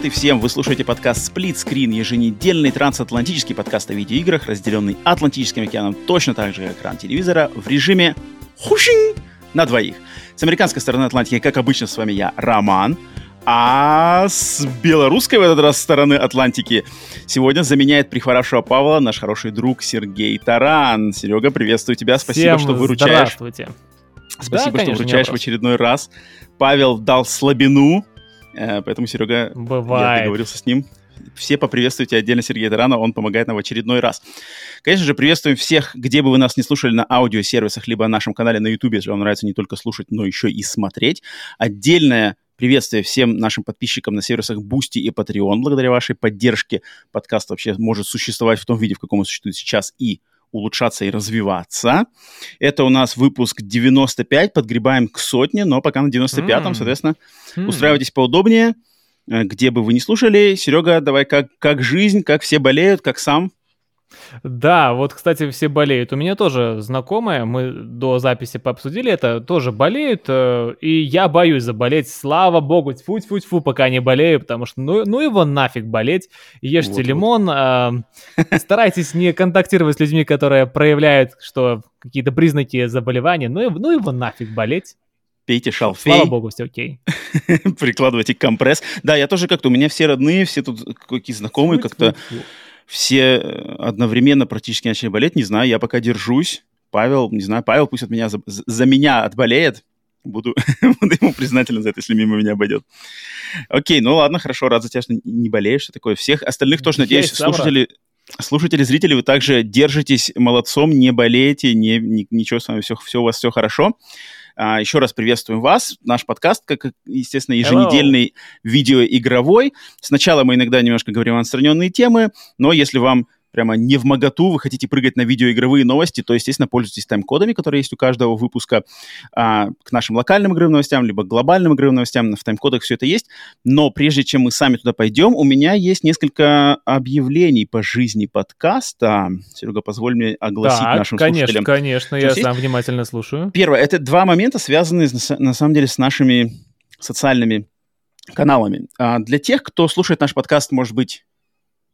Привет и всем! Вы слушаете подкаст Split Screen, еженедельный трансатлантический подкаст о видеоиграх, разделенный Атлантическим океаном точно так же, как экран телевизора, в режиме хушинь на двоих. С американской стороны Атлантики, как обычно, с вами я, Роман, а с белорусской в этот раз стороны Атлантики сегодня заменяет прихворавшего Павла наш хороший друг Сергей Таран. Серега, приветствую тебя, спасибо, Всем что выручаешь. Здравствуйте. Спасибо, Да, что конечно, выручаешь не в очередной раз. Павел дал слабину, поэтому, Серега, я Бывает. договорился с ним. Все поприветствуйте отдельно Сергея Тарана, он помогает нам в очередной раз. Конечно же, приветствуем всех, где бы вы нас не слушали на аудиосервисах, либо на нашем канале на YouTube, если вам нравится не только слушать, но еще и смотреть. Отдельное приветствие всем нашим подписчикам на сервисах Boosty и Patreon. Благодаря вашей поддержке подкаст вообще может существовать в том виде, в каком он существует сейчас, и улучшаться и развиваться. Это у нас выпуск 95, подгребаем к сотне, но пока на 95-м, М. соответственно, М. устраивайтесь поудобнее, э, где бы вы ни слушали. Серега, давай, как, как жизнь, как все болеют, как сам? Да, вот, кстати, все болеют. У меня тоже знакомые, мы до записи пообсудили это, тоже болеют, э, и я боюсь заболеть. Слава богу, тьфу тьфу тьфу пока не болею, потому что ну, ну его нафиг болеть. Ешьте Вот-вот. лимон, э, старайтесь не контактировать с людьми, которые проявляют, что какие-то признаки заболевания, ну, ну его нафиг болеть. Пейте шалфей, Слава богу, все окей. прикладывайте компресс. Да, я тоже как-то, у меня все родные, все тут какие знакомые, как-то Тьфу-тьфу. Все э, одновременно практически начали болеть. Не знаю, я пока держусь. Павел, не знаю, Павел пусть от меня за, за- меня отболеет. Буду, буду ему признателен за это, если мимо меня обойдет. Окей, ну ладно, хорошо, рад за тебя, что не болеешь, что такое. Всех остальных тоже, надеюсь, рад. слушатели, слушатели, зрители, вы также держитесь молодцом, не болеете, не, ни- ничего с вами, все, все у вас все хорошо. А, еще раз приветствуем вас. Наш подкаст, как, естественно, еженедельный видеоигровой. Сначала мы иногда немножко говорим о отстраненные темы, но если вам прямо не в моготу, вы хотите прыгать на видеоигровые новости, то, естественно, пользуйтесь тайм-кодами, которые есть у каждого выпуска а, к нашим локальным игровым новостям, либо к глобальным игровым новостям. В тайм-кодах все это есть. Но прежде чем мы сами туда пойдем, у меня есть несколько объявлений по жизни подкаста. Серега, позволь мне огласить Так, нашим конечно, слушателям. конечно, я Что-то есть? сам внимательно слушаю. Первое, это два момента, связанные на самом деле с нашими социальными каналами. А, Для тех, кто слушает наш подкаст, может быть,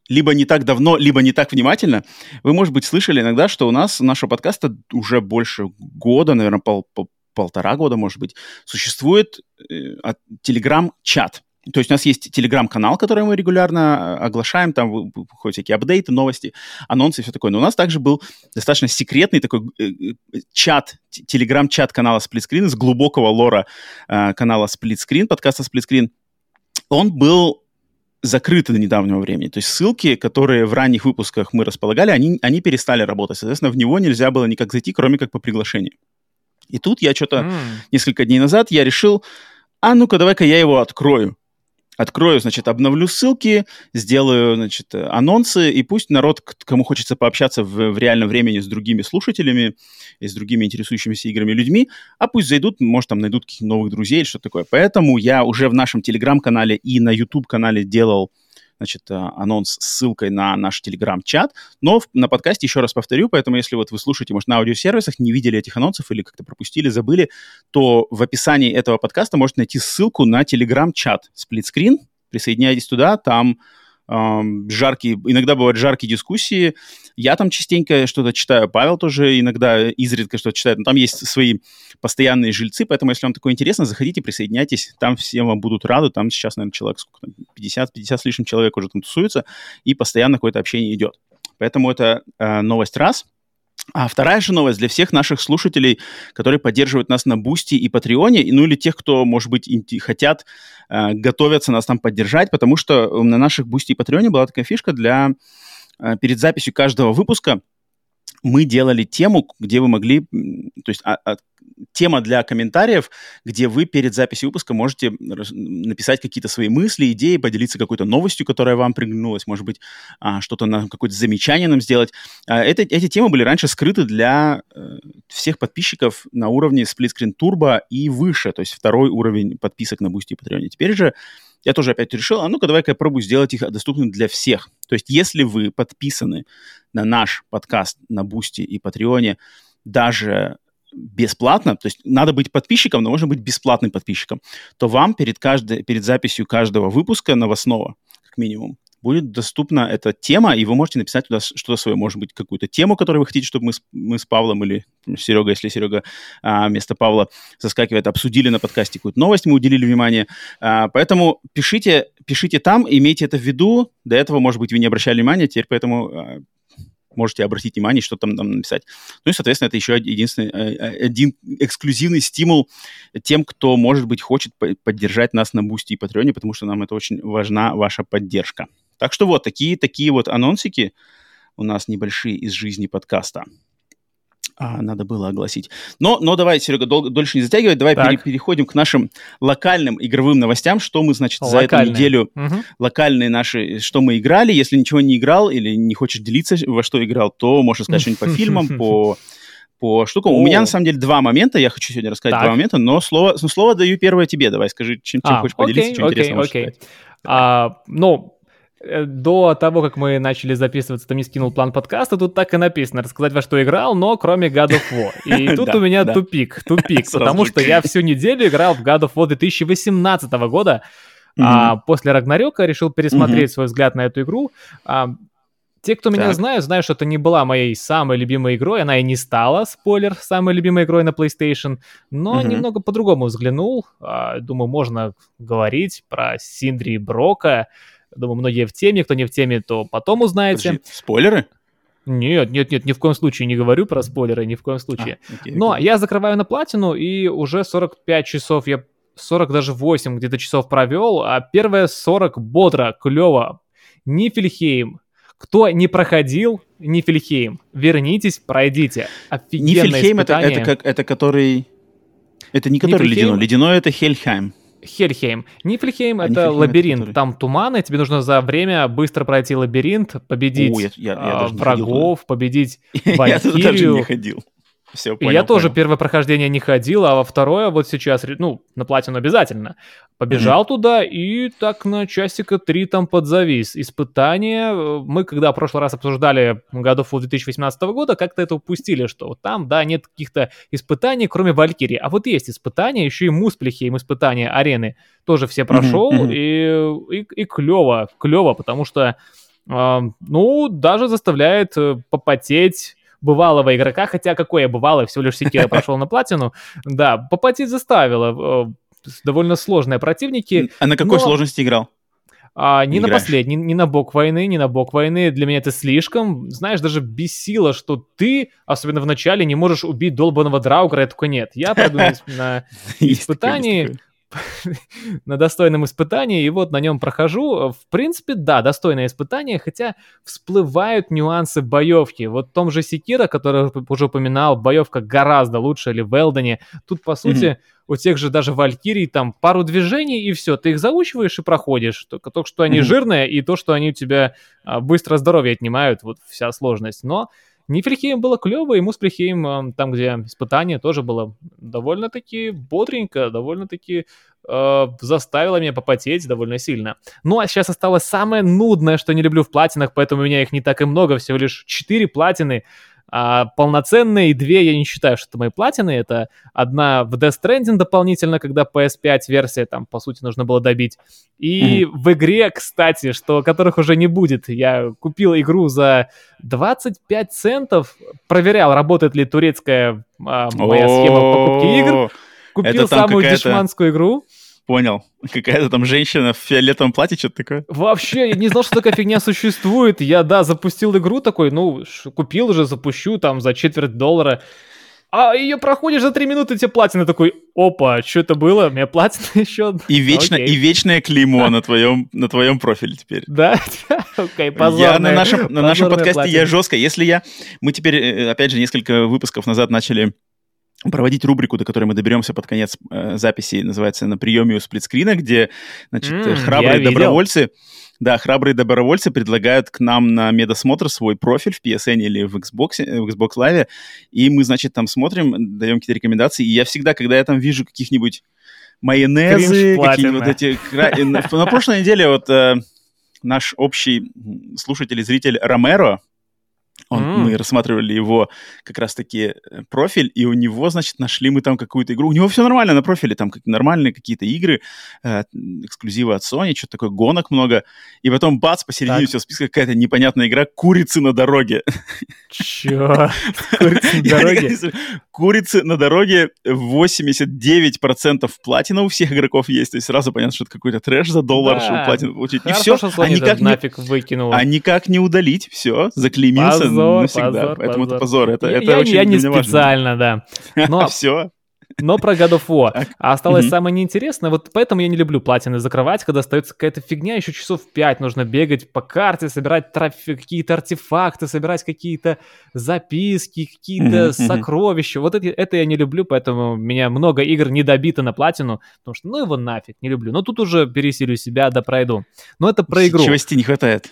либо не так давно, либо не так внимательно, вы, может быть, слышали иногда, что у нас, нашего подкаста уже больше года, наверное, пол- пол- полтора года, может быть, существует э, телеграм-чат. То есть у нас есть телеграм-канал, который мы регулярно э, оглашаем, там вы- выходят всякие апдейты, новости, анонсы и все такое. Но у нас также был достаточно секретный такой э, э, чат, телеграм-чат канала Сплитскрин из глубокого лора э, канала Сплитскрин, подкаста Сплитскрин. Он был закрыты до недавнего времени. То есть ссылки, которые в ранних выпусках мы располагали, они, они перестали работать. Соответственно, в него нельзя было никак зайти, кроме как по приглашению. И тут я что-то М. несколько дней назад я решил, а ну-ка давай-ка я его открою. Открою, значит, обновлю ссылки, сделаю, значит, анонсы, и пусть народ, кому хочется пообщаться в, в реальном времени с другими слушателями и с другими интересующимися играми людьми, а пусть зайдут, может, там найдут каких-то новых друзей или что-то такое. Поэтому я уже в нашем Телеграм-канале и на YouTube-канале делал, значит, э, анонс с ссылкой на наш Телеграм-чат, но на подкасте, еще раз повторю, поэтому если вот вы слушаете, может, на аудиосервисах, не видели этих анонсов или как-то пропустили, забыли, то в описании этого подкаста можете найти ссылку на телеграм-чат Сплитскрин. Присоединяйтесь туда, там жаркие, иногда бывают жаркие дискуссии. Я там частенько что-то читаю, Павел тоже иногда изредка что-то читает. Но там есть свои постоянные жильцы, поэтому если вам такое интересно, заходите, присоединяйтесь. Там все вам будут рады. Там сейчас, наверное, человек сколько там, 50, 50 с лишним человек уже там тусуется, и постоянно какое-то общение идет. Поэтому это э, новость раз. А вторая же новость для всех наших слушателей, которые поддерживают нас на Boosty и Patreon е, ну или тех, кто, может быть, хотят, э, готовятся нас там поддержать, потому что на наших Boosty и Patreon е была такая фишка для... э, перед записью каждого выпуска. Мы делали тему, где вы могли, то есть а- а- тема для комментариев, где вы перед записью выпуска можете написать какие-то свои мысли, идеи, поделиться какой-то новостью, которая вам приглянулась, может быть, а, что-то на какое-то замечание нам сделать. А, это, эти темы были раньше скрыты для э, всех подписчиков на уровне Split Screen Turbo и выше, то есть второй уровень подписок на Boosty и Patreon. Теперь же я тоже опять решил, а ну-ка давай-ка я пробую сделать их доступными для всех. То есть если вы подписаны на наш подкаст на Boosty и Patreon е даже бесплатно, то есть надо быть подписчиком, но можно быть бесплатным подписчиком, то вам перед, каждой, перед записью каждого выпуска новостного, как минимум, будет доступна эта тема, и вы можете написать туда что-то свое, может быть, какую-то тему, которую вы хотите, чтобы мы с, мы с Павлом или Серега, если Серега а, вместо Павла заскакивает, обсудили на подкасте какую-то новость, мы уделили внимание. А, поэтому пишите, пишите там, имейте это в виду. До этого, может быть, вы не обращали внимания, теперь поэтому а, можете обратить внимание, что там, там написать. Ну и, соответственно, это еще единственный, э, э, один эксклюзивный стимул тем, кто, может быть, хочет поддержать нас на Boosty и Patreon е, потому что нам это очень важна ваша поддержка. Так что вот, такие, такие вот анонсики у нас небольшие из жизни подкаста. А, надо было огласить. Но, но давай, Серега, дол- дольше не затягивать, давай пере- переходим к нашим локальным игровым новостям. Что мы, значит, локальные. за эту неделю угу. локальные наши, что мы играли. Если ничего не играл или не хочешь делиться, во что играл, то можешь сказать что-нибудь по фильмам, по по штукам. О. У меня, на самом деле, два момента. Я хочу сегодня рассказать так. два момента, но слово, ну, слово даю первое тебе. Давай, скажи, чем, чем а, хочешь окей, поделиться, что окей, интересно окей. А, ну, до того, как мы начали записываться, ты мне скинул план подкаста, тут так и написано, рассказать, во что играл, но кроме God of War. И тут у меня тупик, тупик, потому что я всю неделю играл в God of War 2018 года, а после Рагнарёка решил пересмотреть свой взгляд на эту игру. А, те, кто меня знают, знают, что это не была моей самой любимой игрой, она и не стала, спойлер, самой любимой игрой на PlayStation, но немного по-другому взглянул. А, думаю, можно говорить про Синдри Брока, Думаю, многие в теме, кто не в теме, то потом узнаете. Подожди, спойлеры? Нет, нет, нет, ни в коем случае не говорю про спойлеры, ни в коем случае. А, окей, Но окей. я закрываю на платину, и уже 45 часов я 40 даже 8 где-то часов провел, а первые 40 бодро, клево. Нифельхейм. Кто не проходил Нифельхейм, вернитесь, пройдите. Офигенное Нифельхейм это, это, как, это который... Это не который ледяной, ледяной это Хельхайм. Хельхейм. Нифльхейм — это Нифльхейм лабиринт. Это Там туманы, тебе нужно за время быстро пройти лабиринт, победить О, я, я, я а, врагов, победить Валькирию. Я даже не ходил. Все, понял, и я понял. тоже первое прохождение не ходил, а во второе вот сейчас, ну, на платину обязательно. Побежал mm-hmm. туда и так на часика три там подзавис. Испытания, э, мы когда в прошлый раз обсуждали годов 2018 года, как-то это упустили, что там, да, нет каких-то испытаний, кроме Валькирии. А вот есть испытания, еще и Мусплихейм испытания арены тоже все прошел, mm-hmm. и, и, и клево, клево, потому что, э, ну, даже заставляет э, попотеть бывалого игрока, хотя какой я бывалый, всего лишь Секира прошел на платину, да, попотеть заставило. Э, довольно сложные противники. А на какой но... сложности играл? А, не, не на последний, не на бок войны, не на бок войны. Для меня это слишком. Знаешь, даже бесило, что ты, особенно в начале, не можешь убить долбанного Драугра. Я такой, нет, я пойду на испытании на достойном испытании, и вот на нем прохожу. В принципе, да, достойное испытание, хотя всплывают нюансы боевки. Вот в том же Секира, который уже упоминал, боевка гораздо лучше, или в Элдоне. Тут, по сути, у тех же даже Валькирий там пару движений, и все, ты их заучиваешь и проходишь. Только то, что они жирные, и то, что они у тебя а, быстро здоровье отнимают, вот вся сложность. Но Нифельхейм было клево, и Мусплихейм, там, где испытание, тоже было довольно-таки бодренько, довольно-таки э, заставило меня попотеть довольно сильно. Ну, а сейчас осталось самое нудное, что не люблю в платинах, поэтому у меня их не так и много, всего лишь 4 платины. А полноценные две я не считаю, что это мои платины. Это одна в Death Stranding дополнительно, когда PS5 версия, там, по сути, нужно было добить. И mm-hmm. в игре, кстати, что которых уже не будет. Я купил игру за 25 центов, проверял, работает ли турецкая а, моя схема покупки игр. Купил самую дешманскую игру. Понял. Какая-то там женщина в фиолетовом платье, что-то такое. Вообще, я не знал, что такая фигня существует. Я, да, запустил игру такой, ну, купил уже, запущу там за четверть доллара. А ее проходишь за три минуты, тебе платина такой, опа, что это было? Меня платина еще И, вечно, и вечное клеймо на твоем, на твоем профиле теперь. Да? Окей, позорная, я на нашем, на нашем подкасте платина. я жестко. Если я... Мы теперь, э, опять же, несколько выпусков назад начали проводить рубрику, до которой мы доберемся под конец э, записи, называется «На приеме у сплитскрина», где, значит, mm, храбрые добровольцы, да, храбрые добровольцы предлагают к нам на медосмотр свой профиль в PSN или в Xbox, в Xbox Live, и мы, значит, там смотрим, даем какие-то рекомендации, и я всегда, когда я там вижу каких-нибудь майонезы, какие-нибудь вот эти... На прошлой неделе вот э, наш общий слушатель и зритель Ромеро, он, mm. Мы рассматривали его как раз-таки э, профиль, и у него, значит, нашли мы там какую-то игру. У него все нормально на профиле, там как, нормальные какие-то игры, э, эксклюзивы от Sony, что-то такое, гонок много. И потом, бац, посередине так. всего списка какая-то непонятная игра «Курицы на дороге». Чё? Курицы на дороге? Курицы на дороге 89% платина у всех игроков есть. То есть сразу понятно, что это какой-то трэш за доллар, чтобы платину получить. И все, а никак нафиг выкинул. А никак не удалить. Все, заклеймился позор, навсегда. Позор, Поэтому позор. это позор. Это, я, это я, очень я не специально, да. Но... Все. Но про God of War. А осталось mm-hmm. самое неинтересное, вот поэтому я не люблю платины закрывать, когда остается какая-то фигня, еще часов 5 нужно бегать по карте, собирать трофе- какие-то артефакты, собирать какие-то записки, какие-то mm-hmm. сокровища. Вот это, это я не люблю, поэтому у меня много игр не добито на платину, потому что ну его нафиг, не люблю. Но тут уже пересилю себя, да пройду. Но это про игру. Чего не хватает.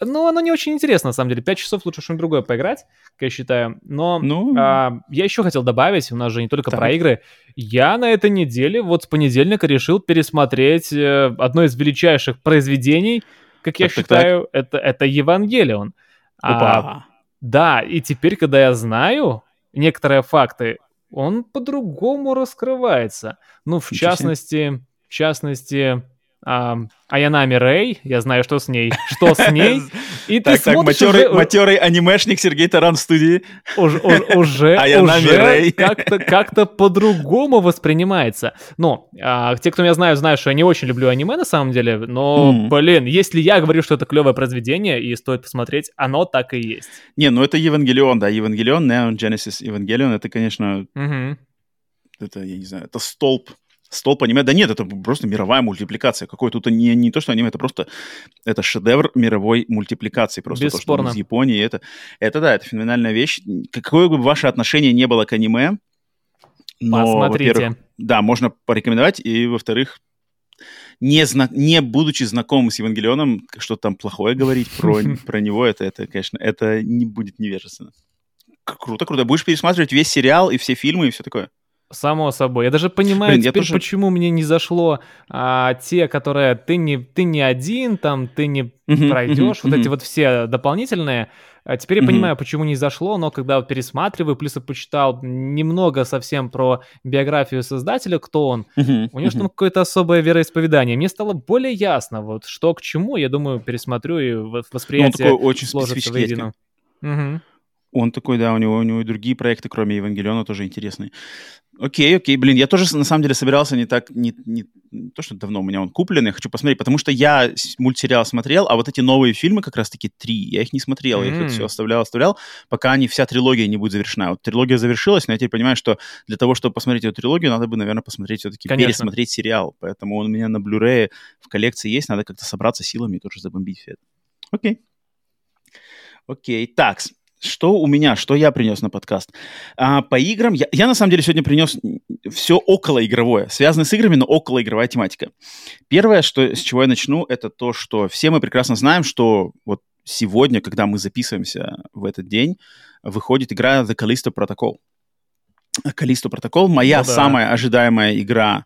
Ну, оно не очень интересно, на самом деле. Пять часов лучше что-нибудь другое поиграть, как я считаю. Но ну... а, я еще хотел добавить, у нас же не только так. про игры. Я на этой неделе, вот с понедельника, решил пересмотреть э, одно из величайших произведений, как я так, считаю, так, так. Это, это Евангелион. А, да, и теперь, когда я знаю некоторые факты, он по-другому раскрывается. Ну, в Ничего частности, в частности, а, Аянами Рэй, я знаю, что с ней, что с ней. И ты смотришь матерый, анимешник Сергей Таран в студии. Уже, уже как-то, по-другому воспринимается. Но а, те, кто меня знают, знают, что я не очень люблю аниме на самом деле, но, блин, если я говорю, что это клевое произведение и стоит посмотреть, оно так и есть. Не, ну это Евангелион, да, Евангелион, Neon Genesis Evangelion, это, конечно, это, я не знаю, это столб столб аниме. Да нет, это просто мировая мультипликация. Какой тут не, не то, что аниме, это просто это шедевр мировой мультипликации. Просто Бесспорно. то, что из Японии. Это, это да, это феноменальная вещь. Какое бы ваше отношение не было к аниме, но, Посмотрите. Да, можно порекомендовать. И, во-вторых, не, зна- не будучи знакомым с Евангелионом, что там плохое говорить про, про него, это, это, конечно, это не будет невежественно. Круто, круто. Будешь пересматривать весь сериал и все фильмы и все такое? Само собой. Я даже понимаю Блин, теперь, тоже... почему мне не зашло а, те, которые ты не, ты не один, там, ты не uh-huh, пройдешь, uh-huh, вот uh-huh. эти вот все дополнительные. А теперь я uh-huh. понимаю, почему не зашло, но когда пересматриваю, плюс я почитал немного совсем про биографию создателя, кто он, uh-huh, у него uh-huh. там какое-то особое вероисповедание. Мне стало более ясно, вот что к чему, я думаю, пересмотрю и восприятие ну, очень сложится воедино. Угу. Он такой, да, у него, у него и другие проекты, кроме Евангелиона, тоже интересные. Окей, окей, блин, я тоже на самом деле собирался не так, не, не, не то, что давно у меня он купленный, хочу посмотреть, потому что я мультсериал смотрел, а вот эти новые фильмы, как раз-таки три, я их не смотрел, mm-hmm. я их все оставлял, оставлял, пока они, вся трилогия не будет завершена. Вот трилогия завершилась, но я теперь понимаю, что для того, чтобы посмотреть эту трилогию, надо бы, наверное, посмотреть все-таки, пересмотреть сериал, поэтому он у меня на Blu-ray в коллекции есть, надо как-то собраться силами и тоже забомбить все это. Окей. Окей, так, что у меня, что я принес на подкаст? А, по играм, я, я на самом деле сегодня принес все около игровое, связанное с играми, но около игровая тематика. Первое, что, с чего я начну, это то, что все мы прекрасно знаем, что вот сегодня, когда мы записываемся в этот день, выходит игра The Callisto Protocol. Callisto Protocol моя ну, да. самая ожидаемая игра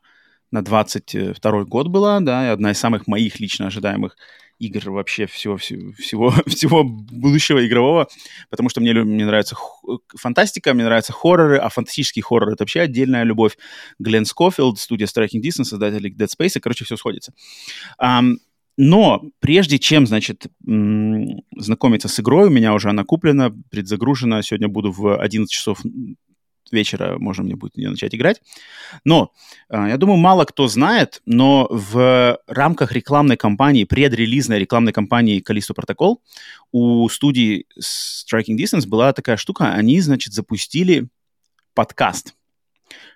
на 22 год была, да, одна из самых моих лично ожидаемых игр вообще всего, всего, всего, всего будущего игрового, потому что мне, мне нравится фантастика, мне нравятся хорроры, а фантастический хоррор — это вообще отдельная любовь. Глен Скофилд, студия Striking Distance, создатели Dead Space, и, короче, все сходится. Um, но прежде чем, значит, знакомиться с игрой, у меня уже она куплена, предзагружена. Сегодня буду в 11 часов вечера можно мне будет начать играть. Но э, я думаю, мало кто знает, но в рамках рекламной кампании, предрелизной рекламной кампании Callisto Protocol у студии Striking Distance была такая штука. Они, значит, запустили подкаст.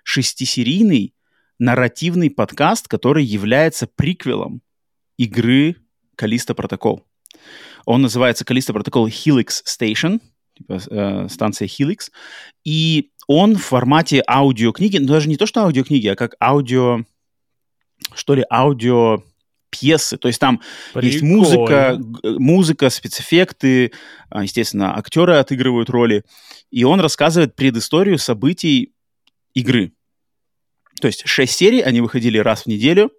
Шестисерийный нарративный подкаст, который является приквелом игры Callisto Protocol. Он называется Callisto Protocol Helix Station – типа, э, станция Helix. И он в формате аудиокниги, ну, даже не то, что аудиокниги, а как аудио, что ли, аудио пьесы. То есть там Прикольно. есть музыка, музыка, спецэффекты, а, естественно, актеры отыгрывают роли. И он рассказывает предысторию событий игры. То есть шесть серий, они выходили раз в неделю.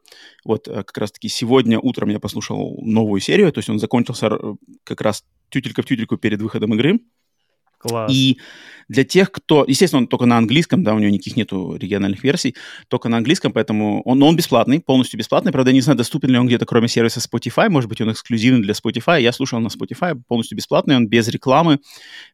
Вот э, как раз-таки сегодня утром я послушал новую серию, то есть он закончился как раз тютелька в тютельку перед выходом игры. Класс. И для тех, кто... Естественно, он только на английском, да, у него никаких нету региональных версий, только на английском, поэтому он, он бесплатный, полностью бесплатный. Правда, я не знаю, доступен ли он где-то кроме сервиса Spotify, может быть, он эксклюзивный для Spotify. Я слушал на Spotify, полностью бесплатный, он без рекламы,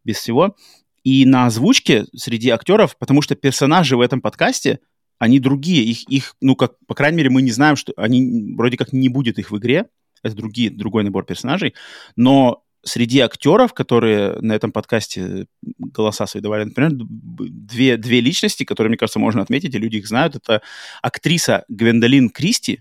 без всего. И на озвучке среди актеров, потому что персонажи в этом подкасте, они другие, их, их, ну, как, по крайней мере, мы не знаем, что они, вроде как не будет их в игре, это другие, другой набор персонажей, но среди актеров, которые на этом подкасте голоса свои давали, например, две, две личности, которые, мне кажется, можно отметить, и люди их знают. Это актриса Гвендолин Кристи.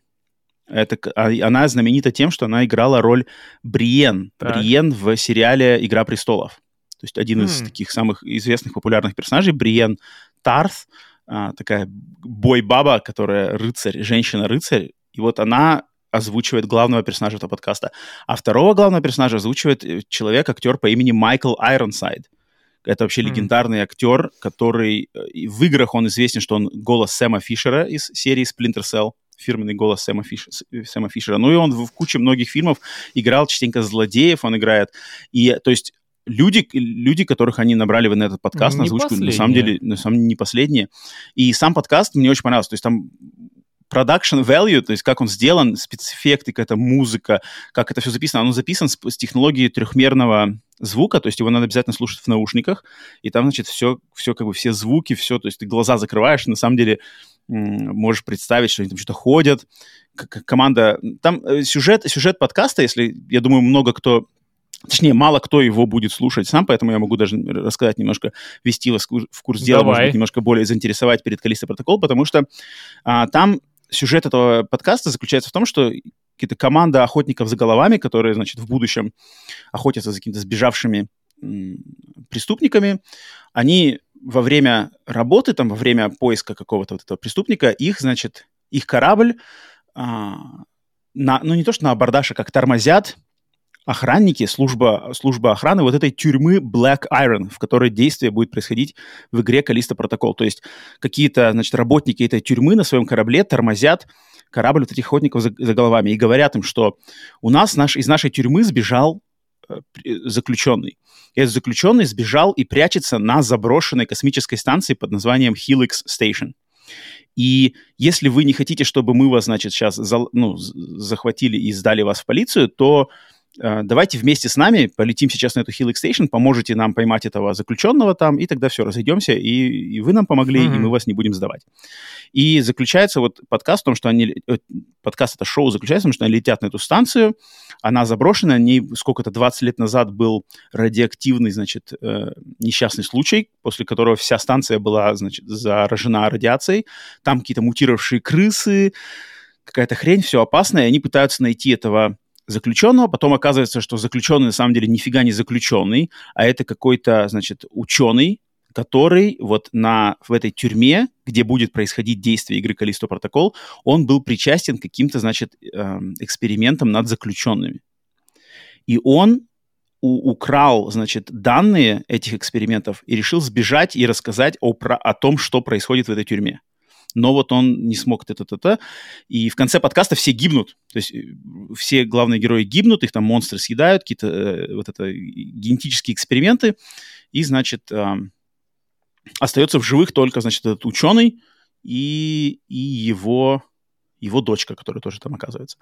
Это, а, она знаменита тем, что она играла роль Бриен. Так. Бриен в сериале «Игра престолов». То есть один mm. из таких самых известных, популярных персонажей, Бриен Тарth, а, такая бой-баба, которая рыцарь, женщина-рыцарь. И вот она озвучивает главного персонажа этого подкаста. А второго главного персонажа озвучивает э, человек, актер по имени Майкл Айронсайд. Это вообще mm. легендарный актер, который э, в играх он известен, что он голос Сэма Фишера из серии Splinter Cell, фирменный голос Сэма, Фиш... Э, Сэма Фишера. Ну и он в куче многих фильмов играл частенько злодеев, он играет. И, то есть, люди, люди, которых они набрали на этот подкаст, не на озвучку, последние. на самом деле, на самом деле, не последние. И сам подкаст мне очень понравился. То есть там production value, то есть как он сделан, спецэффекты, какая-то музыка, как это все записано. Оно записано с, с технологией трехмерного звука, то есть его надо обязательно слушать в наушниках, и там, значит, все, все как бы все звуки, все, то есть ты глаза закрываешь, на самом деле можешь представить, что они там что-то ходят, команда... Там э, сюжет, сюжет подкаста, если, я думаю, много кто Точнее, мало кто его будет слушать сам, поэтому я могу даже рассказать немножко, ввести вас в курс дела, Давай. может быть, немножко более заинтересовать перед Калиста протокол, потому что а, там сюжет этого подкаста заключается в том, что какие-то команда охотников за головами, которые, значит, в будущем охотятся за какими-то сбежавшими преступниками, они во время работы, там, во время поиска какого-то вот этого преступника, их, значит, их корабль, а, на, ну, не то что на абордаж, а как тормозят охранники, служба, служба охраны вот этой тюрьмы Black Iron, в которой действие будет происходить в игре Калиста Протокол. То есть какие-то, значит, работники этой тюрьмы на своем корабле тормозят корабль вот этих охотников за, за головами и говорят им, что у нас наш, из нашей тюрьмы сбежал э, заключенный. И этот заключенный сбежал и прячется на заброшенной космической станции под названием Helix Station. И если вы не хотите, чтобы мы вас, значит, сейчас за, ну, захватили и сдали вас в полицию, то давайте вместе с нами полетим сейчас на эту Helix Station, поможете нам поймать этого заключенного там, и тогда все, разойдемся, и, и вы нам помогли, mm-hmm. и мы вас не будем сдавать. И заключается вот подкаст в том, что они... Э, подкаст, это шоу заключается в том, что они летят на эту станцию, она заброшена, не сколько-то 20 лет назад был радиоактивный, значит, э, несчастный случай, после которого вся станция была, значит, заражена радиацией, там какие-то мутировавшие крысы, какая-то хрень, все опасное, и они пытаются найти этого заключенного, потом оказывается, что заключенный на самом деле нифига не заключенный, а это какой-то, значит, ученый, который вот на, в этой тюрьме, где будет происходить действие игры Калисто Протокол, он был причастен к каким-то, значит, эм, экспериментам над заключенными. И он у, украл, значит, данные этих экспериментов и решил сбежать и рассказать о, про, о том, что происходит в этой тюрьме но вот он не смог это-то-то. И в конце подкаста все гибнут. То есть э, все главные герои гибнут, их там монстры съедают, какие-то э, вот это генетические эксперименты. И, значит, э, остается в живых только, значит, этот ученый и, и его, его дочка, которая тоже там оказывается.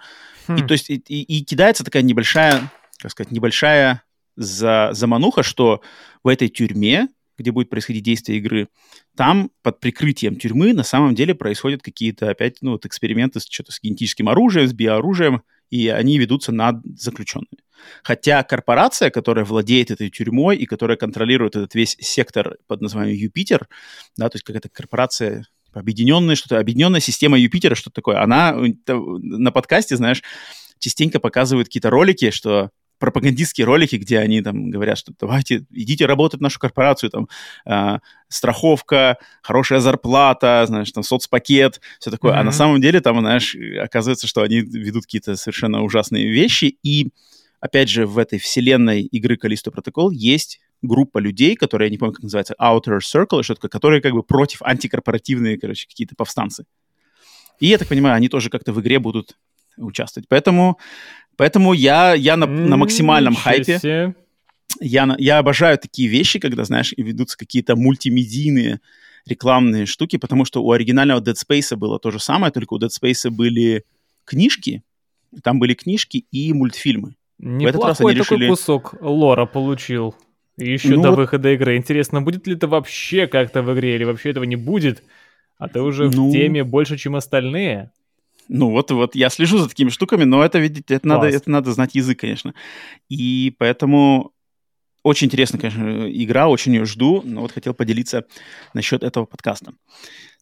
Хм. И то есть и, и, и кидается такая небольшая, как сказать, небольшая за, замануха, что в этой тюрьме где будет происходить действие игры, там под прикрытием тюрьмы на самом деле происходят какие-то опять, ну, вот эксперименты с, что-то с генетическим оружием, с биооружием, и они ведутся над заключенными. Хотя корпорация, которая владеет этой тюрьмой и которая контролирует этот весь сектор под названием Юпитер, да, то есть какая-то корпорация объединенная, что-то, объединенная система Юпитера, что-то такое, она на подкасте, знаешь, частенько показывают какие-то ролики, что пропагандистские ролики, где они там говорят, что давайте, идите работать в нашу корпорацию, там, э, страховка, хорошая зарплата, знаешь, там, соцпакет, все такое. Mm-hmm. А на самом деле там, знаешь, оказывается, что они ведут какие-то совершенно ужасные вещи. И, опять же, в этой вселенной игры Callisto Protocol есть группа людей, которые, я не помню, как называется, Outer Circle, что такое, которые как бы против антикорпоративные, короче, какие-то повстанцы. И я так понимаю, они тоже как-то в игре будут участвовать. Поэтому, поэтому я, я на, на максимальном хайпе. Я, я обожаю такие вещи, когда, знаешь, ведутся какие-то мультимедийные рекламные штуки, потому что у оригинального Dead Space было то же самое, только у Dead Space были книжки, там были книжки и мультфильмы. Неплохой они такой решили... кусок лора получил. Еще ну, до выхода игры. Интересно, будет ли это вообще как-то в игре, или вообще этого не будет? А ты уже ну... в теме больше, чем остальные. Ну вот, вот я слежу за такими штуками, но это, видите, это надо, это надо знать язык, конечно. И поэтому очень интересная, конечно, игра, очень ее жду, но вот хотел поделиться насчет этого подкаста.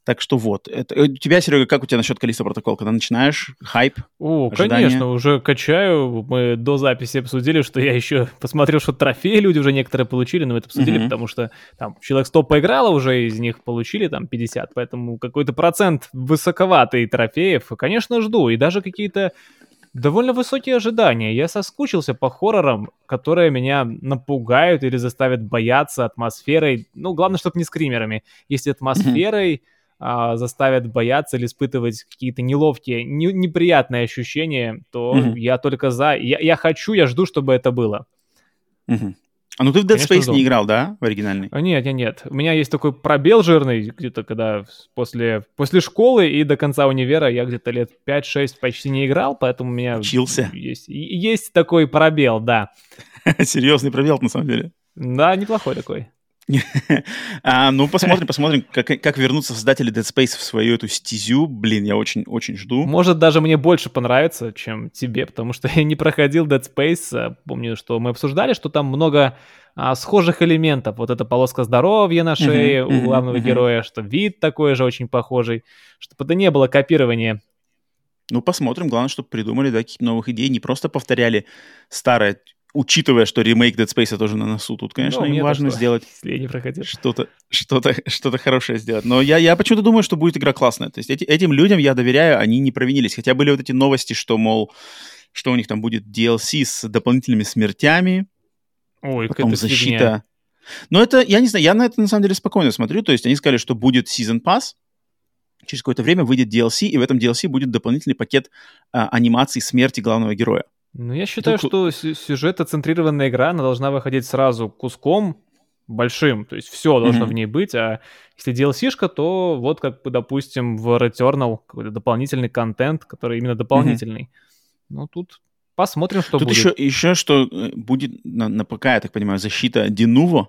Так что вот. Это... Э, у тебя, Серега, как у тебя насчет количества протокол? Когда начинаешь? Хайп? О, ожидания? конечно, уже качаю. Мы до записи обсудили, что я еще посмотрел, что трофеи люди уже некоторые получили, но мы это обсудили, mm-hmm. потому что там человек 100 поиграло, уже из них получили там 50, поэтому какой-то процент высоковатый трофеев, конечно, жду. И даже какие-то довольно высокие ожидания. Я соскучился по хоррорам, которые меня напугают или заставят бояться атмосферой. Ну, главное, чтобы не скримерами. Если атмосферой... Mm-hmm а, заставят бояться или испытывать какие-то неловкие, не, неприятные ощущения, то mm-hmm. я только за. Я, я хочу, я жду, чтобы это было. Mm-hmm. А ну ты в Dead Конечно, Space жду. не играл, да, в оригинальный? А, нет, нет, нет. У меня есть такой пробел жирный, где-то когда после, после школы и до конца универа я где-то лет 5-6 почти не играл, поэтому у меня... Учился? Есть, есть такой пробел, да. Серьезный пробел, на самом деле. Да, неплохой такой. А, ну, посмотрим, посмотрим, как, как вернутся создатели Dead Space в свою эту стезю. Блин, я очень-очень жду. Может, даже мне больше понравится, чем тебе, потому что я не проходил Dead Space. А, помню, что мы обсуждали, что там много а, схожих элементов. Вот эта полоска здоровья на шее uh-huh, у главного uh-huh. героя, что вид такой же очень похожий, чтобы это не было копирование ну, посмотрим. Главное, чтобы придумали да, каких-то новых идей, не просто повторяли старое учитывая, что ремейк Dead Space тоже на носу, тут, конечно, ну, им важно что, сделать что-то, что-то, что-то хорошее сделать. Но я, я почему-то думаю, что будет игра классная. То есть эти, этим людям я доверяю, они не провинились. Хотя были вот эти новости, что, мол, что у них там будет DLC с дополнительными смертями, Ой, потом защита. Фигня. Но это, я не знаю, я на это на самом деле спокойно смотрю. То есть они сказали, что будет Season Pass, через какое-то время выйдет DLC, и в этом DLC будет дополнительный пакет а, анимации смерти главного героя. Ну, я считаю, Вдруг... что сюжетоцентрированная игра, она должна выходить сразу куском большим, то есть все должно mm-hmm. в ней быть, а если DLC-шка, то вот как бы, допустим, в Returnal какой-то дополнительный контент, который именно дополнительный. Mm-hmm. Ну, тут посмотрим, что тут будет. Тут еще, еще что э, будет на, на ПК, я так понимаю, защита Denuvo.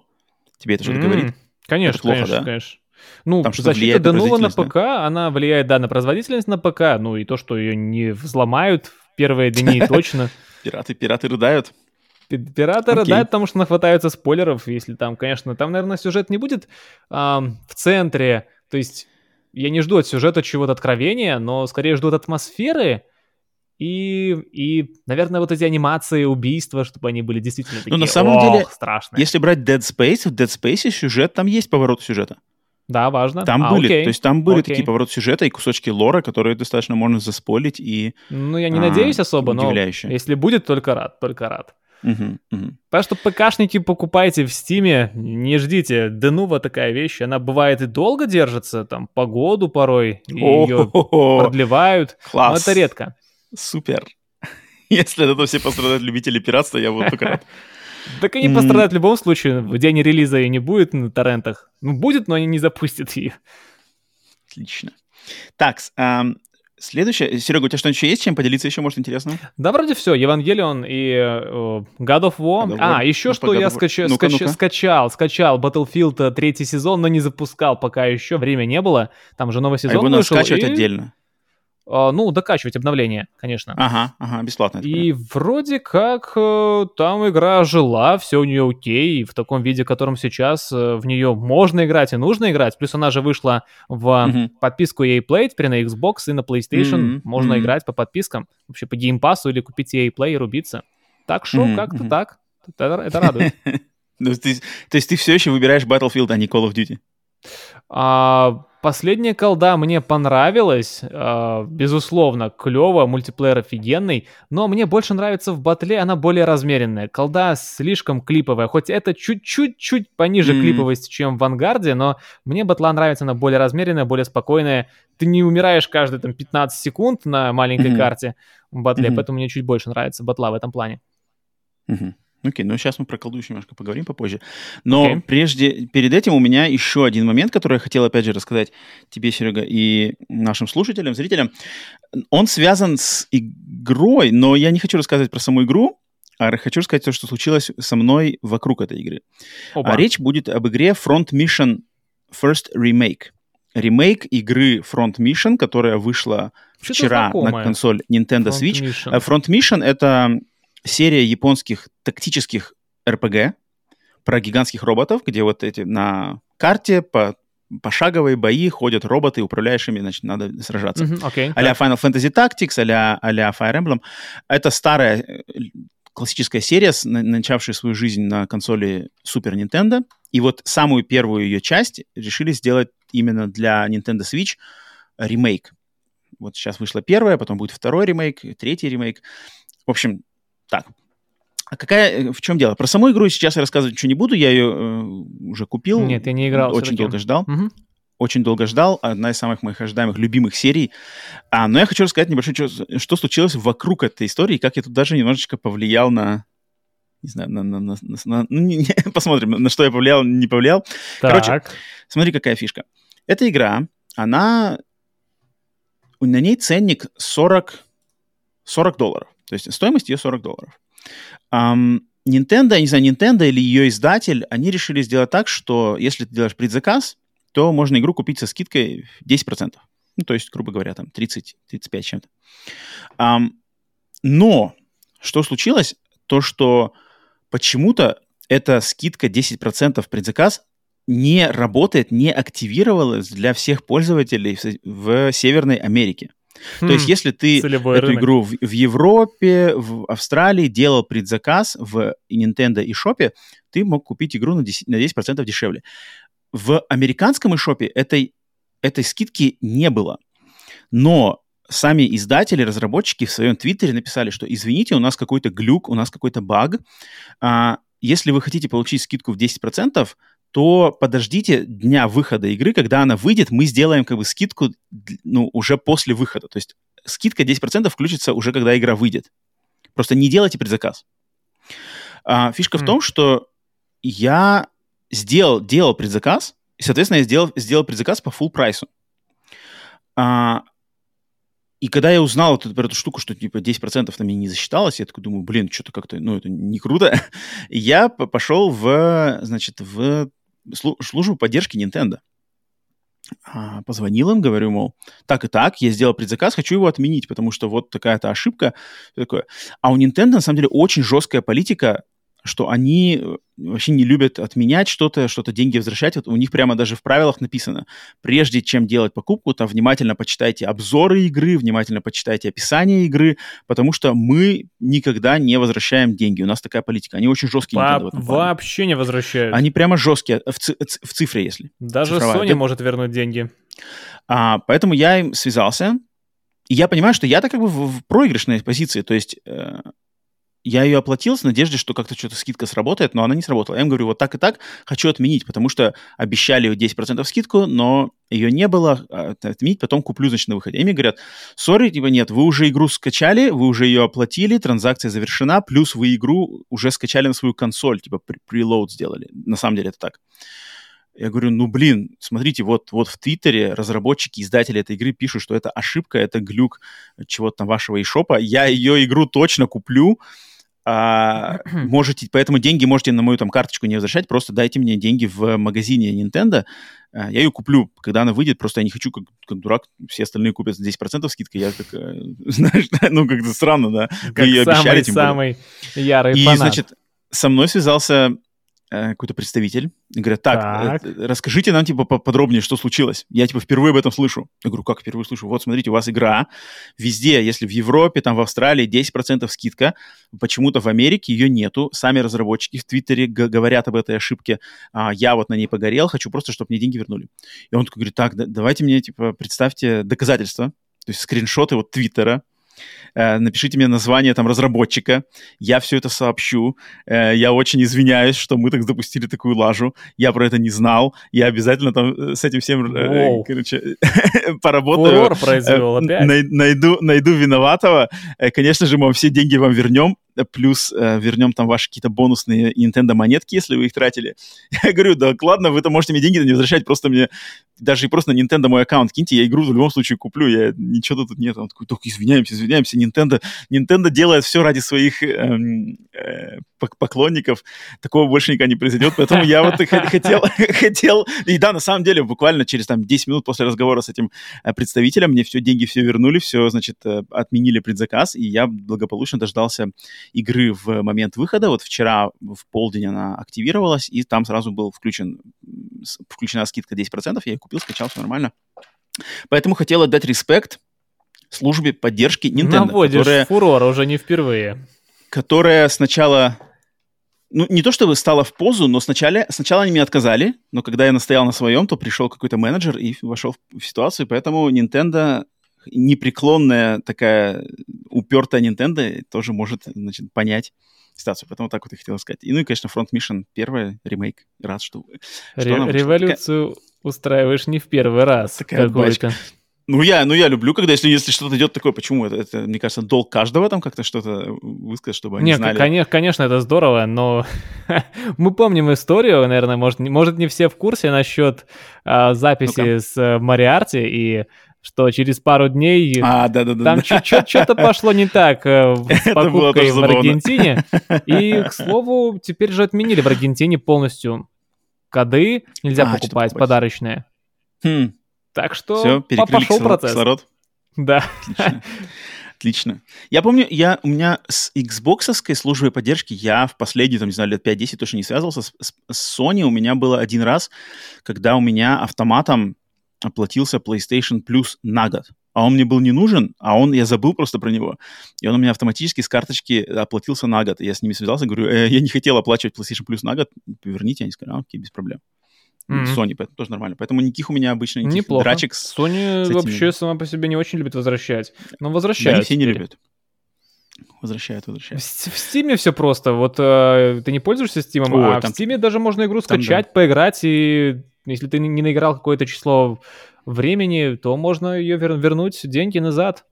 Тебе это что-то mm-hmm. говорит? Конечно, это плохо, конечно, да? конечно. Ну, Там защита Denuvo на ПК, да? она влияет, да, на производительность на ПК, ну и то, что ее не взломают первые дни точно. Пираты, пираты рыдают. Пираты okay. рыдают, потому что нахватаются спойлеров, если там, конечно, там, наверное, сюжет не будет а, в центре, то есть я не жду от сюжета чего-то откровения, но скорее жду от атмосферы, и, и, наверное, вот эти анимации, убийства, чтобы они были действительно такие, Ну, на самом деле, страшные. если брать Dead Space, в Dead Space сюжет, там есть поворот сюжета. Да, важно. Там а, были, окей. то есть там были окей. такие повороты сюжета и кусочки лора, которые достаточно можно заспойлить и... Ну, я не а, надеюсь особо, но если будет, только рад, только рад. Угу, угу. Так что ПКшники покупайте в Стиме, не ждите. Денува такая вещь, она бывает и долго держится, там, по году порой, и ее продлевают. Класс. Но это редко. Супер. Если это все пострадают любители пиратства, я буду только рад. Так они пострадают в любом случае. В день релиза ее не будет на торрентах. Ну, будет, но они не запустят ее. Отлично. Так, следующее. Серега, у тебя что-нибудь еще есть, чем поделиться еще, может, интересно? Да, вроде все. Евангелион и uh, God of War. God of War. А, еще ну, что я скач- скачал. Скачал Battlefield третий сезон, но не запускал пока еще. Время не было. Там же новый сезон а его вышел. надо скачивать и... отдельно. А, ну, докачивать обновления, конечно. Ага, ага, бесплатно. И вроде как э, там игра жила, все у нее окей, в таком виде, в котором сейчас э, в нее можно играть и нужно играть. Плюс она же вышла в угу. подписку EA Play, теперь на Xbox и на PlayStation. Mm-hmm. Можно mm-hmm. играть по подпискам, вообще по Game Pass или купить EA Play и рубиться. Так что Мгм, как-то мгм. так. Это, это радует. Ну, То есть ты все еще выбираешь Battlefield, а не Call of Duty? А, последняя колда мне понравилась, а, безусловно, клево, мультиплеер офигенный, но мне больше нравится в батле, она более размеренная. Колда слишком клиповая, хоть это чуть-чуть-чуть пониже Мгм. клиповости, чем в Вангарде, но мне батла нравится, она более размеренная, более спокойная. Ты не умираешь каждые там 15 секунд на маленькой Мгм. карте в батле, Мгм. поэтому мне чуть больше нравится батла в этом плане. Мгм. Окей, ну сейчас мы про колду еще немножко поговорим попозже. Но Окей. прежде, перед этим у меня еще один момент, который я хотел опять же рассказать тебе, Серега, и нашим слушателям, зрителям. Он связан с игрой, но я не хочу рассказывать про саму игру, а хочу рассказать то, что случилось со мной вокруг этой игры. Опа. А речь будет об игре Front Mission First Remake. Ремейк игры Front Mission, которая вышла Что-то вчера на знакомое. консоль Nintendo Front Switch. Mission. Э, Front Mission — это серия японских тактических РПГ про гигантских роботов, где вот эти на карте по пошаговые бои ходят роботы, управляешь ими, значит, надо сражаться. Мгм, Окей. а-ля Final Fantasy Tactics, а-ля, а-ля Fire Emblem. Это старая э, классическая серия, начавшая свою жизнь на консоли Super Nintendo. И вот самую первую ее часть решили сделать именно для Nintendo Switch ремейк. Вот сейчас вышла первая, потом будет второй ремейк, третий ремейк. В общем, так. А какая, э, в чем дело? Про саму игру сейчас я рассказывать ничего не буду, я ее э, уже купил. Нет, я не играл Очень долго ждал Мгм. очень долго ждал, одна из самых моих ожидаемых любимых серий. А, но я хочу рассказать небольшое, что, что случилось вокруг этой истории, и как я тут даже немножечко повлиял на... Не знаю, на... на- на- на- на- ну, не- не, посмотрим, на что я повлиял, не повлиял. Короче, Так. Смотри, какая фишка. Эта игра, она... На ней ценник 40, 40 долларов. То есть стоимость ее 40 долларов. Ам, Nintendo, я не знаю, Nintendo или ее издатель, они решили сделать так, что если ты делаешь предзаказ, то можно игру купить со скидкой в 10%. Ну, то есть, грубо говоря, там 30-35 чем-то. Ам, но что случилось? То, что почему-то эта скидка 10% предзаказ не работает, не активировалась для всех пользователей в, в Северной Америке. То есть, Хм, если ты эту рынок. игру в, в Европе, в Австралии делал предзаказ в Nintendo и Шопе, ты мог купить игру на 10%, на 10% дешевле. В американском eShop этой, этой скидки не было. Но сами издатели, разработчики в своем твиттере написали, что извините, у нас какой-то глюк, у нас какой-то баг. А, если вы хотите получить скидку в 10%, то подождите дня выхода игры, когда она выйдет, мы сделаем как бы скидку ну, уже после выхода. То есть скидка 10% включится уже, когда игра выйдет. Просто не делайте предзаказ. А, фишка в М. том, что я сделал, делал предзаказ, и, соответственно, я сделал, сделал предзаказ по full прайсу. А, и когда я узнал вот эту- про эту штуку, что типа 10% на меня не засчиталось, я такой думаю, блин, что-то как-то, ну, это не круто. Я пошел в, значит, в службу поддержки Nintendo. А, Позвонил им, говорю, мол, так и так, я сделал предзаказ, хочу его отменить, потому что вот такая-то ошибка. Такое. А у Nintendo, на самом деле, очень жесткая политика, что они э, вообще не любят отменять что-то, что-то деньги возвращать. Вот у них прямо даже в правилах написано, прежде чем делать покупку, там внимательно почитайте обзоры игры, внимательно почитайте описание игры, потому что мы никогда не возвращаем деньги. У нас такая политика. Они очень жесткие. Во- Nintendo вообще не возвращают. Они прямо жесткие, в, ци- в цифре, если. Даже цифровая, Sony да? может вернуть деньги. А, поэтому я им связался, и я понимаю, что я-то как бы в, в проигрышной позиции, то есть э, я ее оплатил с надеждой, что как-то что-то скидка сработает, но она не сработала. Я им говорю, вот так и так хочу отменить, потому что обещали 10% скидку, но ее не было, а, отменить, потом куплю, значит, на выходе. И мне говорят, сори, типа нет, вы уже игру скачали, вы уже ее оплатили, транзакция завершена, плюс вы игру уже скачали на свою консоль, типа прелоуд сделали. На самом деле это так. Я говорю, ну блин, смотрите, вот, вот в Твиттере разработчики, издатели этой игры пишут, что это ошибка, это глюк чего-то там вашего eShop. Я ее игру точно куплю. А, можете, поэтому деньги можете на мою там карточку не возвращать, просто дайте мне деньги в магазине Nintendo. А, я ее куплю, когда она выйдет, просто я не хочу, как, как дурак, все остальные купят с 10% скидкой. Я как, э, знаешь, ну как-то странно, да. Как ее обещали, тем более. самый-самый ярый И, фанат. значит, со мной связался какой-то представитель, и говорят, так, так. Э, расскажите нам, типа, подробнее, что случилось. Я, типа, впервые об этом слышу. Я говорю, как впервые слышу? Вот, смотрите, у вас игра везде, если в Европе, там, в Австралии 10% скидка, почему-то в Америке ее нету. Сами разработчики в Твиттере говорят об этой ошибке. А, я вот на ней погорел, хочу просто, чтобы мне деньги вернули. И он такой говорит, так, давайте мне, типа, представьте доказательства, то есть скриншоты вот Твиттера, Э, напишите мне название там разработчика, я все это сообщу, э, я очень извиняюсь, что мы так допустили такую лажу, я про это не знал, я обязательно там э, с этим всем, Воу. короче, поработаю. Произвел опять. Найду, найду виноватого, конечно же, мы все деньги вам вернем, плюс э, вернем там ваши какие-то бонусные Nintendo монетки, если вы их тратили. Я говорю, да ладно, вы-то можете мне деньги не возвращать, просто мне даже просто на Nintendo мой аккаунт киньте, я игру в любом случае куплю, я ничего тут нет. Он такой, только извиняемся, извиняемся, Nintendo, Nintendo делает все ради своих эм, поклонников, такого больше никогда не произойдет, поэтому я вот хотел, хотел, и да, на самом деле, буквально через там 10 минут после разговора с этим э, представителем мне все деньги все вернули, все, значит, э, отменили предзаказ, и я благополучно дождался игры в момент выхода. Вот вчера в полдень она активировалась, и там сразу был включен, включена скидка 10%, я ее купил, скачал, все нормально. Поэтому хотел отдать респект службе поддержки Nintendo. Наводишь которая, фурор уже не впервые. Которая сначала ну, не то чтобы стала в позу, но сначала, сначала они мне отказали, но когда я настоял на своем, то пришел какой-то менеджер и вошел в ситуацию, поэтому Nintendo непреклонная такая упертая Nintendo тоже может, значит, понять ситуацию. Поэтому так вот я хотел сказать. И, ну и, конечно, Front Mission первый ремейк. Рад, что... что Ре- революцию такая... устраиваешь не в первый раз. Такая какой-то. Ну я, ну, я люблю, когда если, если что-то идет такое, почему это, это, мне кажется, долг каждого там как-то что-то высказать, чтобы они Нет, знали. Конечно, конечно, это здорово, но мы помним историю, наверное, может, может не все в курсе насчет а, записи ну с Мариарти и что через пару дней а, да, да, да, там да. что-то пошло не так э, с покупкой в Аргентине. И, к слову, теперь же отменили в Аргентине полностью коды, нельзя а, покупать подарочные. Хм. Так что Все, пошел процесс. Кислород. Да. Отлично. Отлично. Я помню, я, у меня с Xbox службой поддержки, я в последние, там, не знаю, лет 5-10 точно не связывался. С, с Sony у меня было один раз, когда у меня автоматом оплатился PlayStation Plus на год. А он мне был не нужен, а он, я забыл просто про него. И он у меня автоматически с карточки оплатился на год. Я с ними связался, говорю, э, я не хотел оплачивать PlayStation Plus на год, верните. Они сказали, а, окей, без проблем. Mm-hmm. Sony, поэтому тоже нормально. Поэтому никаких у меня обычно никаких Неплохо. драчек. Sony с этими... вообще сама по себе не очень любит возвращать. Но возвращают. Да, все не любят. Возвращают, возвращают. В, в Steam все просто. Вот э, ты не пользуешься Steam, а там... в Steam даже можно игру скачать, там, да. поиграть и если ты не наиграл какое-то число времени, то можно ее вер- вернуть деньги назад.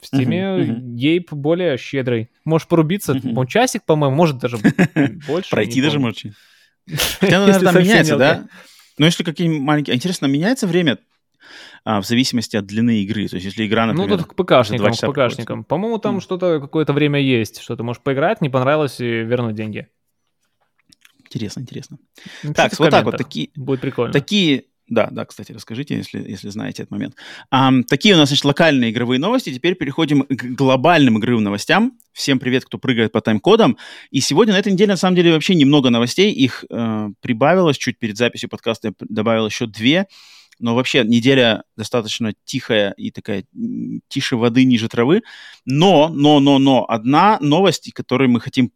В Стиме uh-huh, uh-huh. Более щедрый. Можешь порубиться, uh-huh. часик, по-моему, может даже больше. Пройти даже может. Хотя, наверное, меняется, да? Но если какие-нибудь маленькие... Интересно, меняется время а, в зависимости от длины игры. То есть, если игра, например... Ну, тут к ПКшникам, к ПКшникам. По-моему, там mm. что-то, какое-то время есть, что ты можешь поиграть, не понравилось, и вернуть деньги. Интересно, интересно. Ну, так, вот так вот, такие... Будет прикольно. Такие, да, да, кстати, расскажите, если, если знаете этот момент. Um, такие у нас, значит, локальные игровые новости. Теперь переходим к глобальным игровым новостям. Всем привет, кто прыгает по тайм-кодам. И сегодня, на этой неделе, на самом деле, вообще немного новостей. Их э, прибавилось чуть перед записью подкаста. Я добавил еще две. Но вообще неделя достаточно тихая и такая тише воды, ниже травы. Но, но, но, но, одна новость, которой мы хотим,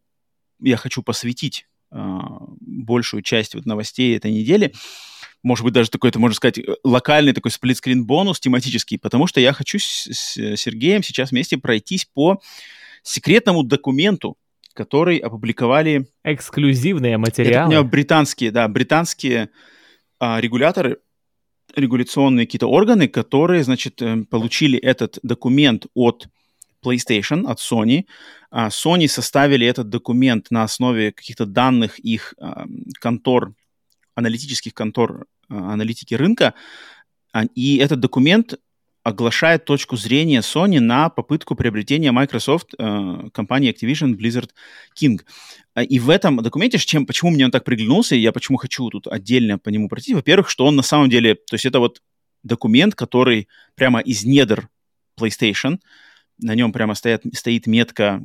я хочу посвятить а, большую часть вот новостей этой недели. Может быть, даже такой, это можно сказать, э, локальный такой сплитскрин бонус тематический, потому что я хочу с, с Сергеем сейчас вместе пройтись по секретному документу, который опубликовали... Эксклюзивные материалы. Это британские, да, британские а, регуляторы, регуляционные какие-то органы, которые, значит, э, получили этот документ от PlayStation, от Sony. А, Sony составили этот документ на основе каких-то данных их а, контор, аналитических контор а, аналитики рынка. И этот документ оглашает точку зрения Sony на попытку приобретения Microsoft э, компании Activision Blizzard King. И в этом документе, чем, почему мне он так приглянулся, и я почему хочу тут отдельно по нему пройти, во-первых, что он на самом деле, то есть это вот документ, который прямо из недр PlayStation, на нем прямо стоят, стоит метка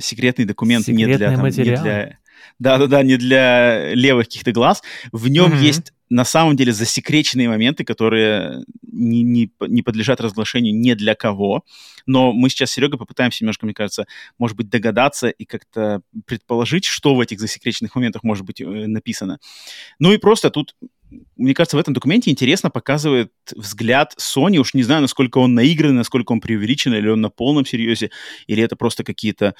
секретный документ не для, там, не для да-да-да, не для левых каких-то глаз. В нем Мгм. есть на самом деле засекреченные моменты, которые не, не, не подлежат разглашению ни для кого. Но мы сейчас с Серегой попытаемся немножко, мне кажется, может быть, догадаться и как-то предположить, что в этих засекреченных моментах может быть э, написано. Ну и просто тут, мне кажется, в этом документе интересно показывает взгляд Sony. Уж не знаю, насколько он наигранный, насколько он преувеличен, или он на полном серьезе, или это просто какие-то,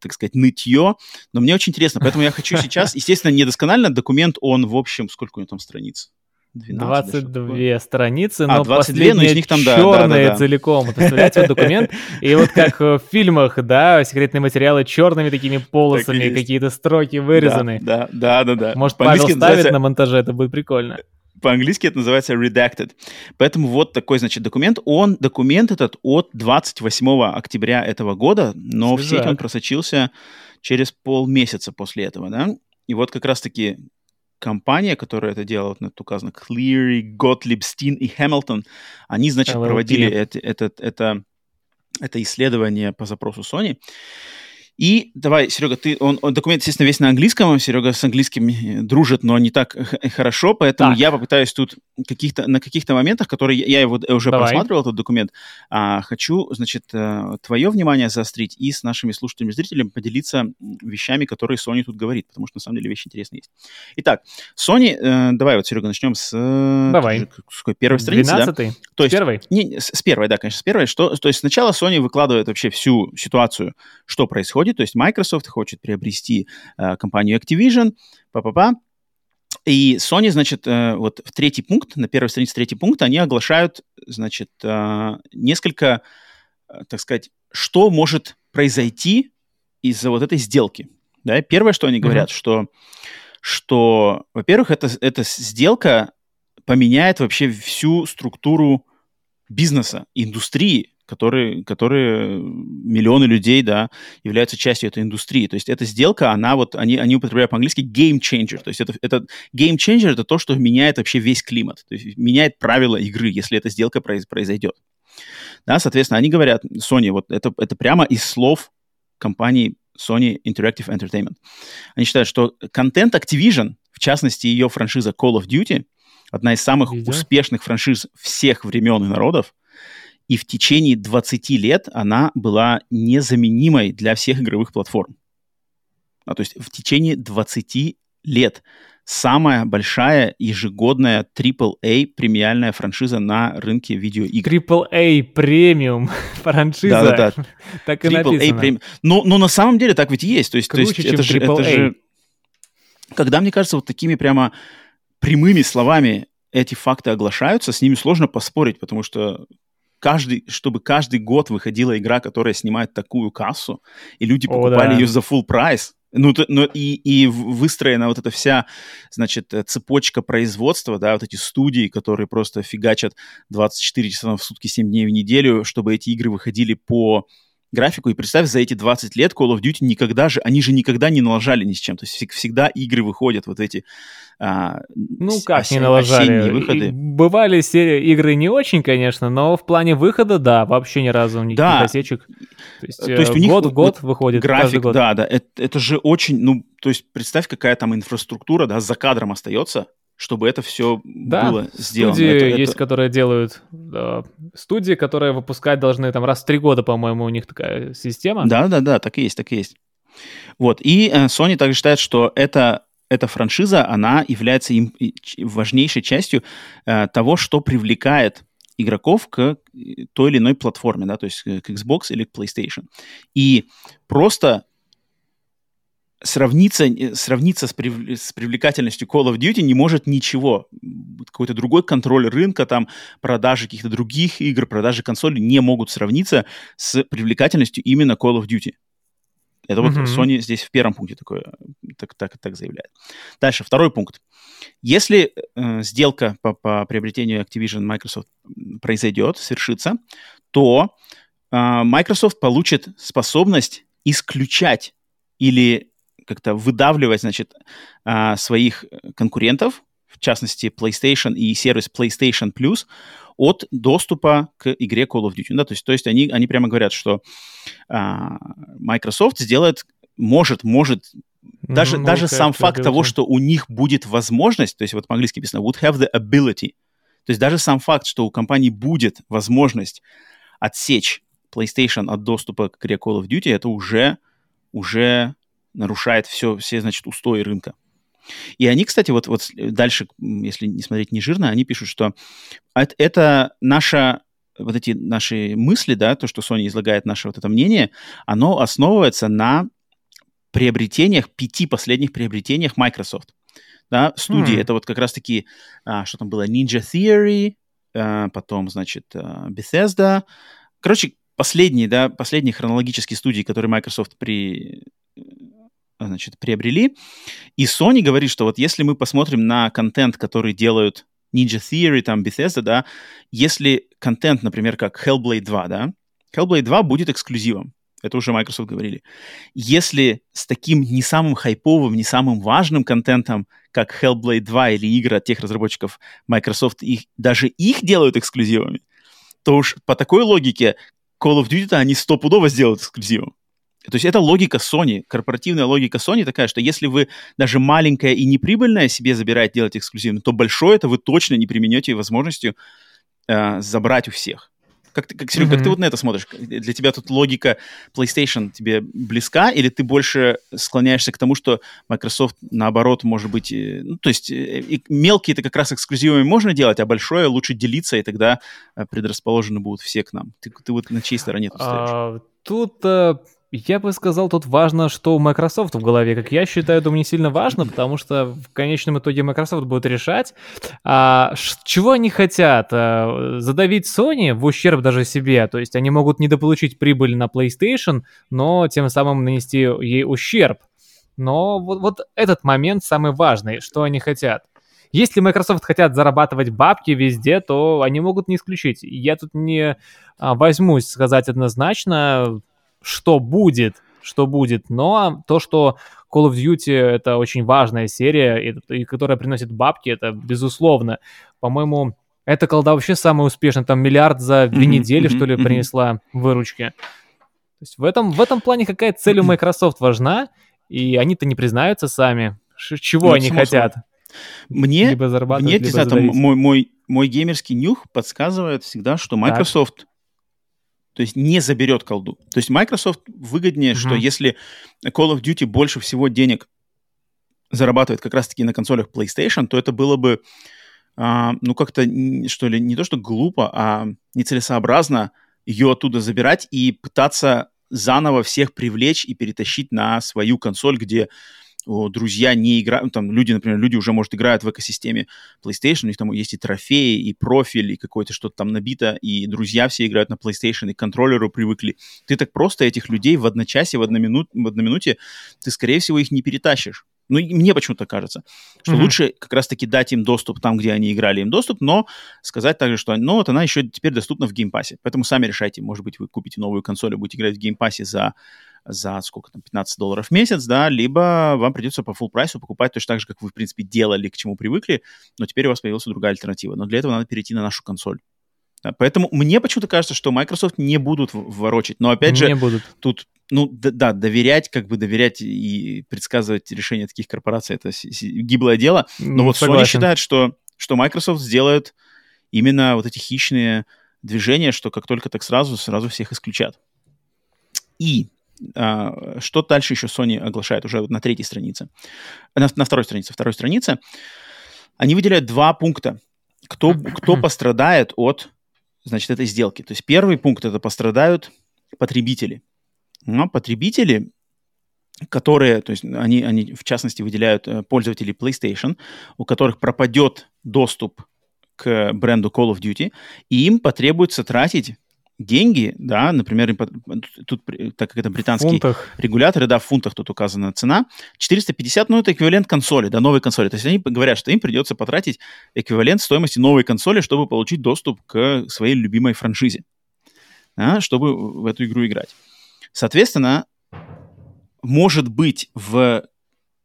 так сказать, нытье. Но мне очень интересно, поэтому я хочу сейчас, естественно, недосконально, документ, он, в общем, сколько у него там страниц? 12, да, что-то такое? 22 страницы, А, но 22, но из них там, да, да, да, черная да. целиком. Вот Представляете, вот документ, и вот как в фильмах, да, секретные материалы черными такими полосами, какие-то строки вырезаны. Да, да, да, да. Может, Павел ставит на монтаже, это будет прикольно. По-английски это называется redacted. Поэтому вот такой, значит, документ. Он, документ этот от 28 октября этого года, но в сеть он Свежак. просочился через полмесяца после этого, да. И вот как раз-таки компания, которая это делала, вот тут указано, Cleary, Gottlieb, Steen и Hamilton, они, значит, LLP. проводили это, это, это, это исследование по запросу Sony. И давай, Серега, ты, он, он документ, естественно, весь на английском. Серега с английским э, дружит, но не так х- хорошо, поэтому Так. я попытаюсь тут каких-то, на каких-то моментах, которые я, его д- уже Давай. просматривал, этот документ, а, хочу, значит, э, твое внимание заострить и с нашими слушателями и зрителями поделиться вещами, которые Sony тут говорит, потому что, на самом деле, вещи интересные есть. Итак, Sony, э, давай вот, Серега, начнем с, э, Давай. с какой первой страницы, да? 12 То есть Первый? не, не, с, с первой, да, конечно, с первой. Что, то есть сначала Sony выкладывает вообще всю ситуацию, что происходит. То есть Microsoft хочет приобрести э, компанию Activision, па-па-па. И Sony, значит, э, вот в третий пункт, на первой странице третий пункт, они оглашают, значит, э, несколько, э, так сказать, что может произойти из-за вот этой сделки. Да? Первое, что они говорят, что, что, во-первых, это, эта сделка поменяет вообще всю структуру бизнеса, индустрии, которые, которые миллионы людей, да, являются частью этой индустрии. То есть эта сделка, она вот, они, они употребляют по-английски game changer. То есть это, это game changer это то, что меняет вообще весь климат, то есть меняет правила игры, если эта сделка произ, произойдет. Да, соответственно, они говорят, Sony, вот это, это прямо из слов компании Sony Interactive Entertainment. Они считают, что контент Activision, в частности, ее франшиза Call of Duty, одна из самых Видео. успешных франшиз всех времен и народов, и в течение 20 лет она была незаменимой для всех игровых платформ. А, то есть в течение 20 лет самая большая ежегодная AAA премиальная франшиза на рынке видеоигр. AAA премиум франшиза. Да-да-да. Так и AAA написано. прем- Но, но на самом деле так ведь и есть. То есть, то есть Круче, это, чем же, это же... Когда, мне кажется, вот такими прямо прямыми словами эти факты оглашаются, с ними сложно поспорить, потому что каждый, чтобы каждый год выходила игра, которая снимает такую кассу, и люди О, покупали да. ее за full прайс, ну, то- но и, и выстроена вот эта вся, значит, э, цепочка производства, да, вот эти студии, которые просто фигачат 24 часа в сутки, 7 дней в неделю, чтобы эти игры выходили по графику. И представь, за эти 20 лет Call of Duty никогда же, они же никогда не налажали ни с чем. То есть всег- всегда игры выходят вот эти а, Ну как не осе- налажали? И выходы. Бывали серии игры не очень, конечно, но в плане выхода, да, вообще ни разу никаких Да. осечек. То есть, То есть э, у них год в год вот выходит График, год. да, да, это, это же очень, ну, то есть представь, какая там инфраструктура, да, за кадром остается, чтобы это все Да, было сделано. Студии Это- есть, это- которые делают... да, студии, которые выпускать должны там раз в три года, по-моему, у них такая система. Да, да, да, так и есть, так и есть. Вот, и э, Sony также считает, что это, эта франшиза, она является им важнейшей частью э, того, что привлекает игроков к э, той или иной платформе, да, то есть к Xbox или к PlayStation. И просто сравниться, э, сравниться с, прив- с привлекательностью Call of Duty не может ничего. Какой-то другой контроль рынка, там, продажи каких-то других игр, продажи консолей не могут сравниться с привлекательностью именно Call of Duty. Это вот Мгм. Sony здесь в первом пункте такое, так, так, так заявляет. Дальше, второй пункт. Если э, сделка по, по приобретению Activision Microsoft произойдет, свершится, то э, Microsoft получит способность исключать или как-то выдавливать, значит, а, своих конкурентов, в частности PlayStation и сервис PlayStation Plus, от доступа к игре Call of Duty. Да, то есть, то есть они, они прямо говорят, что а, Microsoft сделает, может, может даже, ну, даже сам факт того, что у них будет возможность, то есть вот по-английски написано would have the ability, то есть даже сам факт, что у компании будет возможность отсечь PlayStation от доступа к игре Call of Duty, это уже, уже нарушает все, все, значит, устои рынка. И они, кстати, вот, вот дальше, если не смотреть не жирно, они пишут, что это, наша вот эти наши мысли, да, то, что Sony излагает наше вот это мнение, оно основывается на приобретениях, пяти последних приобретениях Microsoft. Да, студии, hmm. это вот как раз-таки, а, что там было, Ninja Theory, а, потом, значит, а, Bethesda. Короче, последние, да, последние хронологические студии, которые Microsoft при, значит, приобрели. И Sony говорит, что вот если мы посмотрим на контент, который делают Ninja Theory, там, Bethesda, да, если контент, например, как Hellblade 2, да, Hellblade 2 будет эксклюзивом. Это уже Microsoft говорили. Если с таким не самым хайповым, не самым важным контентом, как Hellblade 2 или игры от тех разработчиков Microsoft, их, даже их делают эксклюзивами, то уж по такой логике Call of Duty они стопудово сделают эксклюзивом. То есть это логика Sony, корпоративная логика Sony такая, что если вы даже маленькое и неприбыльное себе забираете делать эксклюзивно, то большое это вы точно не применете возможностью э, забрать у всех. Как, ты, как, Серега, mm-hmm. как ты вот на это смотришь? Для тебя тут логика PlayStation тебе близка, или ты больше склоняешься к тому, что Microsoft, наоборот, может быть... Э, ну, то есть э, мелкие это как раз эксклюзивами можно делать, а большое лучше делиться, и тогда э, предрасположены будут все к нам. Ты, ты вот на чьей стороне тут стоишь? А, тут я бы сказал, тут важно, что у Microsoft в голове. Как я считаю, думаю, не сильно важно, потому что в конечном итоге Microsoft будет решать, а, чего они хотят. А, задавить Sony в ущерб даже себе. То есть они могут недополучить прибыль на PlayStation, но тем самым нанести ей ущерб. Но вот, вот этот момент самый важный, что они хотят. Если Microsoft хотят зарабатывать бабки везде, то они могут не исключить. Я тут не а, возьмусь сказать однозначно, что будет, что будет, но то, что Call of Duty это очень важная серия, и, и которая приносит бабки, это безусловно. По-моему, эта колда вообще самая успешная, там миллиард за две недели, что ли, принесла выручки. То есть в этом, в этом плане какая цель у Microsoft важна, и они-то не признаются сами, чего ну, они хотят. Мне, либо зарабатывать, мне, либо знаю, там, мой, мой, мой геймерский нюх подсказывает всегда, что Microsoft так то есть не заберет колду. То есть Microsoft выгоднее, mm-hmm. что если Call of Duty больше всего денег зарабатывает как раз-таки на консолях PlayStation, то это было бы, а, ну, как-то, что ли, не то что глупо, а нецелесообразно ее оттуда забирать и пытаться заново всех привлечь и перетащить на свою консоль, где друзья не играют, ну, там люди, например, люди уже, может, играют в экосистеме PlayStation, у них там есть и трофеи, и профиль, и какое-то что-то там набито, и друзья все играют на PlayStation, и к контроллеру привыкли. Ты так просто этих людей в одночасье, в, одноминут, в одной минуте, ты, скорее всего, их не перетащишь. Ну, мне почему-то кажется, что mm-hmm. лучше как раз-таки дать им доступ там, где они играли им доступ, но сказать также, что ну вот она еще теперь доступна в Game Pass е. Поэтому сами решайте, может быть, вы купите новую консоль и будете играть в Game Pass е за за сколько там, 15 долларов в месяц, да, либо вам придется по full прайсу покупать точно так же, как вы, в принципе, делали, к чему привыкли, но теперь у вас появилась другая альтернатива. Но для этого надо перейти на нашу консоль. Да, поэтому мне почему-то кажется, что Microsoft не будут ворочать. Но опять не же, будут. тут, ну да, да, доверять, как бы доверять и предсказывать решения таких корпораций, это гиблое дело. Но вот Согласен. Sony считает, что, что Microsoft сделает именно вот эти хищные движения, что как только так сразу, сразу всех исключат. И что дальше еще Sony оглашает уже на третьей странице, на, на второй странице, второй странице, они выделяют два пункта, кто, кто пострадает от, значит, этой сделки. То есть первый пункт это пострадают потребители. Но потребители, которые, то есть они, они в частности выделяют э, пользователей PlayStation, у которых пропадет доступ к бренду Call of Duty, и им потребуется тратить деньги, да, например, тут, так как это британские фунтах. регуляторы, да, в фунтах тут указана цена, 450, ну, это эквивалент консоли, да, новой консоли. То есть они говорят, что им придется потратить эквивалент стоимости новой консоли, чтобы получить доступ к своей любимой франшизе, да, чтобы в эту игру играть. Соответственно, может быть, в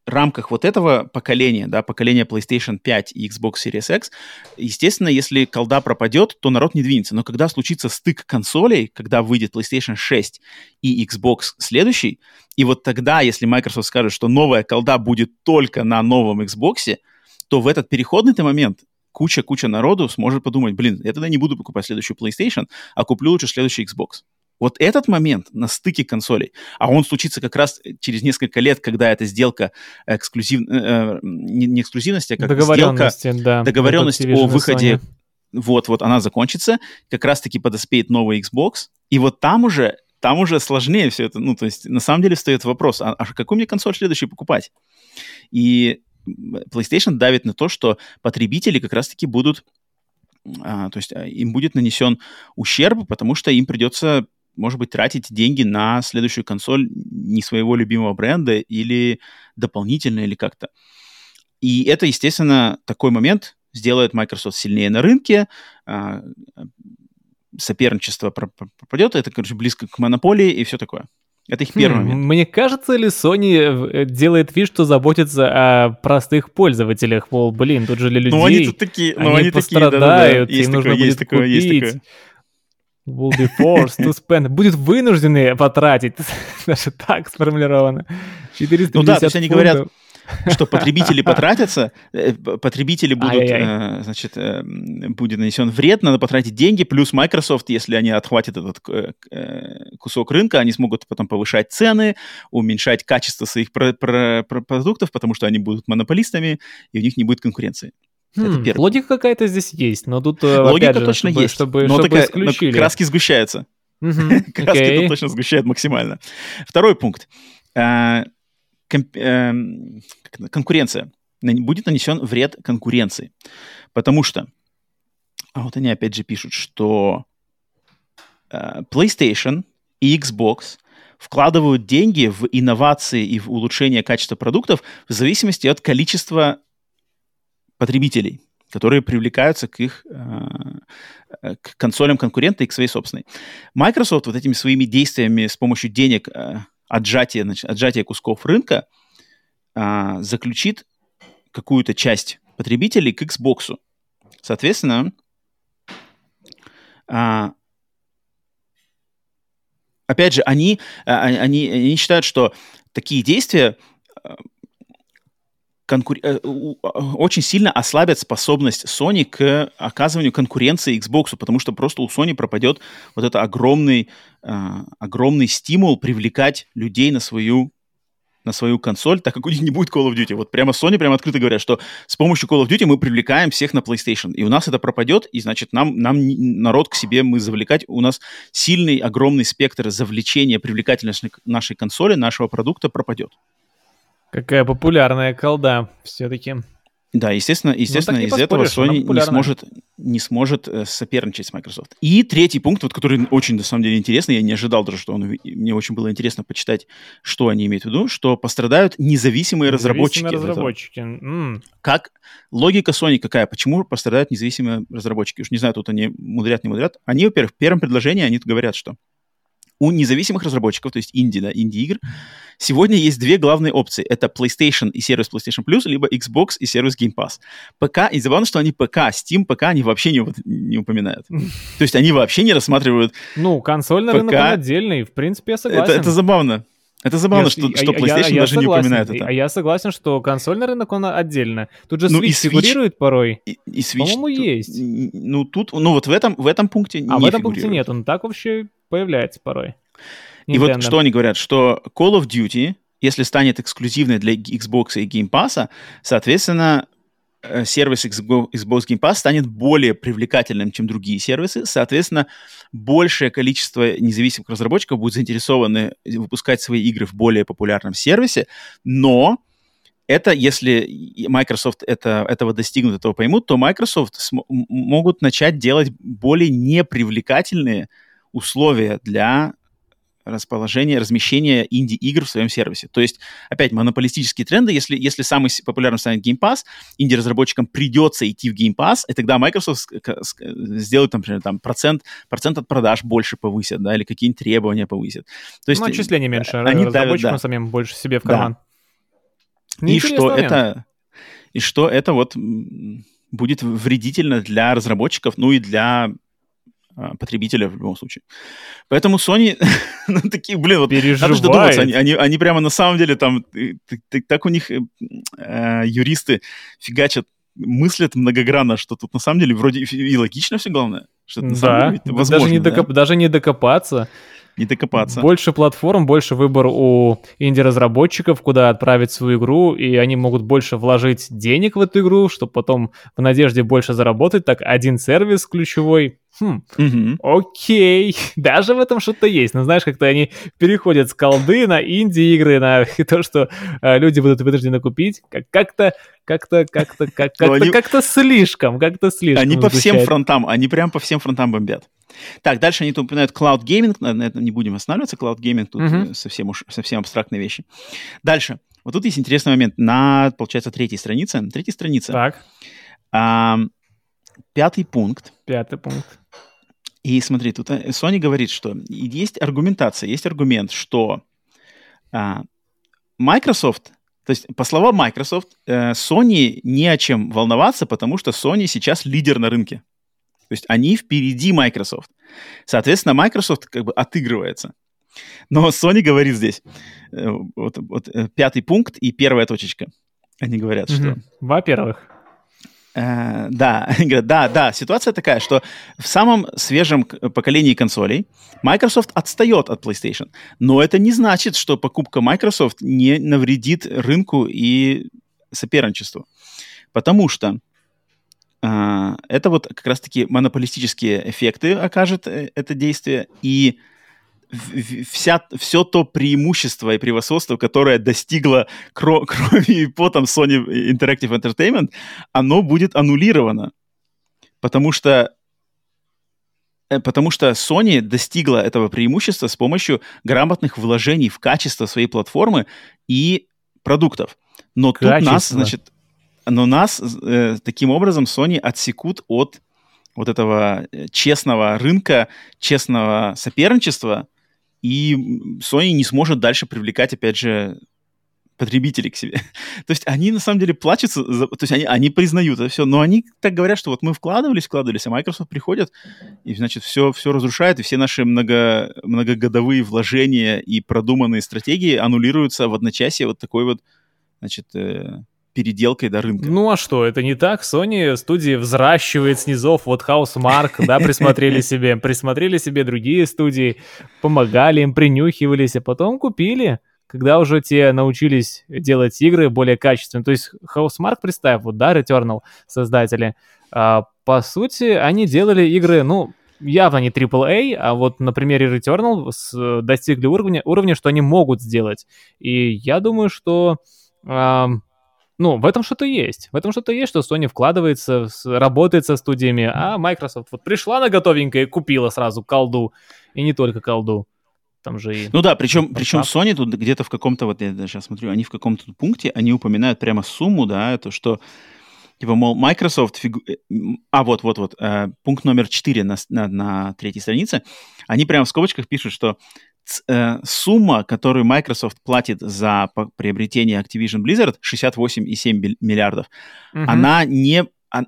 рамках вот этого поколения, да, поколения PlayStation 5 и Xbox Series X, естественно, если колда пропадет, то народ не двинется. Но когда случится стык консолей, когда выйдет PlayStation 6 и Xbox следующий, и вот тогда, если Microsoft скажет, что новая колда будет только на новом Xbox, то в этот переходный момент куча-куча народу сможет подумать, блин, я тогда не буду покупать следующую PlayStation, а куплю лучше следующий Xbox. Вот этот момент на стыке консолей, а он случится как раз через несколько лет, когда эта сделка эксклюзив, э, э не, не эксклюзивность, а как договоренности, сделка, да, договоренность о выходе, вот-вот она закончится, как раз-таки подоспеет новый Xbox, и вот там уже там уже сложнее все это. Ну, то есть, на самом деле, стоит вопрос, а, а какую мне консоль следующий покупать? И PlayStation давит на то, что потребители как раз-таки будут, а, то есть а, им будет нанесен ущерб, потому что им придется может быть, тратить деньги на следующую консоль не своего любимого бренда или дополнительно, или как-то. И это, естественно, такой момент сделает Microsoft сильнее на рынке, а, соперничество пропадет, это, короче, близко к монополии и все такое. Это их первый хм, момент. Мне кажется, ли Sony э, делает вид, что заботится о простых пользователях? Мол, блин, тут же для людей. Ну, они тут такие, ну, они, они пострадают, такие, да, да, да. Есть им такое, нужно есть будет такое, купить. Есть такое will be forced to spend, будет вынуждены потратить, даже так сформулировано. 450 ну да, то есть они говорят, что потребители потратятся, э, потребители будут, э, значит, э, будет нанесен вред, надо потратить деньги, плюс Microsoft, если они отхватят этот кусок рынка, они смогут потом повышать цены, уменьшать качество своих продуктов, потому что они будут монополистами, и у них не будет конкуренции. Хм, логика какая-то здесь есть, но тут э, Логика же, точно чтобы, есть, чтобы, но чтобы такая, исключили. Но краски сгущаются. краски okay. тут точно сгущают максимально. Второй пункт. Э, э, конкуренция. Будет нанесен вред конкуренции. Потому что, а вот они опять же пишут, что PlayStation и Xbox вкладывают деньги в инновации и в улучшение качества продуктов в зависимости от количества потребителей, которые привлекаются к их э, к консолям конкурента и к своей собственной. Microsoft вот этими своими действиями с помощью денег э, отжатия, значит, отжатия кусков рынка э, заключит какую-то часть потребителей к Xbox. Соответственно, опять же, они, они, они считают, что такие действия конкур... Э, очень сильно ослабят способность Sony к оказыванию конкуренции Xbox, потому что просто у Sony пропадет вот этот огромный, э, огромный стимул привлекать людей на свою на свою консоль, так как у них не будет Call of Duty. Вот прямо Sony прямо открыто говорят, что с помощью Call of Duty мы привлекаем всех на PlayStation. И у нас это пропадет, и значит нам, нам народ к себе мы завлекать. У нас сильный, огромный спектр завлечения, привлекательности нашей консоли, нашего продукта пропадет. Какая популярная колда все-таки. Да, естественно, ну, естественно, из этого Sony не сможет, не сможет э, соперничать с Microsoft. И третий пункт, вот, который очень, на самом деле, интересный, я не ожидал даже, что он... Мне очень было интересно почитать, что они имеют в виду, что пострадают независимые, независимые разработчики. разработчики. Mm. Как логика Sony какая? Почему пострадают независимые разработчики? Уж не знаю, тут они мудрят, не мудрят. Они, во-первых, в первом предложении они говорят, что у независимых разработчиков, то есть инди, да, инди-игр, сегодня есть две главные опции. Это PlayStation и сервис PlayStation Plus, либо Xbox и сервис Game Pass. ПК, и забавно, что они ПК, Steam ПК они вообще не, не упоминают. То есть они вообще не рассматривают Ну, консольный ПК. рынок отдельный, в принципе, я согласен. Это, это забавно. Это забавно, я, что, что PlayStation я, я даже согласен. не упоминает это. А я согласен, что консольный рынок, он отдельно. Тут же ну, Switch, Switch фигурирует порой. И, и Switch. По-моему, есть. Ну, тут, ну вот в этом, в этом пункте а не А в этом пункте нет, он так вообще появляется порой. Nintendo. И вот что они говорят, что Call of Duty, если станет эксклюзивной для Xbox и Game Pass, соответственно, сервис Xbox Game Pass станет более привлекательным, чем другие сервисы. Соответственно, большее количество независимых разработчиков будет заинтересованы выпускать свои игры в более популярном сервисе, но это, если Microsoft это, этого достигнут, этого поймут, то Microsoft см- могут начать делать более непривлекательные условия для расположения, размещения инди-игр в своем сервисе. То есть, опять, монополистические тренды, если, если самый популярным станет Game Pass, инди-разработчикам придется идти в Game Pass, и тогда Microsoft сделает, например, там, процент, процент от продаж больше повысят, да, или какие-нибудь требования повысят. То есть, ну, отчисления меньше, они разработчикам давят, да. самим больше себе в карман. Да. и что момент. это и что это вот будет вредительно для разработчиков, ну и для а, потребителя в любом случае. Поэтому Sony, ну, такие, блин, вот надо же додуматься, они, они, они прямо на самом деле там, так у них э, э, юристы фигачат, мыслят многогранно, что тут на самом деле вроде и логично все главное. Что да, самом деле, возможно, даже, не докоп, да? даже не докопаться не докопаться. Больше платформ, больше выбор у инди-разработчиков, куда отправить свою игру, и они могут больше вложить денег в эту игру, чтобы потом в надежде больше заработать. Так, один сервис ключевой. Хм, угу. окей, даже в этом что-то есть. Но знаешь, как-то они переходят с колды на инди-игры, на то, что э, люди будут вынуждены купить. Как- как-то, как-то, как-то, как- как-то, они... как-то слишком, как-то слишком. Они по всем фронтам, они прям по всем фронтам бомбят. Так, дальше они тут упоминают Cloud Gaming, на этом не будем останавливаться, Cloud Gaming тут uh-huh. совсем уж совсем абстрактные вещи. Дальше. Вот тут есть интересный момент на, получается, третьей странице. Третья страница. Так. А, пятый пункт. Пятый пункт. И смотри, тут э, Sony говорит, что есть аргументация, есть аргумент, что а, Microsoft, то есть по словам Microsoft, э, Sony не о чем волноваться, потому что Sony сейчас лидер на рынке. То есть они впереди Microsoft. Соответственно, Microsoft как бы отыгрывается. Но Sony говорит здесь, э, вот, вот э, пятый пункт и первая точечка. Они говорят, mm-hmm. что... Во-первых. Э, да, говорят, да, да, ситуация такая, что в самом свежем поколении консолей Microsoft отстает от PlayStation. Но это не значит, что покупка Microsoft не навредит рынку и соперничеству. Потому что это вот как раз-таки монополистические эффекты окажет э, это действие, и вся, все то преимущество и превосходство, которое достигло кро- кровью и потом Sony Interactive Entertainment, оно будет аннулировано. Потому что э, Потому что Sony достигла этого преимущества с помощью грамотных вложений в качество своей платформы и продуктов. Но качество. тут нас, значит, но нас э, таким образом Sony отсекут от вот этого э, честного рынка, честного соперничества, и Sony не сможет дальше привлекать, опять же, потребителей к себе. то есть они на самом деле плачутся, за, то есть они, они признают это все, но они так говорят, что вот мы вкладывались, вкладывались, а Microsoft приходит и, значит, все, все разрушает, и все наши много, многогодовые вложения и продуманные стратегии аннулируются в одночасье вот такой вот, значит, э, переделкой до рынка. Ну а что, это не так. Sony студии взращивает снизов. Вот Housemark, да, присмотрели себе, присмотрели себе другие студии, помогали им, принюхивались, а потом купили когда уже те научились делать игры более качественно. То есть Housemark, представь, вот, да, Returnal создатели, а, по сути, они делали игры, ну, явно не AAA, а вот на примере Returnal с, достигли уровня, уровня, что они могут сделать. И я думаю, что ну, в этом что-то есть. В этом что-то есть, что Sony вкладывается, работает со студиями, а Microsoft вот пришла на готовенькое и купила сразу колду. И не только колду. Там же и... Ну да, причем, причем Sony тут где-то в каком-то, вот я сейчас смотрю, они в каком-то пункте, они упоминают прямо сумму, да, это что, типа, мол, Microsoft, фигу... Э, а вот, вот, вот, э, пункт номер 4 на, на, на третьей странице, они прямо в скобочках пишут, что Э, сумма, которую Microsoft платит за приобретение Activision Blizzard, 68,7 миллиардов, угу. она не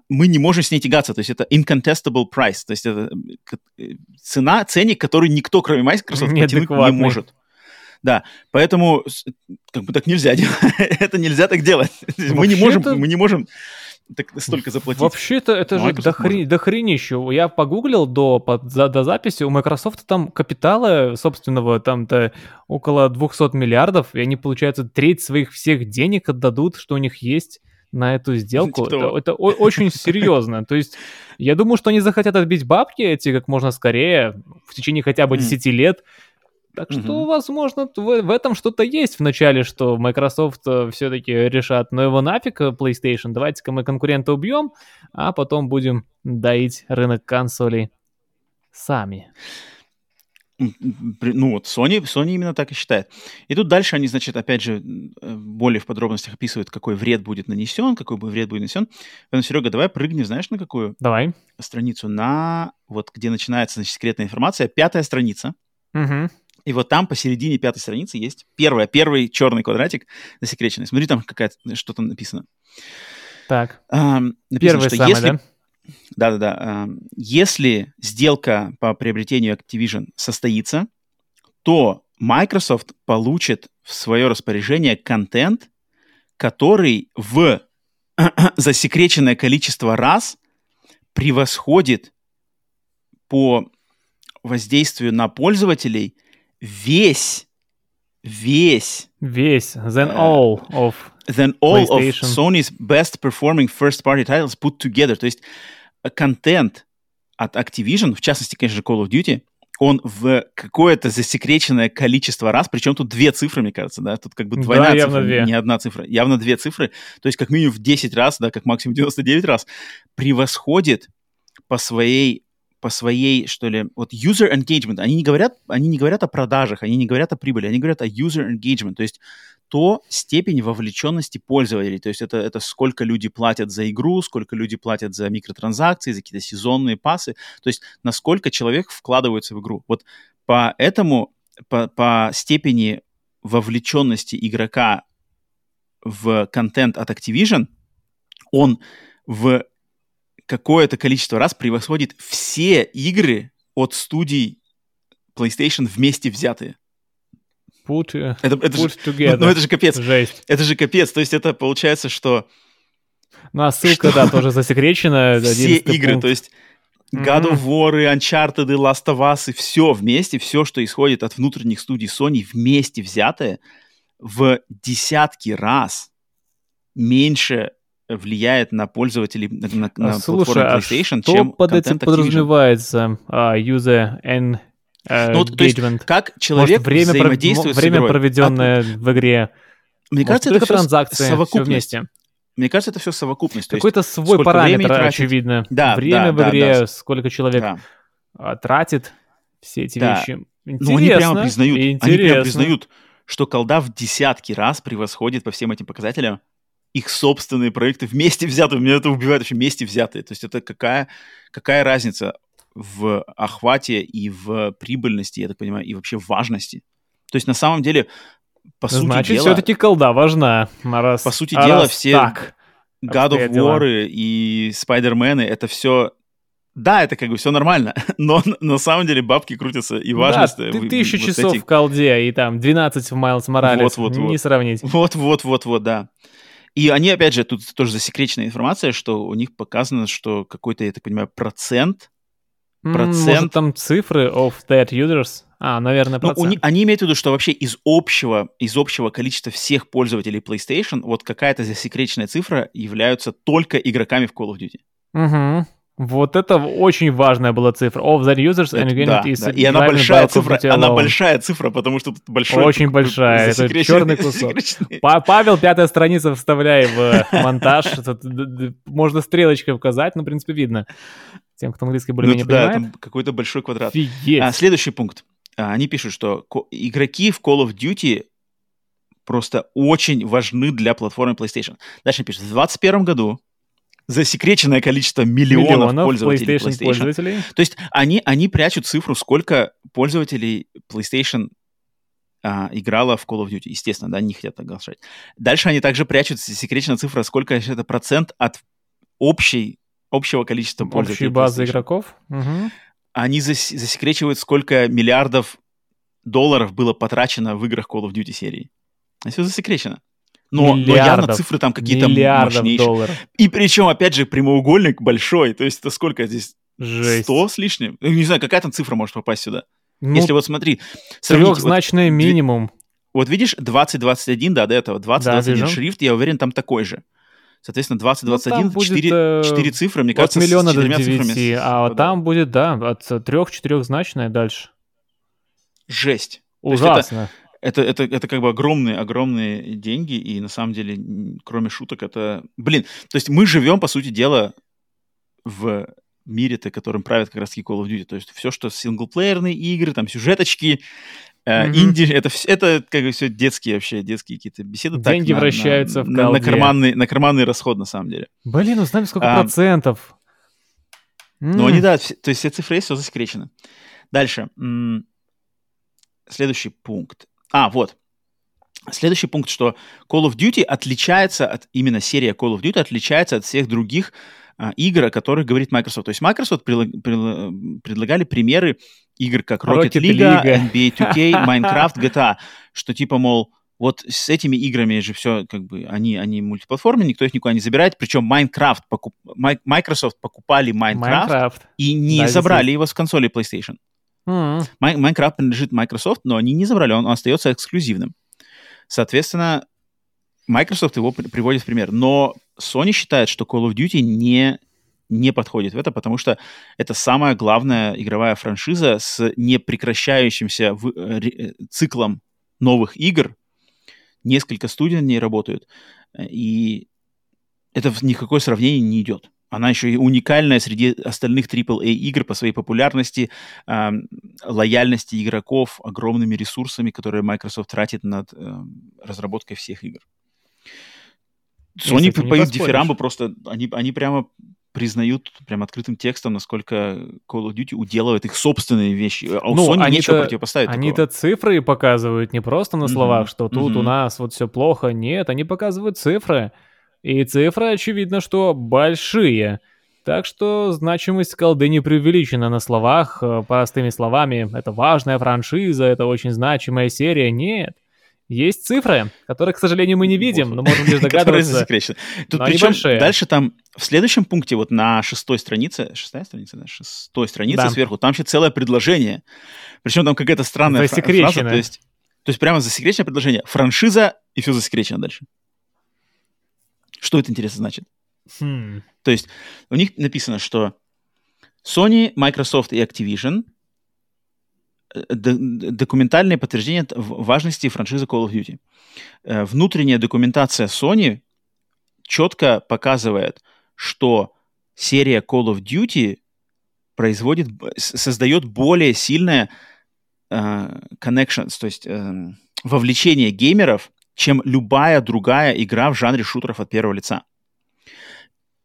мы не можем с ней тягаться, то есть это incontestable price, то есть это э, цена, ценник, который никто, кроме Microsoft, не может. Да, поэтому как бы так нельзя делать, это нельзя так делать. Мы не можем, мы не можем так столько заплатить. Вообще-то это же дохри, дохренище. Я погуглил до, под, за, до записи, у Microsoft там капитала собственного там-то около 200 миллиардов, и они, получается, треть своих всех денег отдадут, что у них есть на эту сделку. Типа это, это очень серьезно. То есть я думаю, что они захотят отбить бабки эти как можно скорее, в течение хотя бы 10 лет, так что, угу. возможно, в, в этом что-то есть в начале, что Microsoft э, все-таки решат, но его нафиг э, PlayStation, давайте-ка мы конкурента убьем, а потом будем доить рынок консолей сами. Ну вот, Sony, Sony именно так и считает. И тут дальше они, значит, опять же, э, более в подробностях описывают, какой вред будет нанесен, какой бы вред будет нанесен. Поэтому, Серега, давай прыгнем, знаешь, на какую? Давай. Страницу. На, вот где начинается, значит, секретная информация. Пятая страница. Угу И вот там посередине пятой страницы есть первое, первый черный квадратик засекреченный. Смотри, там какая-то, что там написано. Так. Эм, написано, Первый что самый, если, да? Да-да-да. эм, если сделка по приобретению Activision состоится, то Microsoft получит в свое распоряжение контент, который в засекреченное количество раз превосходит по воздействию на пользователей весь, весь Весь. Then all of... than all of. Sony's best performing first-party titles put together. То есть э, контент от Activision, в частности, конечно же, Call of Duty, он в какое-то засекреченное количество раз, причем тут две цифры, мне кажется, да, тут как бы Да, двойная явно цифра, две. не одна цифра, явно две цифры, то есть как минимум в 10 раз, да, как максимум 99 раз, превосходит по своей по своей, что ли, вот user engagement. Они не говорят, они не говорят о продажах, они не говорят о прибыли, они говорят о user engagement. То есть то степень вовлеченности пользователей. То есть это, это сколько люди платят за игру, сколько люди платят за микротранзакции, за какие-то сезонные пасы. То есть насколько человек вкладывается в игру. Вот по этому, по, по степени вовлеченности игрока в контент от Activision, он в какое-то количество раз превосходит все игры от студий PlayStation вместе взятые. Put, э, Это, это, же, put together. ну, это же капец. Жесть. Это же капец. То есть это получается, что Ну, а ссылка, да, тоже засекречена. все 11 игры, пункт. то есть God of. War, и Uncharted, и Last of Us, и все вместе, все, что исходит от внутренних студий Sony, вместе взятое, в десятки раз меньше влияет на пользователей, на, на- А, Слушай, платформе а PlayStation, что чем под этим подразумевается? А, user and э, Ну, вот, то есть engagement. Как человек Может, время, взаимодействует с время игрой. проведенное в игре. Мне Может, кажется, это все транзакции, все совокупность. вместе. Мне кажется, это все совокупность. Какой-то свой параметр, очевидно. Да, время да, в да, игре, да. сколько человек да. а, тратит все эти Да. вещи. Ну, они прямо Интересно, признают, они прямо интересно. признают, что колда в десятки раз превосходит по всем этим показателям их собственные проекты вместе взятые. Меня это убивает вообще вместе взятые. То есть это какая, какая разница в охвате и в прибыльности, я так понимаю, и вообще в важности. То есть на самом деле, по сути Значит, дела, все-таки колда важна. А раз- По сути а дела, раз все Так. God of. War и Spider-Man, это все... Да, это как бы все нормально, но на- самом деле бабки крутятся и важность... да, ты тысячу вот часов этих- в колде и там 12 в Майлз Моралес. Вот, вот, Не вот. сравнить. Вот, вот, вот, вот, да. И они, опять же, тут тоже засекреченная информация, что у них показано, что какой-то, я так понимаю, процент. Процент. Может, там цифры of that users? А, наверное, Ну, у процент. ни- они имеют в виду, что вообще из общего, из общего количества всех пользователей PlayStation вот какая-то засекреченная цифра являются только игроками в Call of Duty. Мгм. Вот это очень важная была цифра. Of that users and engagement да, is да. И она большая цифра, она большая цифра, потому что тут большой... Очень большая, это чёрный кусок. Павел, пятая страница, вставляй в монтаж. Д- д- Можно стрелочкой указать, но, в принципе, видно. Тем, кто английский Ну, более-менее это да, понимает. там какой-то большой квадрат. А, следующий пункт. А, Они пишут, что игроки в Call of Duty просто очень важны для платформы PlayStation. Дальше пишут, в 2021 году засекреченное количество миллионов, Миллионов пользователей PlayStation, PlayStation. пользователей. То есть они, они прячут цифру, сколько пользователей PlayStation а, играло в Call of Duty. Естественно, да, они не хотят оглашать. Дальше они также прячут засекреченная цифра, сколько это процент от общей, общего количества пользователей Общей базы игроков. Мгм. они зас- засекречивают, сколько миллиардов долларов было потрачено в играх Call of Duty серии. Это все засекречено. Но, но явно цифры там какие-то мощнейшие. долларов. И причем, опять же, прямоугольник большой. То есть это сколько здесь? Жесть. 100 с лишним? Ну, Не знаю, какая там цифра может попасть сюда. Ну, Если вот смотри, сравните, вот, минимум. вот видишь 2021, да, до этого, 2021 вижу. шрифт, я уверен, там такой же. Соответственно, 2021, Ну, там будет, 4, э, 4 цифры, мне кажется, миллиона с до четырьмя цифрами 9, а вот там будет, да, от трех-четырехзначное дальше. Жесть. Ужасно. Это, это, это как бы огромные, огромные деньги, и на самом деле, кроме шуток, это... Блин, то есть мы живем, по сути дела, в мире-то, которым правят как раз-таки Call of Duty. То есть все, что синглплеерные игры, там сюжеточки, Мгм. инди, это, вс- это как бы все детские вообще, детские какие-то беседы. так, Деньги на- на- вращаются в на, на, карманный, на карманный расход, на самом деле. Блин, знаем, сколько А, процентов. Ну, они, да, все- то есть все цифры есть, все засекречено. Дальше. Следующий пункт. А, вот. Следующий пункт, что Call of Duty отличается от, именно серия Call of Duty отличается от всех других а, игр, о которых говорит Microsoft. То есть Microsoft прил, прил, предлагали примеры игр, как Rocket, Rocket League, League, NBA 2K, Minecraft, GTA, что типа, мол, вот с этими играми же все, как бы, они, они мультиплатформенные, никто их никуда не забирает. Причем Minecraft, покуп... Microsoft покупали Minecraft, Minecraft. и не да, забрали его с консоли PlayStation. Minecraft принадлежит Microsoft, но они не забрали, он, остается эксклюзивным. Соответственно, Microsoft его при- приводит в пример. Но Sony считает, что Call of Duty не, не подходит в это, потому что это самая главная игровая франшиза с непрекращающимся в, э, э циклом новых игр, несколько студий на ней работают, и это в никакое сравнение не идет. Она еще и уникальная среди остальных AAA игр по своей популярности, э, лояльности игроков, огромными ресурсами, которые Microsoft тратит над э, разработкой всех игр. Sony поют дифирамбы просто, они, они прямо признают прям открытым текстом, насколько Call of Duty уделывает их собственные вещи. А у ну, Sony нечего противопоставить. Они-то цифры показывают не просто на словах, mm-hmm. что тут mm-hmm. у нас вот все плохо. Нет, они показывают цифры. И цифры, очевидно, что большие. Так что значимость колды не преувеличена на словах, э, простыми словами. Это важная франшиза, это очень значимая серия. Нет. Есть цифры, которых, к сожалению, мы не видим, но можем лишь догадываться. Тут причем дальше там в следующем пункте, вот на шестой странице, шестая страница, да, шестой странице да. сверху, там еще целое предложение. Причем там какая-то странная фраза, то есть, то есть прямо засекреченное предложение. Франшиза и все засекречено дальше. Что это, интересно, значит? Хм. То есть у них написано, что Sony, Microsoft и Activision – документальное подтверждение важности франшизы Call of Duty. Э, внутренняя документация Sony четко показывает, что серия Call of Duty производит, создает более сильное uh, connections, то есть uh, вовлечение геймеров, чем любая другая игра в жанре шутеров от первого лица.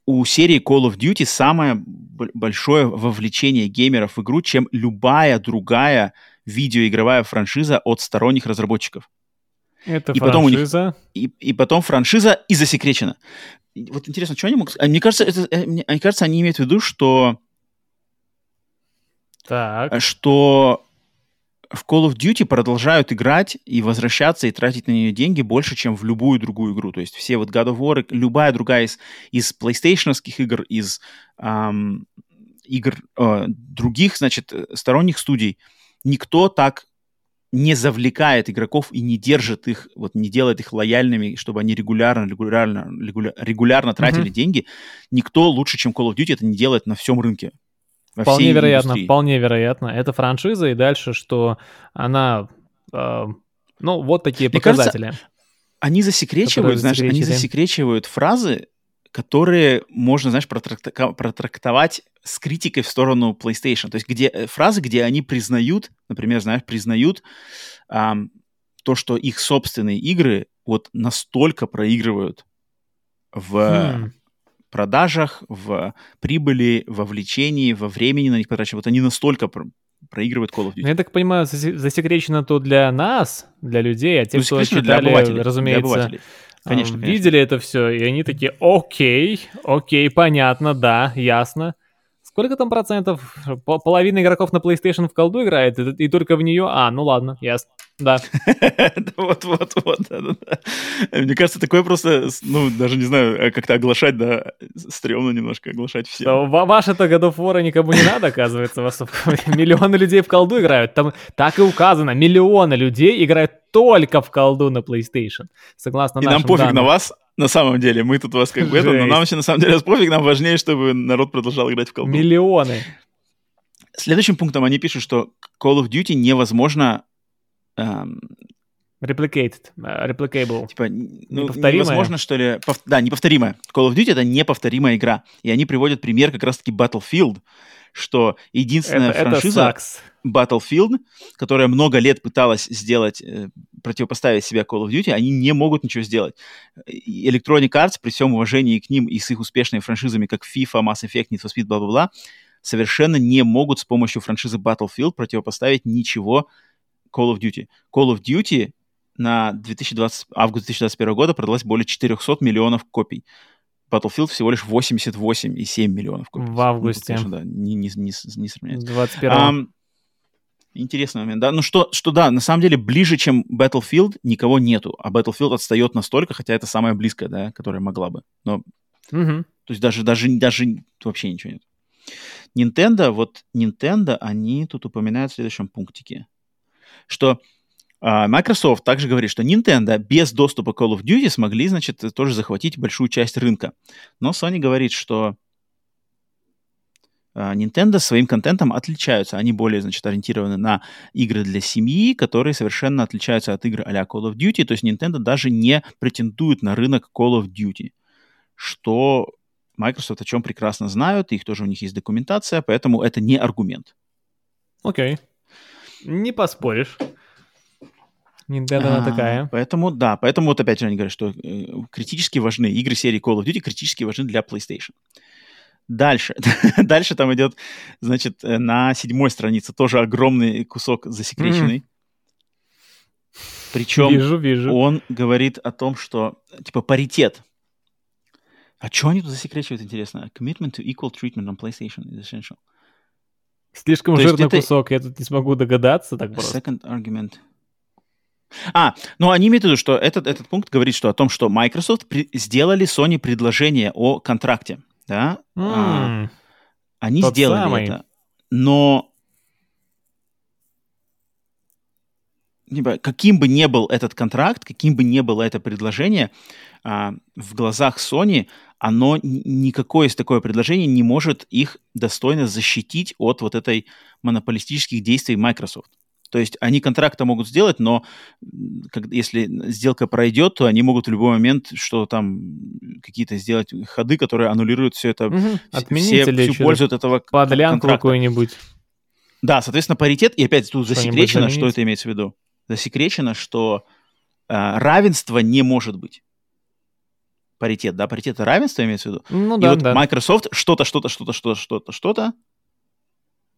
У серии Call of Duty самое большое вовлечение геймеров в игру, чем любая другая видеоигровая франшиза от сторонних разработчиков. Это и франшиза. Потом них, и, и потом франшиза и засекречена. Вот интересно, что они могут... А мне кажется, это, э, мне, мне кажется, они имеют в виду, что... Так. Что в Call of Duty продолжают играть и возвращаться и тратить на нее деньги больше, чем в любую другую игру. То есть все вот God of War, любая другая из, из PlayStation игр, из эм, игр э, других, значит, сторонних студий, никто так не завлекает игроков и не держит их, вот не делает их лояльными, чтобы они регулярно, регулярно, регулярно тратили mm-hmm. деньги. Никто лучше, чем Call of Duty, это не делает на всем рынке. Вполне вероятно, индустрии. вполне вероятно. Это франшиза, и дальше, что она, э, ну, вот такие Мне показатели. Кажется, они засекречивают, знаешь, они засекречивают фразы, которые можно, знаешь, протрактовать с критикой в сторону PlayStation. То есть где э, фразы, где они признают, например, знаешь, признают эм, то, что их собственные игры вот настолько проигрывают в хм. Продажах, в прибыли, во влечении, во времени на них потрачено. Вот они настолько про проигрывают Call of Duty. Ну, я так понимаю, засекречено то для нас, для людей, а те, ну, кто читали, для обывателей, разумеется, для обывателей. Конечно, конечно. Видели это все, и они такие, окей, окей, понятно, да, ясно. Сколько там процентов? Половина игроков на PlayStation в колду играет, и, и только в нее... А, ну ладно, ясно. Да. Вот-вот-вот. Мне кажется, такое просто, ну, даже не знаю, э, как-то оглашать, да, стрёмно немножко оглашать все. Ваше-то of War никому не надо, оказывается. Миллионы людей в колду играют. Там так и указано, миллионы людей играют только в колду на PlayStation. Согласно И нам пофиг на вас, на самом деле. Мы тут вас как бы это, но нам вообще на самом деле пофиг, нам важнее, чтобы народ продолжал играть в колду. Миллионы. Следующим пунктом они пишут, что Call of Duty невозможно эм, Replicated, uh, replicable. Типа, ну, невозможно, что ли... Пов... Да, неповторимая. Call of Duty — это неповторимая игра. И они приводят пример как раз-таки Battlefield, что единственная это, франшиза это Battlefield, которая много лет пыталась сделать, э, противопоставить себя Call of Duty, они не могут ничего сделать. Electronic Arts, при всем уважении к ним и с их успешными франшизами, как FIFA, Mass Effect, Need for Speed, бла-бла-бла, совершенно не могут с помощью франшизы Battlefield противопоставить ничего Call of Duty. Call of Duty на 2020, август 2021 года продалось более 400 миллионов копий. Battlefield всего лишь 88,7 миллионов копий. В августе. Ну, конечно, да, не, не, не, не сравняется. 21 Ам, интересный момент, да. Ну что, что да, на самом деле ближе, чем Battlefield, никого нету. А Battlefield отстает настолько, хотя это самое близкое, да, которое могла бы. Но, Мгм. то есть даже, даже, даже вообще ничего нет. Nintendo, вот Nintendo, они тут упоминают в следующем пунктике, что а, Microsoft также говорит, что Nintendo без доступа Call of Duty смогли, значит, тоже захватить большую часть рынка. Но Sony говорит, что Nintendo своим контентом отличаются. Они более, значит, ориентированы на игры для семьи, которые совершенно отличаются от игр а-ля Call of Duty. То есть Nintendo даже не претендует на рынок Call of Duty, что Microsoft о чем прекрасно знают, их тоже у них есть документация, поэтому это не аргумент. Окей. Не поспоришь. Nintendo она А, такая. Поэтому, да, поэтому вот опять же они говорят, что э, критически важны, игры серии Call of Duty критически важны для PlayStation. Дальше, дальше там идет, значит, э, на седьмой странице тоже огромный кусок засекреченный. Причем Вижу, вижу. он говорит о том, что, типа, паритет. А что они тут засекречивают, интересно? Commitment to equal treatment on PlayStation is essential. Слишком то жирный это- кусок, я тут не смогу догадаться так просто. Second argument. А, ну они имеют в виду, что этот, этот пункт говорит что о том, что Microsoft при- сделали Sony предложение о контракте. Да? А, М, они сделали самый. это. Но каким бы ни был этот контракт, каким бы ни было это предложение, а, в глазах Sony оно никакое из такое предложение не может их достойно защитить от вот этой монополистических действий Microsoft. То есть они контракта могут сделать, но как- если сделка пройдет, то они могут в любой момент что там какие-то сделать ходы, которые аннулируют все это, мгм. все- Отмените все- всю пользу от этого Подлянку контракта. какую-нибудь. Да, соответственно, паритет, и опять тут Что-нибудь засекречено, что заменить? это имеется в виду. Засекречено, что а, равенство не может быть. Паритет, да, паритет равенство имеется в виду. Ну и да, вот да. Microsoft что-то, что-то, что-то, что-то, что-то, что-то.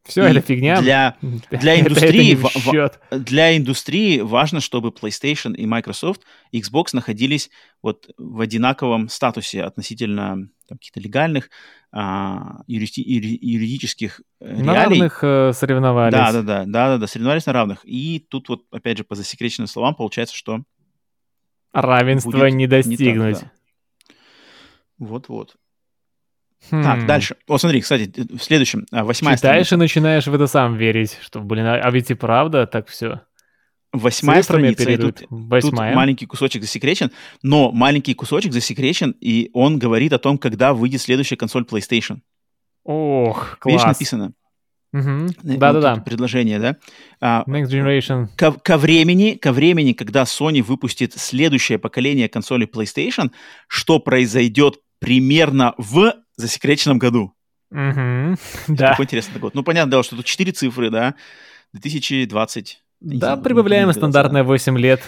Все, и это фигня. Для, для Это- это индустрии не в для индустрии важно, чтобы PlayStation и Microsoft, Xbox находились вот в одинаковом статусе относительно каких-то легальных, а, юристи- юри- юридических э, На реалий. равных э, соревновались. Да, да, да, да, да, да, соревновались на равных. И тут вот, опять же, по засекреченным словам, получается, что Равенства будет не так, достигнуть. да. Вот-вот. Хм. Так, дальше. Вот смотри, кстати, в следующем, а, восьмая Читаешь страница. и начинаешь в это сам верить, что, блин, а а ведь и правда так все. Восьмая страница, и тут, тут Восьмая. маленький кусочек засекречен, но маленький кусочек засекречен, и он говорит о том, когда выйдет следующая консоль PlayStation. Ох, Видишь, класс. написано? Мгм. Э, вот Да-да-да. тут Предложение, да? А, Next Generation. ко, ко времени, ко времени, когда Sony выпустит следующее поколение консолей PlayStation, что произойдет примерно в засекреченном году. Мгм. Да. Какой интересный год. Ну, понятное дело, что тут четыре цифры, да? 2020. не Да, знаю, прибавляем стандартное 8 лет.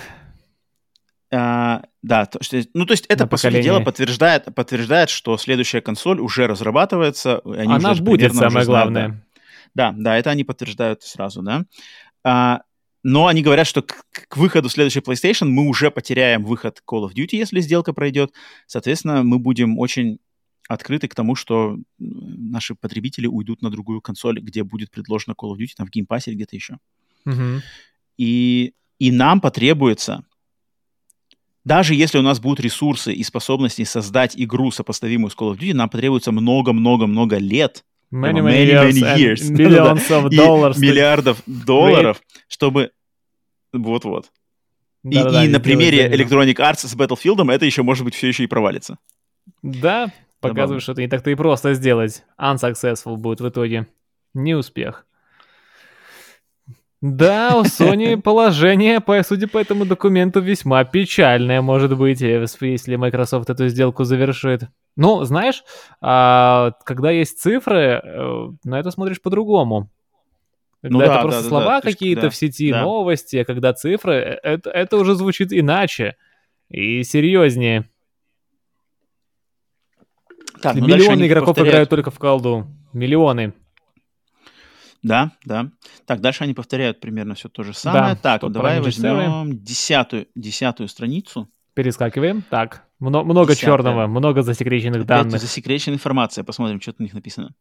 А, да, то, что, ну, то есть это, На по сути дела, подтверждает, подтверждает, что следующая консоль уже разрабатывается. Они Она уже будет, примерно уже самое знают, главное. Да, да, да, это они подтверждают сразу, да. А, но они говорят, что к, к выходу следующей PlayStation мы уже потеряем выход Call of Duty, если сделка пройдет. Соответственно, мы будем очень открыты к тому, что наши потребители уйдут на другую консоль, где будет предложено Call of Duty, там в Game Pass или где-то еще. Мгм. И, и нам потребуется, даже если у нас будут ресурсы и способности создать игру, сопоставимую с Call of Duty, нам потребуется много-много-много лет, Many, Many, many, many years, millions of dollars. миллиардов долларов, чтобы... Вот-вот. И, и на примере. Electronic Arts с Battlefield это еще, может быть, все еще и провалится. Да, показывает, что это не так-то и просто сделать. Unsuccessful будет в итоге. Неуспех. Да, у Sony положение, по, судя по этому документу, весьма печальное, может быть, если Microsoft эту сделку завершит. Ну, знаешь, а, когда есть цифры, э, на это смотришь по-другому. Когда Ну это да, просто да, да, слова да, какие-то когда- в сети, да. новости, а когда цифры, э, это, это уже звучит иначе и серьезнее. Так, ну Миллионы игроков повторяют- играют только в колду. Миллионы. Да, да. Так, дальше они повторяют примерно все то же самое. Да, так, что давай возьмем десятую, десятую страницу. Перескакиваем. Так, мно- много Десятое. черного, много засекреченных Опять данных. засекреченная информация. Посмотрим, что у них написано.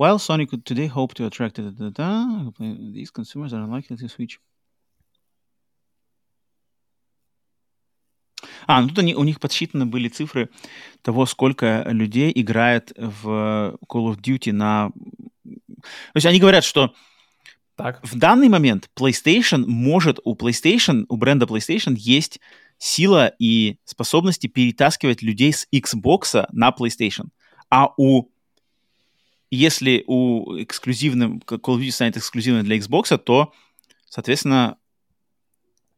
While Sony could today hope to attract da, da, da, da, these consumers are unlikely to switch. А, ну тут они, у них подсчитаны были цифры того, сколько людей играет в Call of Duty на... То есть они говорят, что Так. в данный момент PlayStation может, у PlayStation, у бренда PlayStation есть сила и способности перетаскивать людей с Xbox на PlayStation. А у если у эксклюзивным Call of Duty станет эксклюзивным для Xbox, то, соответственно,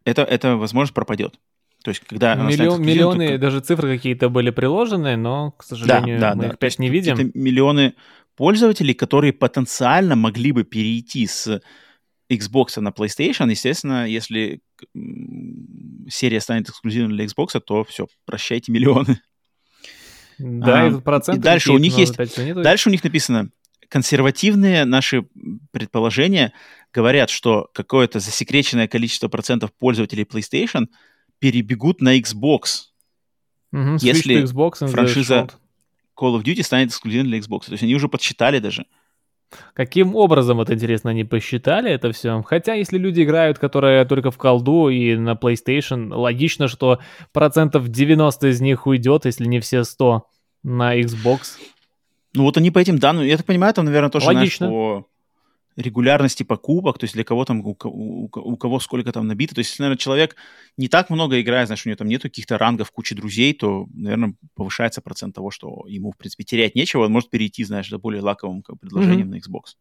это, эта возможность пропадет. То есть, когда Миллион- миллионы, то- даже цифры какие-то были приложены, но, к сожалению, да, мы да. их опять не видим. миллионы пользователей, которые потенциально могли бы перейти с Xbox на PlayStation. Естественно, если серия станет эксклюзивной для Xbox, то все, прощайте миллионы. Да, А, и проценты и дальше у них есть-. Дальше у них написано, консервативные наши предположения говорят, что какое-то засекреченное количество процентов пользователей PlayStation перебегут на Xbox. Switch если Xbox франшиза. Call of Duty станет эксклюзивной для Xbox. То есть они уже подсчитали даже. Каким образом это, интересно, они посчитали это все? Хотя, если люди играют, которые только в колду и на PlayStation, логично, что процентов 90 из них уйдет, если не все 100, на Xbox. Ну вот они по этим данным, я так понимаю, там, наверное, тоже, знаешь, Логично. по регулярности покупок, то есть для кого там, у, у у кого сколько там набито. То есть, если, наверное, человек не так много играет, знаешь, у него там нету каких-то рангов, кучи друзей, то, наверное, повышается процент того, что ему, в принципе, терять нечего, он может перейти, знаешь, за более лаковым как, предложением на Xbox.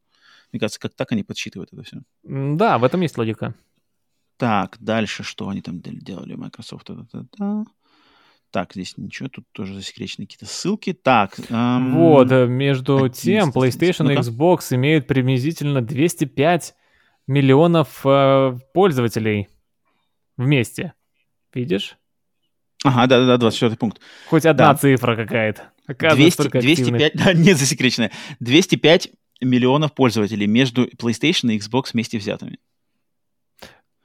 Мне кажется, как так они подсчитывают это все. Да, в этом есть логика. Так, дальше что они там дел- делали, Microsoft? Та-та-та-та. Так, здесь ничего, тут тоже засекречены какие-то ссылки. Так, эм, Вот, между 11 тем. PlayStation и Ну-ка. Xbox имеют приблизительно 205 миллионов э, пользователей вместе. Видишь? Ага, да-да-да, 24 пункт. Хоть одна Да. цифра какая-то. Оказывается, 200, только активных. 205, да, не засекреченная. 205 миллионов пользователей между PlayStation и Xbox вместе взятыми.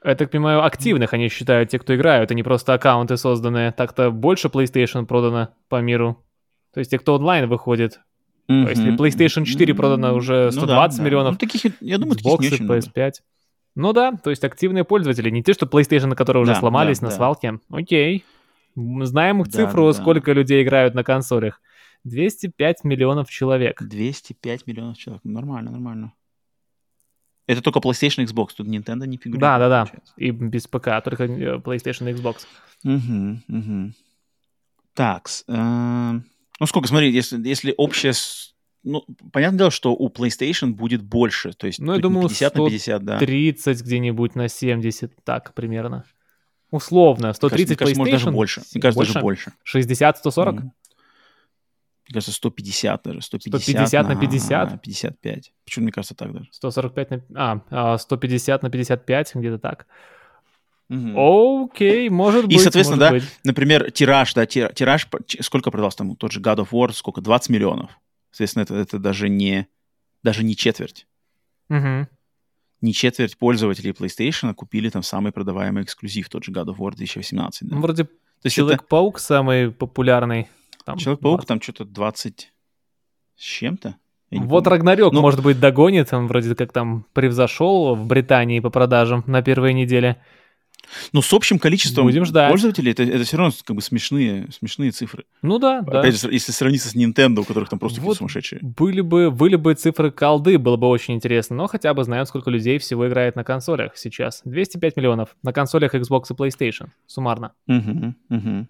Я так понимаю, активных они считают те, кто играют, а не просто аккаунты созданные. Так-то больше PlayStation продано по миру. То есть те, кто онлайн выходит. Мгм. А если PlayStation 4 продано уже Ну 120 да, да. миллионов, Ну, таких, я думаю, таких Xbox, не очень много. PS5. Ну да, то есть активные пользователи. Не те, что PlayStation, которые уже Да, сломались да, на да. свалке. Окей. Знаем их Да, цифру, да. сколько людей играют на консолях. 205 миллионов человек. 205 миллионов человек. Нормально, нормально. Это только PlayStation и Xbox, тут Nintendo не фигурирует. Да, да, да. получается. И без ПК, только э, PlayStation и Xbox. Мгм, мгм. Так, эм, ну сколько, смотри, если, если общее... Ну, понятное дело, что у PlayStation будет больше, то есть Ну, я думаю, 50 на 50, да. 30 где-нибудь на 70, так примерно. Условно, 130 мне кажется, может, даже PlayStation, больше. Мне кажется, даже больше. 60, 140? Мгм. Мне кажется, 150 даже. 150, 150 на 50? 55. Почему мне кажется так даже? 145 на... А, а, 150 на 55, где-то так. Мгм. Окей, может И, быть, соответственно, может да, быть. Например, тираж, да, тира- тираж, сколько продался там тот же God of War, сколько? 20 миллионов. Соответственно, это, это даже не даже не четверть. Мгм. Не четверть пользователей PlayStation купили там самый продаваемый эксклюзив, тот же God of War 2018. да. Ну, Вроде То есть это Человек-паук самый популярный. Там Человек-паук 20. там что-то 20 с чем-то. Вот. Рагнарёк, Ну- может быть, догонит. Он вроде как там превзошел в Британии по продажам на первой неделе. Ну, с общим количеством Будем ждать. пользователей, это, это все равно как бы смешные, смешные цифры. Ну да, да. Опять же, если сравниться с Nintendo, у которых там просто Вот сумасшедшие. Были бы, были бы цифры колды, было бы очень интересно, но хотя бы знаем, сколько людей всего играет на консолях сейчас. 205 миллионов на консолях Xbox и PlayStation, суммарно. Мгм, мгм.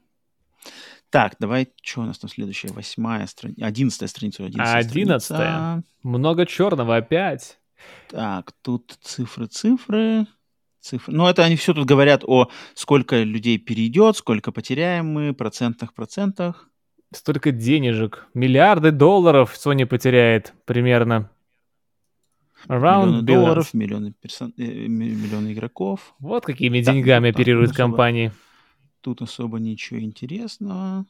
Так, давай, что у нас там следующая? Восьмая страница, одиннадцатая страница. одиннадцатая. Много черного опять. Так, тут цифры, цифры, цифры. Ну, это они все тут говорят о сколько людей перейдет, сколько потеряем мы, процентных процентах. Столько денежек. Миллиарды долларов Sony потеряет примерно. Around миллионы billions. долларов, миллионы, персон- э, ми- миллионы игроков. Вот какими деньгами так, оперируют ну, компании. Тут особо ничего интересного.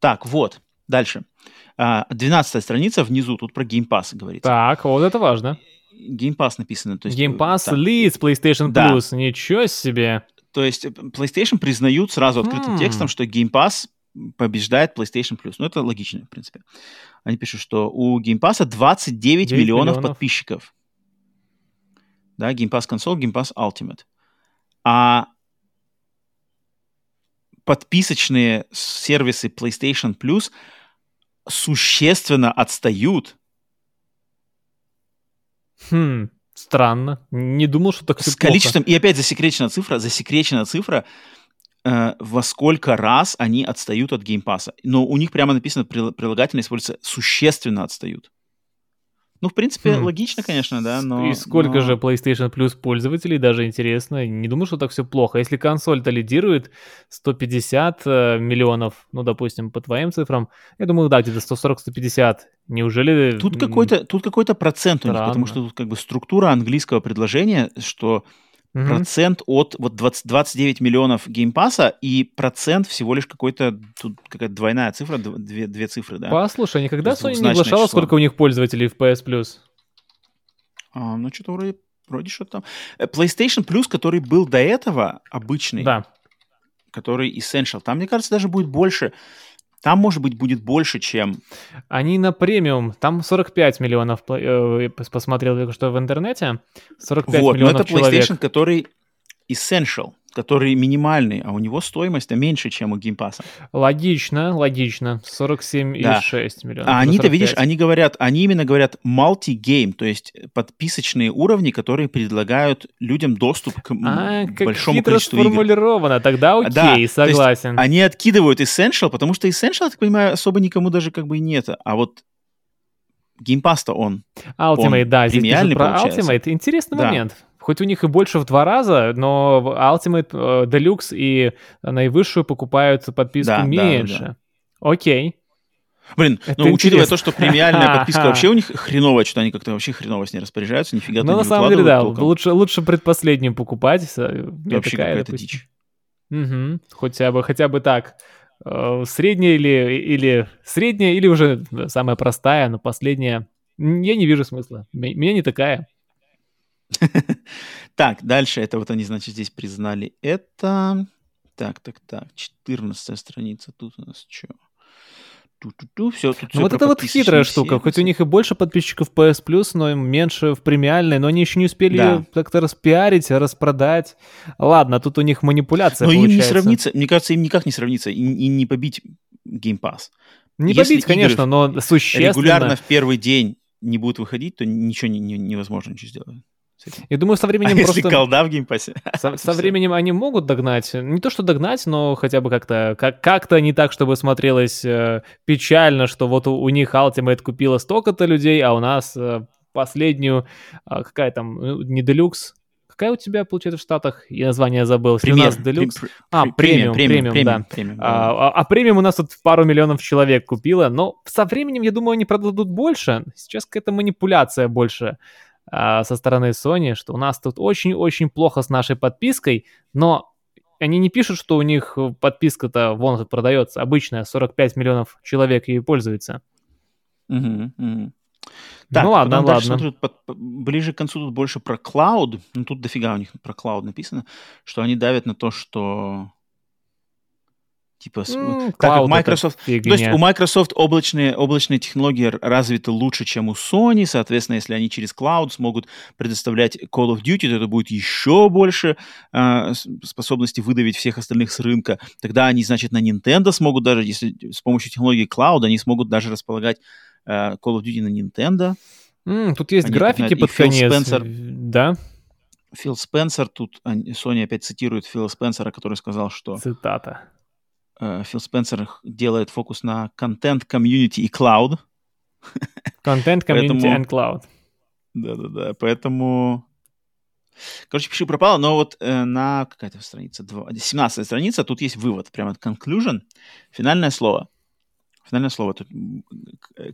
Так, вот. Дальше. А, 12 страница внизу, тут про Game Pass говорится. Так, вот это важно. Game Pass написано. То есть, Game Pass так, leads PlayStation Да. Plus. Ничего себе. То есть э, PlayStation признают сразу открытым Хм. текстом, что Game Pass побеждает PlayStation Plus. Ну, это логично, в принципе. Они пишут, что у Game Pass 29 9 миллионов, миллионов. подписчиков. Да, Game Pass Console, Game Pass Ultimate. А подписочные сервисы PlayStation Plus существенно отстают Хм, странно. Не думал, что так с количеством, и опять засекречена цифра, засекречена цифра, э, во сколько раз они отстают от геймпаса. Но у них прямо написано, прил- прилагательно используется, существенно отстают. Ну, в принципе, Хм. логично, конечно, да, но... И сколько но- же PlayStation Plus пользователей, даже интересно. Не думаю, что так все плохо. Если консоль-то лидирует 150 э, миллионов, ну, допустим, по твоим цифрам, я думаю, да, где-то 140-150. Неужели... Тут какой-то, тут какой-то процент у них, потому что тут как бы структура английского предложения, что мгм. процент от вот 20 29 миллионов Game Pass а и процент всего лишь какой-то, тут какая-то двойная цифра, дв- две, две цифры, да. Послушай, а никогда есть Sony не оглашала, сколько у них пользователей в PS Plus? А, ну, что-то вроде, вроде что-то там. Э, PlayStation Plus, который был до этого, обычный, Да. который Essential, там, мне кажется, даже будет больше. Там, может быть, будет больше, чем... Они на премиум, там 45 миллионов, э, пос- посмотрел только что в интернете, 45 вот, но миллионов это человек. PlayStation, который Essential, который минимальный, а у него стоимость-то меньше, чем у Pass. Логично, логично, 47,6 Да. миллионов. А они-то, 45. видишь, они говорят, они именно говорят multi-game, то есть подписочные уровни, которые предлагают людям доступ к А, как большому хитро количеству игр. сформулировано, тогда окей, Да, согласен. Они откидывают Essential, потому что Essential, я так понимаю, особо никому даже как бы и нет. А вот Pass-то он. Ultimate, он да, здесь премиальный про получается. Ultimate. Интересный Да. момент. Хоть у них и больше в два раза, но Ultimate э, Deluxe и наивысшую покупают подписку Да, да, меньше. да. Окей. Блин, Это ну учитывая интересно. то, что премиальная подписка вообще у них хреновая, что они как-то вообще хреново с ней распоряжаются, нифига Ну, на самом деле, да, толком. лучше, лучше предпоследнюю покупать. э, Вообще какая-то допустим. дичь. Мгм. Хотя бы, хотя бы так. Э, Средняя или, или средняя, или уже да, самая простая, но последняя. Я не вижу смысла. Меня не такая. Так, дальше это вот они, значит, здесь признали это. Так, так, так, 14 страница, тут у нас что? Ту-ту-ту, все, тут Ну всё вот это вот хитрая штука. Хоть у них и больше подписчиков PS Plus, но и меньше в премиальной, но они еще не успели Да. ее как-то распиарить, распродать. Ладно, тут у них манипуляция Но им не получается. сравнится, мне кажется, им никак не сравнится, и, и не побить Game Pass. Не если побить, конечно, но существенно. Регулярно в первый день не будут выходить, то ничего не- не- невозможно ничего сделать. Я думаю, со А временем если просто... колда в Game Pass е? Со, со временем они могут догнать, не то что догнать, но хотя бы как-то как, как-то не так, чтобы смотрелось э, печально, что вот у, у них Ultimate купила столько-то людей, а у нас э, последнюю, а, какая там, ну, не Deluxe, какая у тебя, получается, в Штатах, я название забыл, если у нас Премьер, Deluxe, прем- а, пре- премиум, премиум, да. премиум, да. а, а- а премиум у нас тут пару миллионов человек купила, но со временем, я думаю, они продадут больше. Сейчас какая-то манипуляция больше а, со стороны Sony, что у нас тут очень-очень плохо с нашей подпиской, но они не пишут, что у них подписка-то вон продается, обычная, 45 миллионов человек ей пользуется. Мгм, мгм. Ну ладно, дальше ладно. смотрю, под- по- ближе к концу тут больше про клауд. Ну, тут дофига у них про клауд написано, что они давят на то, что типа М, так как Microsoft, то есть у Microsoft облачные, облачные технологии развиты лучше, чем у Sony. Соответственно, если они через Cloud смогут предоставлять Call of Duty, то это будет еще больше э, способности выдавить всех остальных с рынка. Тогда они, значит, на Nintendo смогут даже, если с помощью технологии Cloud, они смогут даже располагать э, Call of Duty на Nintendo. М, тут есть они графики под конец. Спенсер. Да, Фил Спенсер, тут они- Sony опять цитирует Фила Спенсера, который сказал, что цитата. Э, Фил Спенсер делает фокус на контент, комьюнити и. Content, Community Поэтому- and Cloud. Да-да-да, поэтому... Короче, пиши пропало, но вот э, на какая-то страница, два- 17 страница, тут есть вывод, прямо conclusion, финальное слово. Финальное слово, тут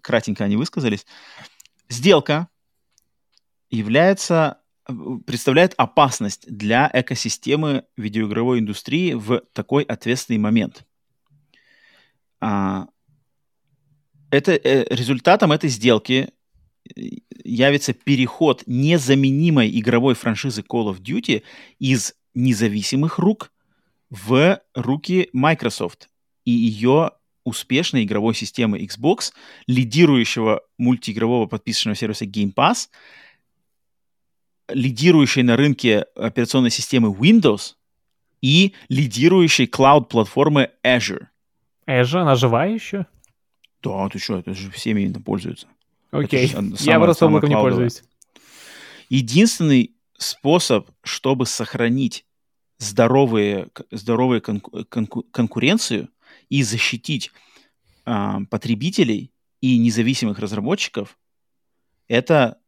кратенько они высказались. Сделка является, э, представляет опасность для экосистемы видеоигровой индустрии в такой ответственный момент. А, это э, результатом этой сделки явится переход незаменимой игровой франшизы Call of Duty из независимых рук в руки Microsoft и ее успешной игровой системы Xbox, лидирующего мультиигрового подписочного сервиса Game Pass, лидирующей на рынке операционной системы Windows и лидирующей клауд-платформы Azure. Azure, она живая еще? Да, ты что, это же всеми именно пользуются. Окей, okay. я просто облаком не пользуюсь. Единственный способ, чтобы сохранить здоровые, здоровые конку- конку- конкуренцию и защитить э, потребителей и независимых разработчиков, это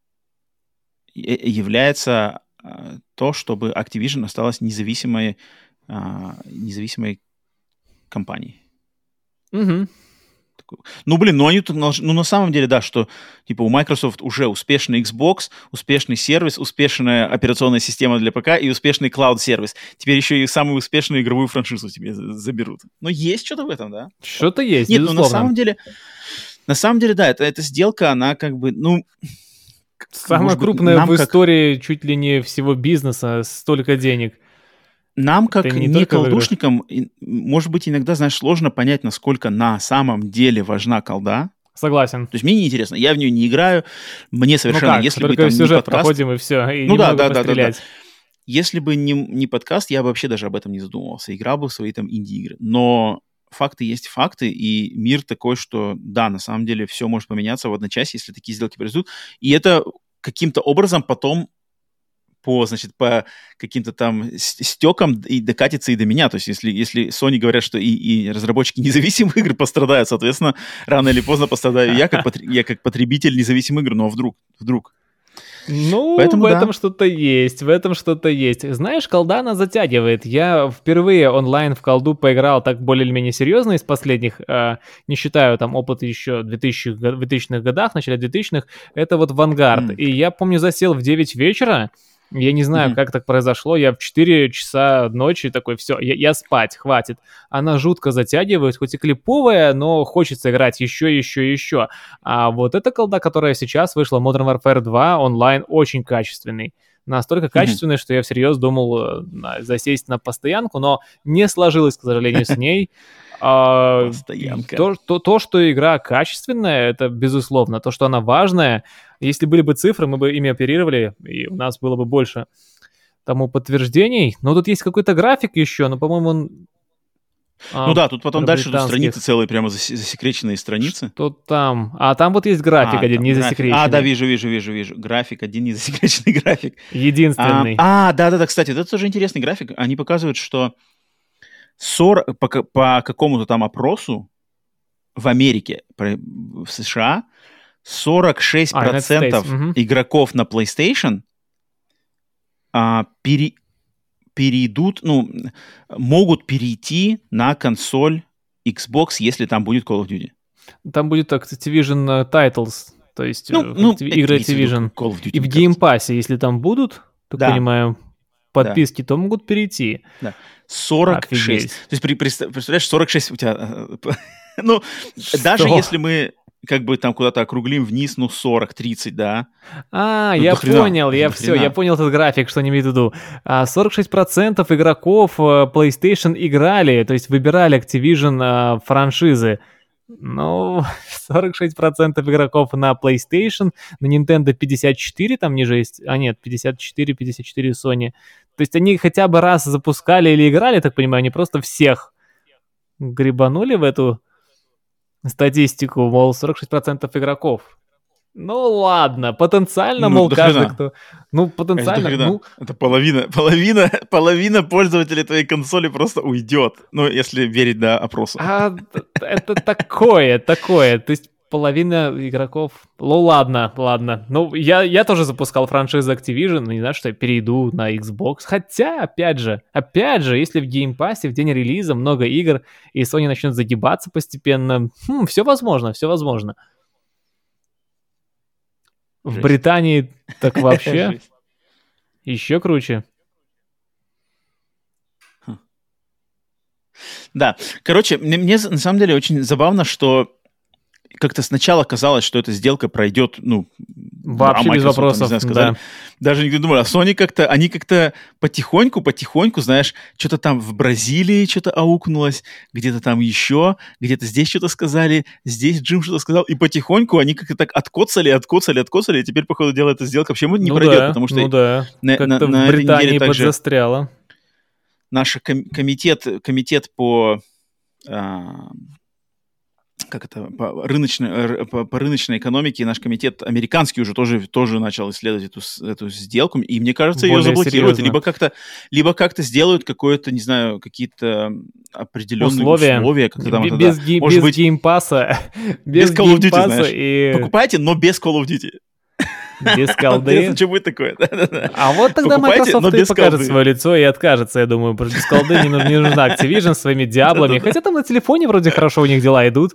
является э, то, чтобы Activision осталась независимой, э, независимой компанией. Угу. Ну, блин, ну они тут, ну, на самом деле, да, что, типа, у Microsoft уже успешный Xbox, успешный сервис, успешная операционная система для ПК и успешный клауд-сервис. Теперь еще и самую успешную игровую франшизу тебе заберут. Но есть что-то в этом, да? Что-то есть, Нет, безусловно. ну, на самом деле, на самом деле, да, это, эта сделка, она как бы, ну... Самая крупная в истории как... чуть ли не всего бизнеса, столько денег. Нам, как не, не колдушникам, может быть, иногда, знаешь, сложно понять, насколько на самом деле важна колда. Согласен. То есть мне неинтересно, я в нее не играю, мне совершенно, ну как, если бы там сюжет не подкаст... проходим и все, и ну да, да, да, да, да. Если бы не, не подкаст, я бы вообще даже об этом не задумывался, играл бы в свои там инди-игры. Но факты есть факты, и мир такой, что да, на самом деле все может поменяться в одночасье, если такие сделки произойдут. И это каким-то образом потом по, значит, по каким-то там стекам и докатится и до меня. То есть если, если Sony говорят, что и, и разработчики независимых игр пострадают, соответственно, рано или поздно пострадаю я как, я как потребитель независимых игр. Но вдруг, вдруг. Ну, Поэтому, в этом да. что-то есть, в этом что-то есть. Знаешь, колда она затягивает. Я впервые онлайн в колду поиграл так более или менее серьезно из последних, э, не считаю там опыт еще в 2000, 2000-х годах, начале 2000-х, это вот Vanguard. Mm. И я помню, засел в 9 вечера, я не знаю, mm-hmm. как так произошло. Я в 4 часа ночи такой, все, я, я спать, хватит. Она жутко затягивает, хоть и клиповая, но хочется играть еще, еще, еще. А вот эта колда, которая сейчас вышла, Modern Warfare 2, онлайн очень качественный настолько качественный, mm-hmm. что я всерьез думал э, засесть на постоянку, но не сложилось, к сожалению, с ней. А, Постоянка. То, то, то, что игра качественная, это безусловно. То, что она важная, если были бы цифры, мы бы ими оперировали, и у нас было бы больше тому подтверждений. Но тут есть какой-то график еще, но, по-моему, он а, ну да, тут потом дальше тут страницы целые, прямо засекреченные страницы. Что там? А там вот есть график а, один, не график. засекреченный. А, да, вижу, вижу, вижу, вижу. График, один не засекреченный график. Единственный. А, а да, да, да, кстати, это тоже интересный график. Они показывают, что 40, по, по какому-то там опросу в Америке, в США, 46% а, игроков на PlayStation а, пере, перейдут, ну, могут перейти на консоль Xbox, если там будет Call of Duty. Там будет Activision Titles, то есть ну, э, ну, игры Activision. Call of Duty, И в Game Pass, если там будут, так да. понимаю, подписки, да. то могут перейти. Да. 46. Офигеть. То есть, представляешь, 46 у тебя... Э, ну, даже если мы как бы там куда-то округлим вниз, ну, 40-30, да. А, ну, я понял, я все, я понял этот график, что они имеют в виду. 46% а, игроков э, PlayStation играли, то есть выбирали Activision э, франшизы. Ну, 46% игроков на PlayStation, на Nintendo 54, там ниже есть, а нет, 54, 54 Sony. То есть они хотя бы раз запускали или играли, так понимаю, они просто всех грибанули в эту статистику, мол, 46% игроков. Ну ладно, потенциально, ну, мол, каждый, кто... Ну, потенциально, это, ну... Это половина, половина, половина пользователей твоей консоли просто уйдет, ну, если верить, да, опросу. А, это такое, такое, то есть половина игроков... Ну ладно, ладно. Ну, я, я тоже запускал франшизу Activision, не знаю, что я перейду на Xbox. Хотя, опять же, опять же, если в Pass в день релиза много игр, и Sony начнет загибаться постепенно, хм, все возможно, все возможно. В Британии так вообще еще круче. Да, короче, мне, мне на самом деле очень забавно, что как-то сначала казалось, что эта сделка пройдет, ну, Вообще а без Microsoft, там, вопросов, не знаю, сказали. да. Даже не думал, а Sony как-то, они как-то потихоньку, потихоньку, знаешь, что-то там в Бразилии что-то аукнулось, где-то там еще, где-то здесь что-то сказали, здесь Джим что-то сказал, и потихоньку они как-то так откоцали, откоцали, откоцали, и теперь, походу, дела эта сделка вообще не ну пройдет, да, потому что ну да. на- Как-то на- в на Британии подзастряло. наш ком- комитет, комитет по а, как это, по рыночной, по, по рыночной экономике, наш комитет американский уже тоже, тоже начал исследовать эту, эту сделку, и мне кажется, ее Более заблокируют, серьезно. либо как-то, либо как-то сделают какое-то, не знаю, какие-то определенные Условия. условия, как там без да. Может без быть, Game Pass а. Без Call of Duty, знаешь. и покупайте, но без Call of Duty. Без колды. Что будет такое? А вот тогда Microsoft и покажет свое лицо и откажется, я думаю. Без колды не нужна, Activision своими диаблами. Хотя там на телефоне вроде хорошо у них дела идут.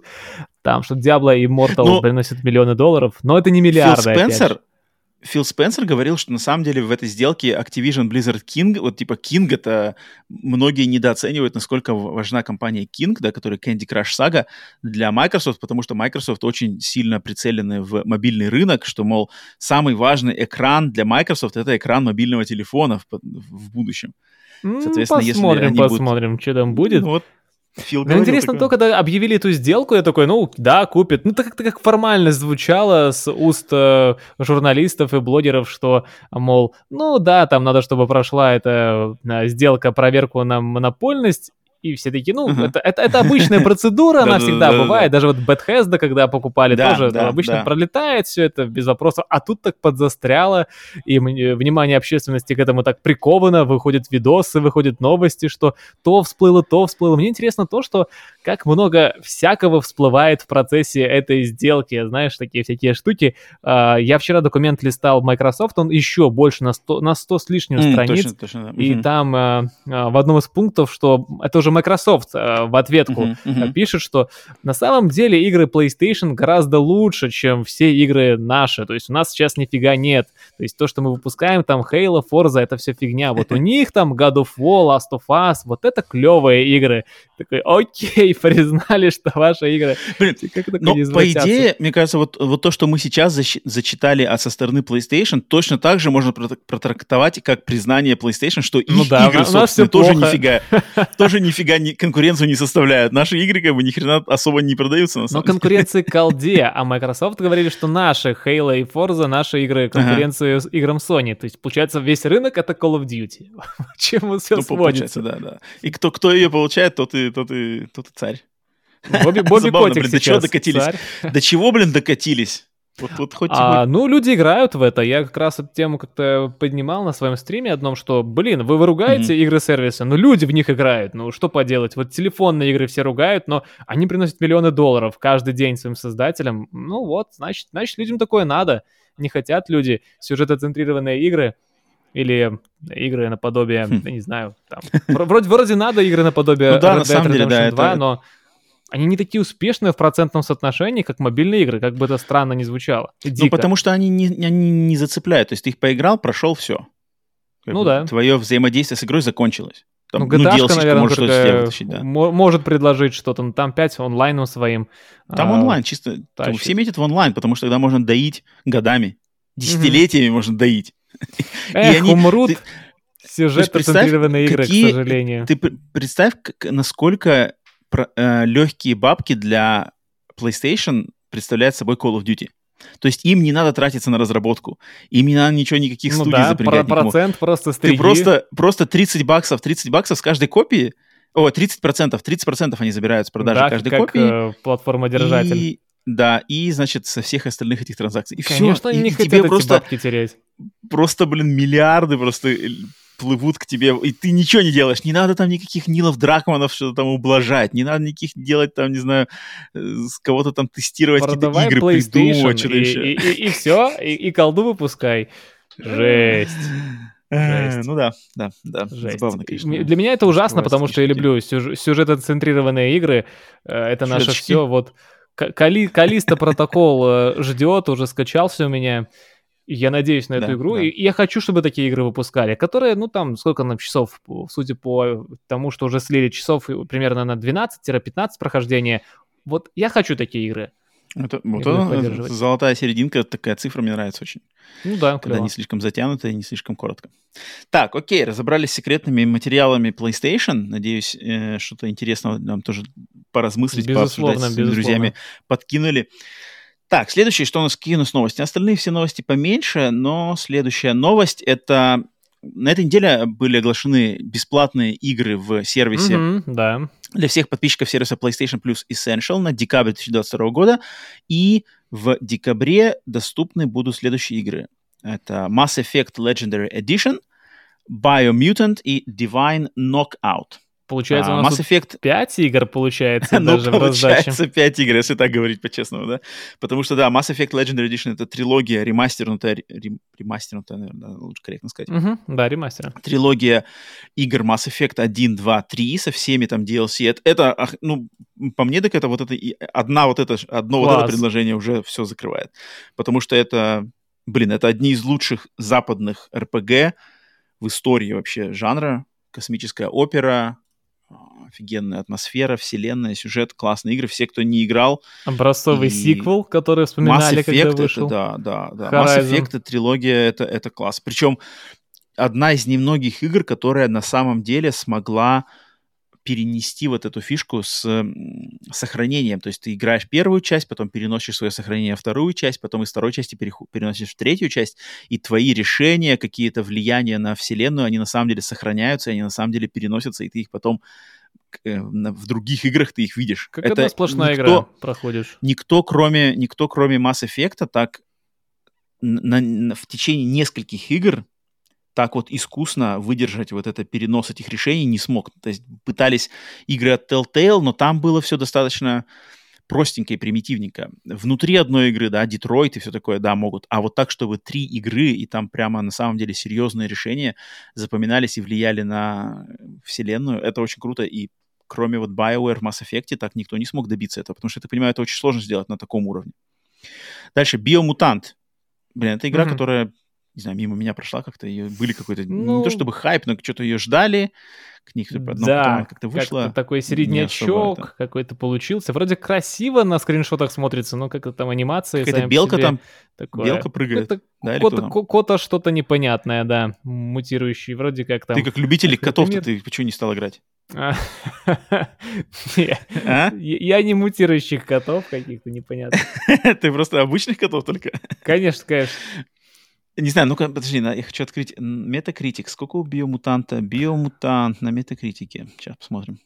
Там, что Diablo и Immortal Ну, приносят миллионы долларов. Но это не Фил миллиарды, же. Спенсер, Фил Спенсер говорил, что на самом деле в этой сделке Activision Blizzard King, вот типа King это многие недооценивают, насколько важна компания King, да, которая Candy Crush Saga для Microsoft, потому что Microsoft очень сильно прицелены в мобильный рынок, что, мол, самый важный экран для Microsoft это экран мобильного телефона в, в будущем. М, Соответственно, если Посмотрим, они будут- посмотрим, что там будет. Ну, вот Фил Ну, интересно такое. то, когда объявили эту сделку, я такой, ну, да, купит. Ну, так как-то как формальность звучало с уст э, журналистов и блогеров, что, мол, ну да, там надо, чтобы прошла эта э, сделка, проверку на монопольность, и все такие, ну, Ага. это, это, это обычная процедура, она всегда бывает. Даже вот Bethesda, когда покупали, тоже ну, обычно пролетает все это без вопросов. А тут так подзастряло, и мне- внимание общественности к этому так приковано, выходят видосы, выходят новости, что то всплыло, то всплыло. Мне интересно то, что как много всякого всплывает в процессе этой сделки, знаешь, такие всякие штуки. А, Я вчера документ листал Microsoft, он еще больше на 100, на 100 с лишним М, страниц. точно, точно, да. И Мгм. там а, а, в одном из пунктов, что это уже Microsoft в ответку мгм. а, пишет, что на самом деле игры PlayStation гораздо лучше, чем все игры наши. То есть у нас сейчас нифига нет. То есть то, что мы выпускаем, там Halo, Forza, это все фигня. Вот у них там God of War, Last of Us, вот это клевые игры. Такой, окей, признали, что ваши игры. Блин, Как Но по идее, мне кажется, вот, вот то, что мы сейчас защи- зачитали а со стороны PlayStation, точно так же можно прот- протрактовать как признание PlayStation, что их Ну да, игры, собственно, тоже плохо. нифига, тоже нифига не- конкуренцию не составляют. Наши игры как бы ни хрена особо не продаются на Но самом деле. конкуренции колде, а Microsoft говорили, что наши Halo и Forza, наши игры конкуренцию с играм Sony. То есть, получается, весь рынок — это Call of Duty. Чему все Ну, сводится. да, да. И кто, кто ее получает, тот и, тот и, тот и царь. Бобби, Бобби Забавно, Котик блин, до чего докатились? царь. До чего, блин, докатились? Вот, вот хоть, А, хоть- ну, люди играют в это. Я как раз эту тему как-то поднимал на своем стриме одном, что, блин, вы выругаете игры-сервисы, но люди в них играют. Ну, что поделать? Вот телефонные игры все ругают, но они приносят миллионы долларов каждый день своим создателям. Ну вот, значит, значит людям такое надо. Не хотят люди сюжетоцентрированные игры или игры наподобие, Хм. я не знаю, там. вро- Вроде, вроде надо игры наподобие Ну да, на Red Dead самом деле, да, Redemption 2, это- но они не такие успешные в процентном соотношении, как мобильные игры, как бы это странно ни звучало. Ну, дико. потому что они не, они не зацепляют. То есть ты их поиграл, прошел, все. Ну да. Твое взаимодействие с игрой закончилось. Там, ну, ну, GTA, DLC наверное, сделать, вытащить, да. мо- может предложить что-то, ну, там 5 онлайном своим. Там а, онлайн, чисто. там все метят в онлайн, потому что тогда можно доить годами. Десятилетиями можно доить. Эх, они- умрут ты- сюжетно-центрированные игры, какие- к сожалению. Ты пр- представь, как- насколько легкие бабки для PlayStation представляют собой Call of Duty. То есть им не надо тратиться на разработку. Им не надо ничего, никаких ну студий да, про- запрягать. никому. процент просто Ты стриги. просто, просто 30 баксов, 30 баксов с каждой копии. О, 30 процентов, 30 процентов они забирают с продажи да, каждой как копии. э, платформодержатель. И, да, и, значит, со всех остальных этих транзакций. И Конечно, все. они И, не и хотят тебе эти просто, бабки терять. просто, блин, миллиарды просто э, плывут к тебе, и ты ничего не делаешь. Не надо там никаких Нилов Дракманов что-то там ублажать, не надо никаких делать там, не знаю, э, с кого-то там тестировать какие-то игры, придумывать, что-то и, еще. и, все, и, и колду выпускай. Жесть. Э, жесть. Ну да, да, да. Жесть. Забавно, конечно. Для меня это ужасно, потому что я люблю сюж- сюжетоцентрированные игры. Это наше все. Вот Кали- Калиста протокол э, ждет, уже скачался у меня. Я надеюсь на эту Да, игру, да. и я хочу, чтобы такие игры выпускали, которые, ну там, сколько нам часов, судя по тому, что уже слили часов, примерно на 12-15 прохождения. Вот я хочу такие игры. Это, вот это, золотая серединка, такая цифра мне нравится очень. Ну да, Когда клево. не слишком затянуто и не слишком коротко. Так, окей, разобрались с секретными материалами PlayStation. Надеюсь, э, что-то интересного нам тоже поразмыслить, безусловно, пообсуждать с безусловно. друзьями подкинули. Так, следующее, что у нас какие у нас новости? Остальные все новости поменьше, но следующая новость это на этой неделе были оглашены бесплатные игры в сервисе mm-hmm, да. Для всех подписчиков сервиса PlayStation Plus Essential на декабрь 2022 года. И в декабре доступны будут следующие игры. Это Mass Effect Legendary Edition, Biomutant и Divine Knockout. Получается, а, у нас Mass Effect... 5 игр получается ну, даже получается 5 игр, если так говорить по-честному, да? Потому что, да, Mass Effect Legendary Edition — это трилогия ремастернутая, ремастернутая, наверное, лучше корректно сказать. Угу, да, ремастер. Трилогия игр Mass Effect 1, 2, 3 со всеми там DLC. Это, это ну, по мне, так это вот это, одна вот это, одно Класс. вот это предложение уже все закрывает. Потому что это, блин, это одни из лучших западных RPG в истории вообще жанра. Космическая опера, офигенная атмосфера, вселенная, сюжет, классные игры. Все, кто не играл. Образцовый и... сиквел, который вспоминали, Mass Effect когда вышел. Это, да, да, да. Horizon. Mass Effect, трилогия, это, это класс. Причем одна из немногих игр, которая на самом деле смогла перенести вот эту фишку с сохранением. То есть ты играешь первую часть, потом переносишь свое сохранение в вторую часть, потом из второй части переносишь в третью часть, и твои решения, какие-то влияния на вселенную, они на самом деле сохраняются, они на самом деле переносятся, и ты их потом э, в других играх ты их видишь. Как это сплошная никто, игра проходишь. Никто, кроме, никто, кроме Mass Effect, так на, на, в течение нескольких игр так вот искусно выдержать вот это перенос этих решений не смог. То есть пытались игры от Telltale, но там было все достаточно простенько и примитивненько. Внутри одной игры, да, Детройт и все такое, да, могут. А вот так, чтобы три игры, и там прямо на самом деле серьезные решения запоминались и влияли на вселенную, это очень круто. И кроме вот BioWare в Mass Effect так никто не смог добиться этого, потому что, я так понимаю, это очень сложно сделать на таком уровне. Дальше, Биомутант. Блин, это игра, mm-hmm. которая не знаю, мимо меня прошла как-то, ее были какой-то, ну, не то чтобы хайп, но что-то ее ждали, к них но да, как-то вышло. Как такой середнячок какой-то получился. Вроде красиво на скриншотах смотрится, но как-то там анимация. Какая-то белка там, такое. белка прыгает. Это да, кота, кота что-то непонятное, да, мутирующий. Вроде как там... Ты как любитель котов, ты почему не стал играть? А? Я не мутирующих котов каких-то непонятных. Ты просто обычных котов только? Конечно, конечно. Не знаю, ну-ка, подожди, я хочу открыть метакритик. Сколько у биомутанта? Биомутант на метакритике. Сейчас посмотрим.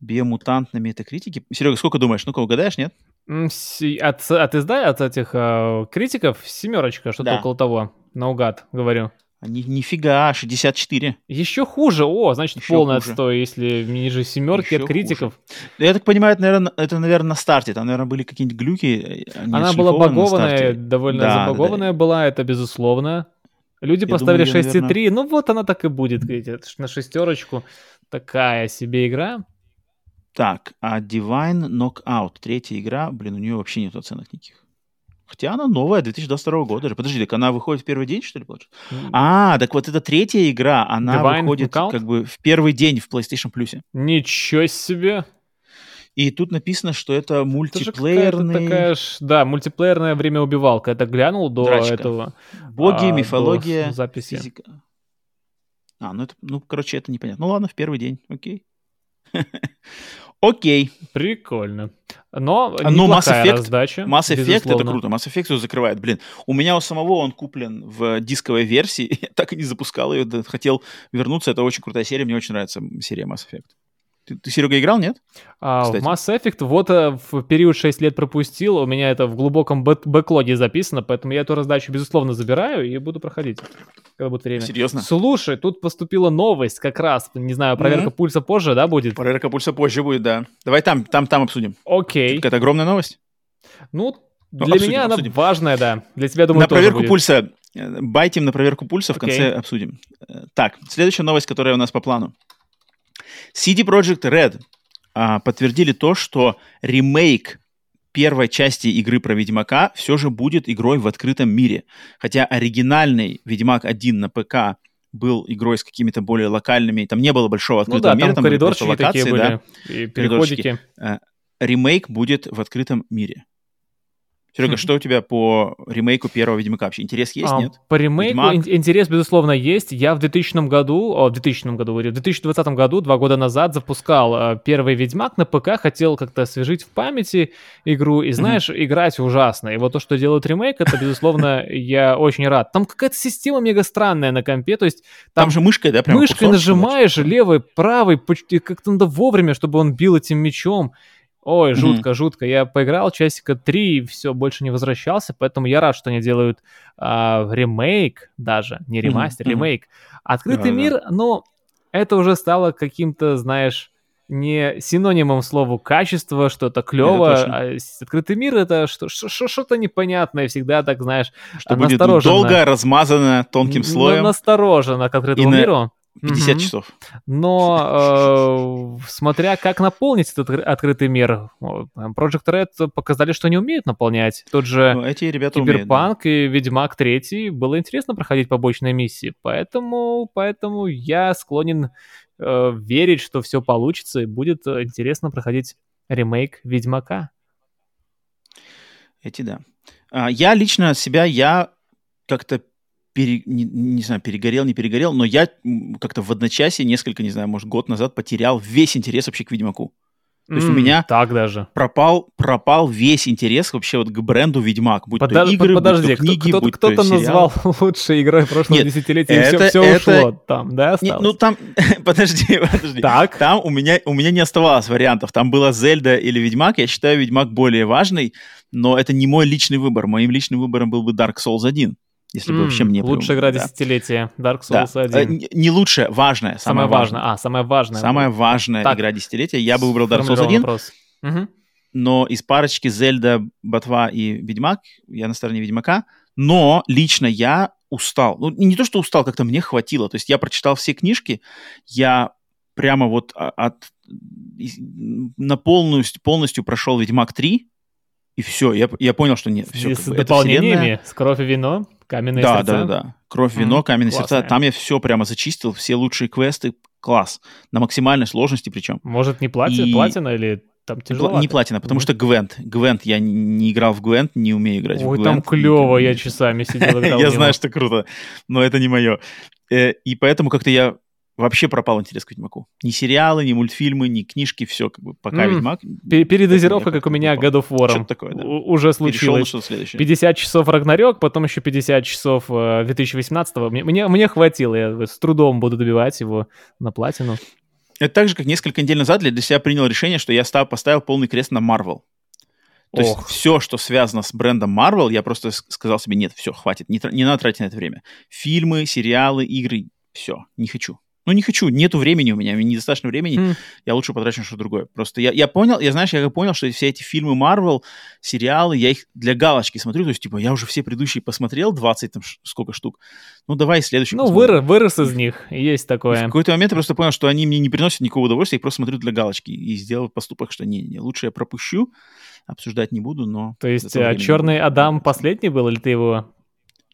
Биомутант на метакритике. Серега, сколько думаешь? Ну-ка, угадаешь, нет? От, от изда, от этих э, критиков семерочка, что-то да. около того. Наугад, говорю. Ни, нифига, 64. Еще хуже. О, значит, Еще полный хуже. отстой, если ниже семерки Еще от критиков. Хуже. Я так понимаю, это, наверное, это, наверное, на старте. Там, наверное, были какие-нибудь глюки. Э, Она была багованная, довольно да, забагованная да. была, это безусловно. Люди я поставили 6,3. Наверное... Ну вот она так и будет, видите, на шестерочку. Такая себе игра. Так, а Divine Knockout, третья игра, блин, у нее вообще нет оценок никаких. Хотя она новая, 2022 года же. Подожди, так она выходит в первый день, что ли, получается? Mm. А, так вот эта третья игра, она Divine выходит Knockout? как бы в первый день в PlayStation Plus. Ничего себе! И тут написано, что это мультиплеерный... Это такая ж, да, мультиплеерная время убивалка. Это глянул до Драчка. этого... Боги, а, мифология, записи. физика. А, ну это, ну, короче, это непонятно. Ну ладно, в первый день, окей. Окей. Прикольно. Но а, ну, Mass Effect, раздача, Mass Effect это круто. Mass Effect все закрывает. Блин, у меня у самого он куплен в дисковой версии. Я так и не запускал ее. Хотел вернуться. Это очень крутая серия. Мне очень нравится серия Mass Effect. Ты, ты Серега, играл, нет? А, в Mass Effect вот э, в период 6 лет пропустил, у меня это в глубоком бэк бэклоге записано, поэтому я эту раздачу, безусловно, забираю и буду проходить, когда будет время. Серьезно? Слушай, тут поступила новость как раз, не знаю, проверка mm-hmm. пульса позже, да, будет? Проверка пульса позже будет, да. Давай там, там, там обсудим. Окей. Какая-то огромная новость? Ну, ну для обсудим, меня она обсудим. важная, да. Для тебя, думаю, На проверку будет. пульса, э, байтим на проверку пульса, okay. в конце обсудим. Э, так, следующая новость, которая у нас по плану. CD Projekt Red а, подтвердили то, что ремейк первой части игры про Ведьмака все же будет игрой в открытом мире. Хотя оригинальный Ведьмак 1 на ПК был игрой с какими-то более локальными, там не было большого открытого ну да, мира, там, коридорчики были локации, такие были, да, и переходики. А, ремейк будет в открытом мире. Серега, что у тебя по ремейку первого Ведьмака вообще? Интерес есть, А, нет? По ремейку Ведьмак. ин- интерес, безусловно, есть. Я в 2000 году, о, в 2000 году, в 2020 году, два года назад, запускал э, первый Ведьмак на ПК, хотел как-то освежить в памяти игру, и знаешь, играть ужасно. И вот то, что делает ремейк, это, безусловно, я очень рад. Там какая-то система мега странная на компе, то есть Там, там же мышкой, да, прям мышкой нажимаешь, левой, правой, почти как-то надо вовремя, чтобы он бил этим мечом. Ой, жутко, жутко. Я поиграл часика три и все, больше не возвращался, поэтому я рад, что они делают а, ремейк даже, не ремастер, мгм. ремейк. Открытый Да-да. мир, но это уже стало каким-то, знаешь, не синонимом слову качество, что-то клево. точно. а открытый мир это что- что- что- что-то непонятное, всегда так, знаешь, Что будет долго, размазано тонким слоем. настороженно к открытому И миру. 50 Мгм. часов. Но э, смотря как наполнить этот откры- открытый мир, Project Red показали, что они умеют наполнять. Тот же Ну, эти ребята умеют. да. Киберпанк и Ведьмак 3 было интересно проходить побочные миссии, поэтому, поэтому я склонен э, верить, что все получится и будет э, интересно проходить ремейк Ведьмака. Эти да. А, я лично себя, я как-то пере- не, не знаю, перегорел, не перегорел, но я как-то в одночасье, несколько, не знаю, может, год назад потерял весь интерес вообще к Ведьмаку. То есть у меня Так даже. пропал, пропал весь интерес вообще вот к бренду Ведьмак. Будь Подо- то игры, подожди, будь то книги, кто- будь кто-то то назвал лучшей игрой прошлого Нет, десятилетия, и все, это- все это- ушло там, да, Не, осталось? ну там, подожди, подожди. Так. Там у меня, у меня не оставалось вариантов. Там была Зельда или Ведьмак. Я считаю Ведьмак более важный, но это не мой личный выбор. Моим личным выбором был бы Dark Souls 1, если бы вообще мне... Лучшая игра да. десятилетия, Dark Да. Souls Э, 1. не- Не лучшая, важная. Самое Самое важное. важное. А, самое важное. Самая важная Так. игра десятилетия. Я бы выбрал Dark Souls Сформулирован 1, вопрос. Но из парочки Зельда, Ботва и Ведьмак я на стороне Ведьмака. Но лично я устал. Ну, не то, что устал, как-то мне хватило. То есть я прочитал все книжки, я прямо вот а- от, на полностью, полностью прошел Ведьмак 3, и все, я, я понял, что нет, все, с дополнениями, с кровь и вино, каменные да, сердца. да, да, да. Кровь, вино, Мгм, каменные сердца. классная. Там я все прямо зачистил, все лучшие квесты, класс. На максимальной сложности причем. Может, не плати, И- платина или там тяжело? Не платина, потому что Гвент. Гвент, я не, играл в Гвент, не умею играть в Ой, Гвент. там И клево, я часами сидел. Я в знаю, что круто, но это не мое. Э, И поэтому как-то я вообще пропал интерес к Ведьмаку. Ни сериалы, ни мультфильмы, ни книжки, все как бы пока М, Ведьмак. Пе- Передозировка, как у меня. God of War. Что-то такое, да. Уже случилось. что-то следующее. 50 часов Рагнарёк, потом еще 50 часов э, 2018 мне, мне, мне хватило, я с трудом буду добивать его на платину. Это так же, как несколько недель назад я для себя принял решение, что я став, поставил полный крест на Marvel. То есть Ох. все, что связано с брендом Marvel, я просто сказал себе, нет, все, хватит, не, не надо тратить на это время. Фильмы, сериалы, игры, все, не хочу. Ну, не хочу, нету времени у меня, меня недостаточно времени, Хм. я лучше потрачу на что-то другое. Просто я, я понял, я, знаешь, я понял, что все эти фильмы Marvel, сериалы, я их для галочки смотрю, то есть, типа, я уже все предыдущие посмотрел, 20 там сколько штук, ну, давай следующий Ну, посмотрим. вырос, вырос из них, есть И В такое. какой-то момент я просто понял, что они мне не приносят никакого удовольствия, я их просто смотрю для галочки и сделал поступок, что не-не, лучше я пропущу, обсуждать не буду, но... То есть времени Черный. Адам последний был, или ты его...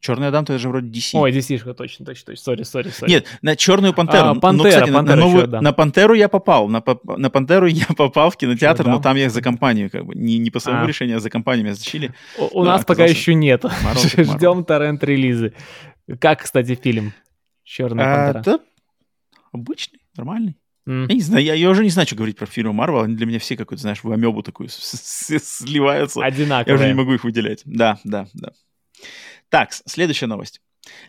Черный Адам, это же вроде DC. Ой, DC, точно, точно, точно, сори, сори, сори. Нет, на Черную Пантеру. А, Пантера, кстати, на- Пантера на, новую- еще, да. на Пантеру я попал. На, на Пантеру я попал в кинотеатр, Черный но там я за компанию, как бы. Не, не по своему А. решению, а за компанию меня затащили. У, у Да, нас пока еще нет. Ждем торрент-релизы. Как, кстати, фильм «Черная А, пантера»? да, обычный, нормальный. М. Я не знаю, я, я уже не знаю, что говорить про фильмы Марвел. Они для меня все какой-то, знаешь, в амебу такую с- с- сливаются. Я уже не Одинаковые. могу их выделять. Да, да, да. Так, следующая новость.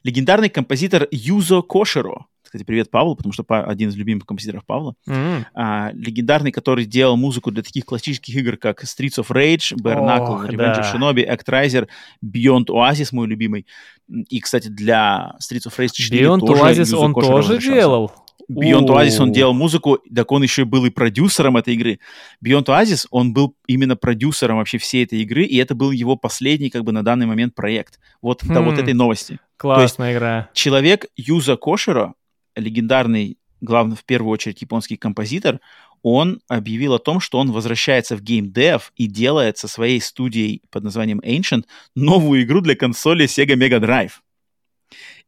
Легендарный композитор Юзо Коширо. Кстати, привет, Павлу, потому что один из любимых композиторов Павла. М. а, легендарный, который делал музыку для таких классических игр, как Streets of Rage, Bare Knuckle, Ох, Revenge да. of Shinobi, Actraiser, Beyond Oasis, мой любимый. И, кстати, для Streets of Rage 4 Beyond тоже Oasis Юзо он Коширо тоже делал? Beyond. Oasis он делал музыку, так он еще был и продюсером этой игры. Beyond Oasis он был именно продюсером вообще всей этой игры, и это был его последний, как бы, на данный момент проект. Вот до вот Хм. этой новости. Классная игра. Человек Юза Коширо, легендарный, главный, в первую очередь, японский композитор, он объявил о том, что он возвращается в геймдев и делает со своей студией под названием Ancient новую игру для консоли Sega Mega Drive.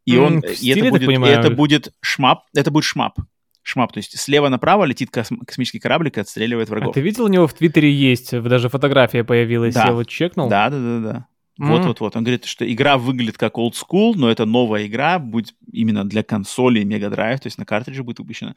И он, в и это будет, понимаю? это будет шмап, это будет шмап. шмап. То есть слева направо летит косм- космический кораблик и отстреливает А врагов. ты видел, у него в Твиттере есть, даже фотография появилась, Да. я вот чекнул. Да, да, да, да. Вот-вот-вот. Он говорит, что игра выглядит как old school, но это новая игра, будет именно для консоли Mega Drive, то есть на картридже будет выпущена.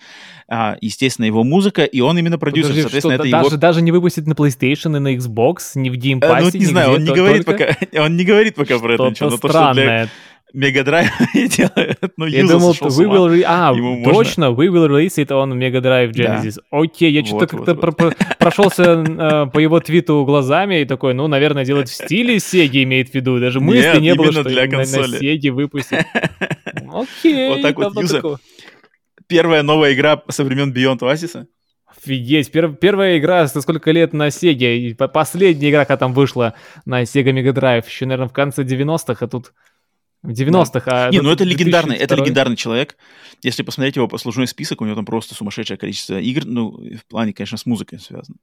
А, естественно, его музыка, и он именно продюсер, Подожди, соответственно, что, это да- его... даже, даже не выпустит на PlayStation и на Xbox, ни в Game Э, Pass, ну, вот не знаю, он не говорит пока, он не говорит пока про это ничего, но Что-то то, что для Drive делают, ну, Я думал, we will re- А, Ему можно- точно, we will release it on Mega Drive Да. Genesis. Окей, я что-то Вот, как-то вот, вот. про- про- прошелся э, по его твиту глазами и такой, ну, наверное, делать в стиле Sega имеет в виду. Даже мысли Нет, не было, что для на. Sega выпустить. Окей, Вот так вот такого. Первая новая игра со времен Beyond Oasis. Офигеть, пер- первая игра за сколько лет на Sega, и по- последняя игра, когда там вышла на Sega Mega Drive, еще, наверное, в конце 90-х, а тут... В 90-х, а... Не, ну это легендарный, это 2002. легендарный человек. Если посмотреть его послужной список, у него там просто сумасшедшее количество игр, ну, в плане, конечно, с музыкой связано.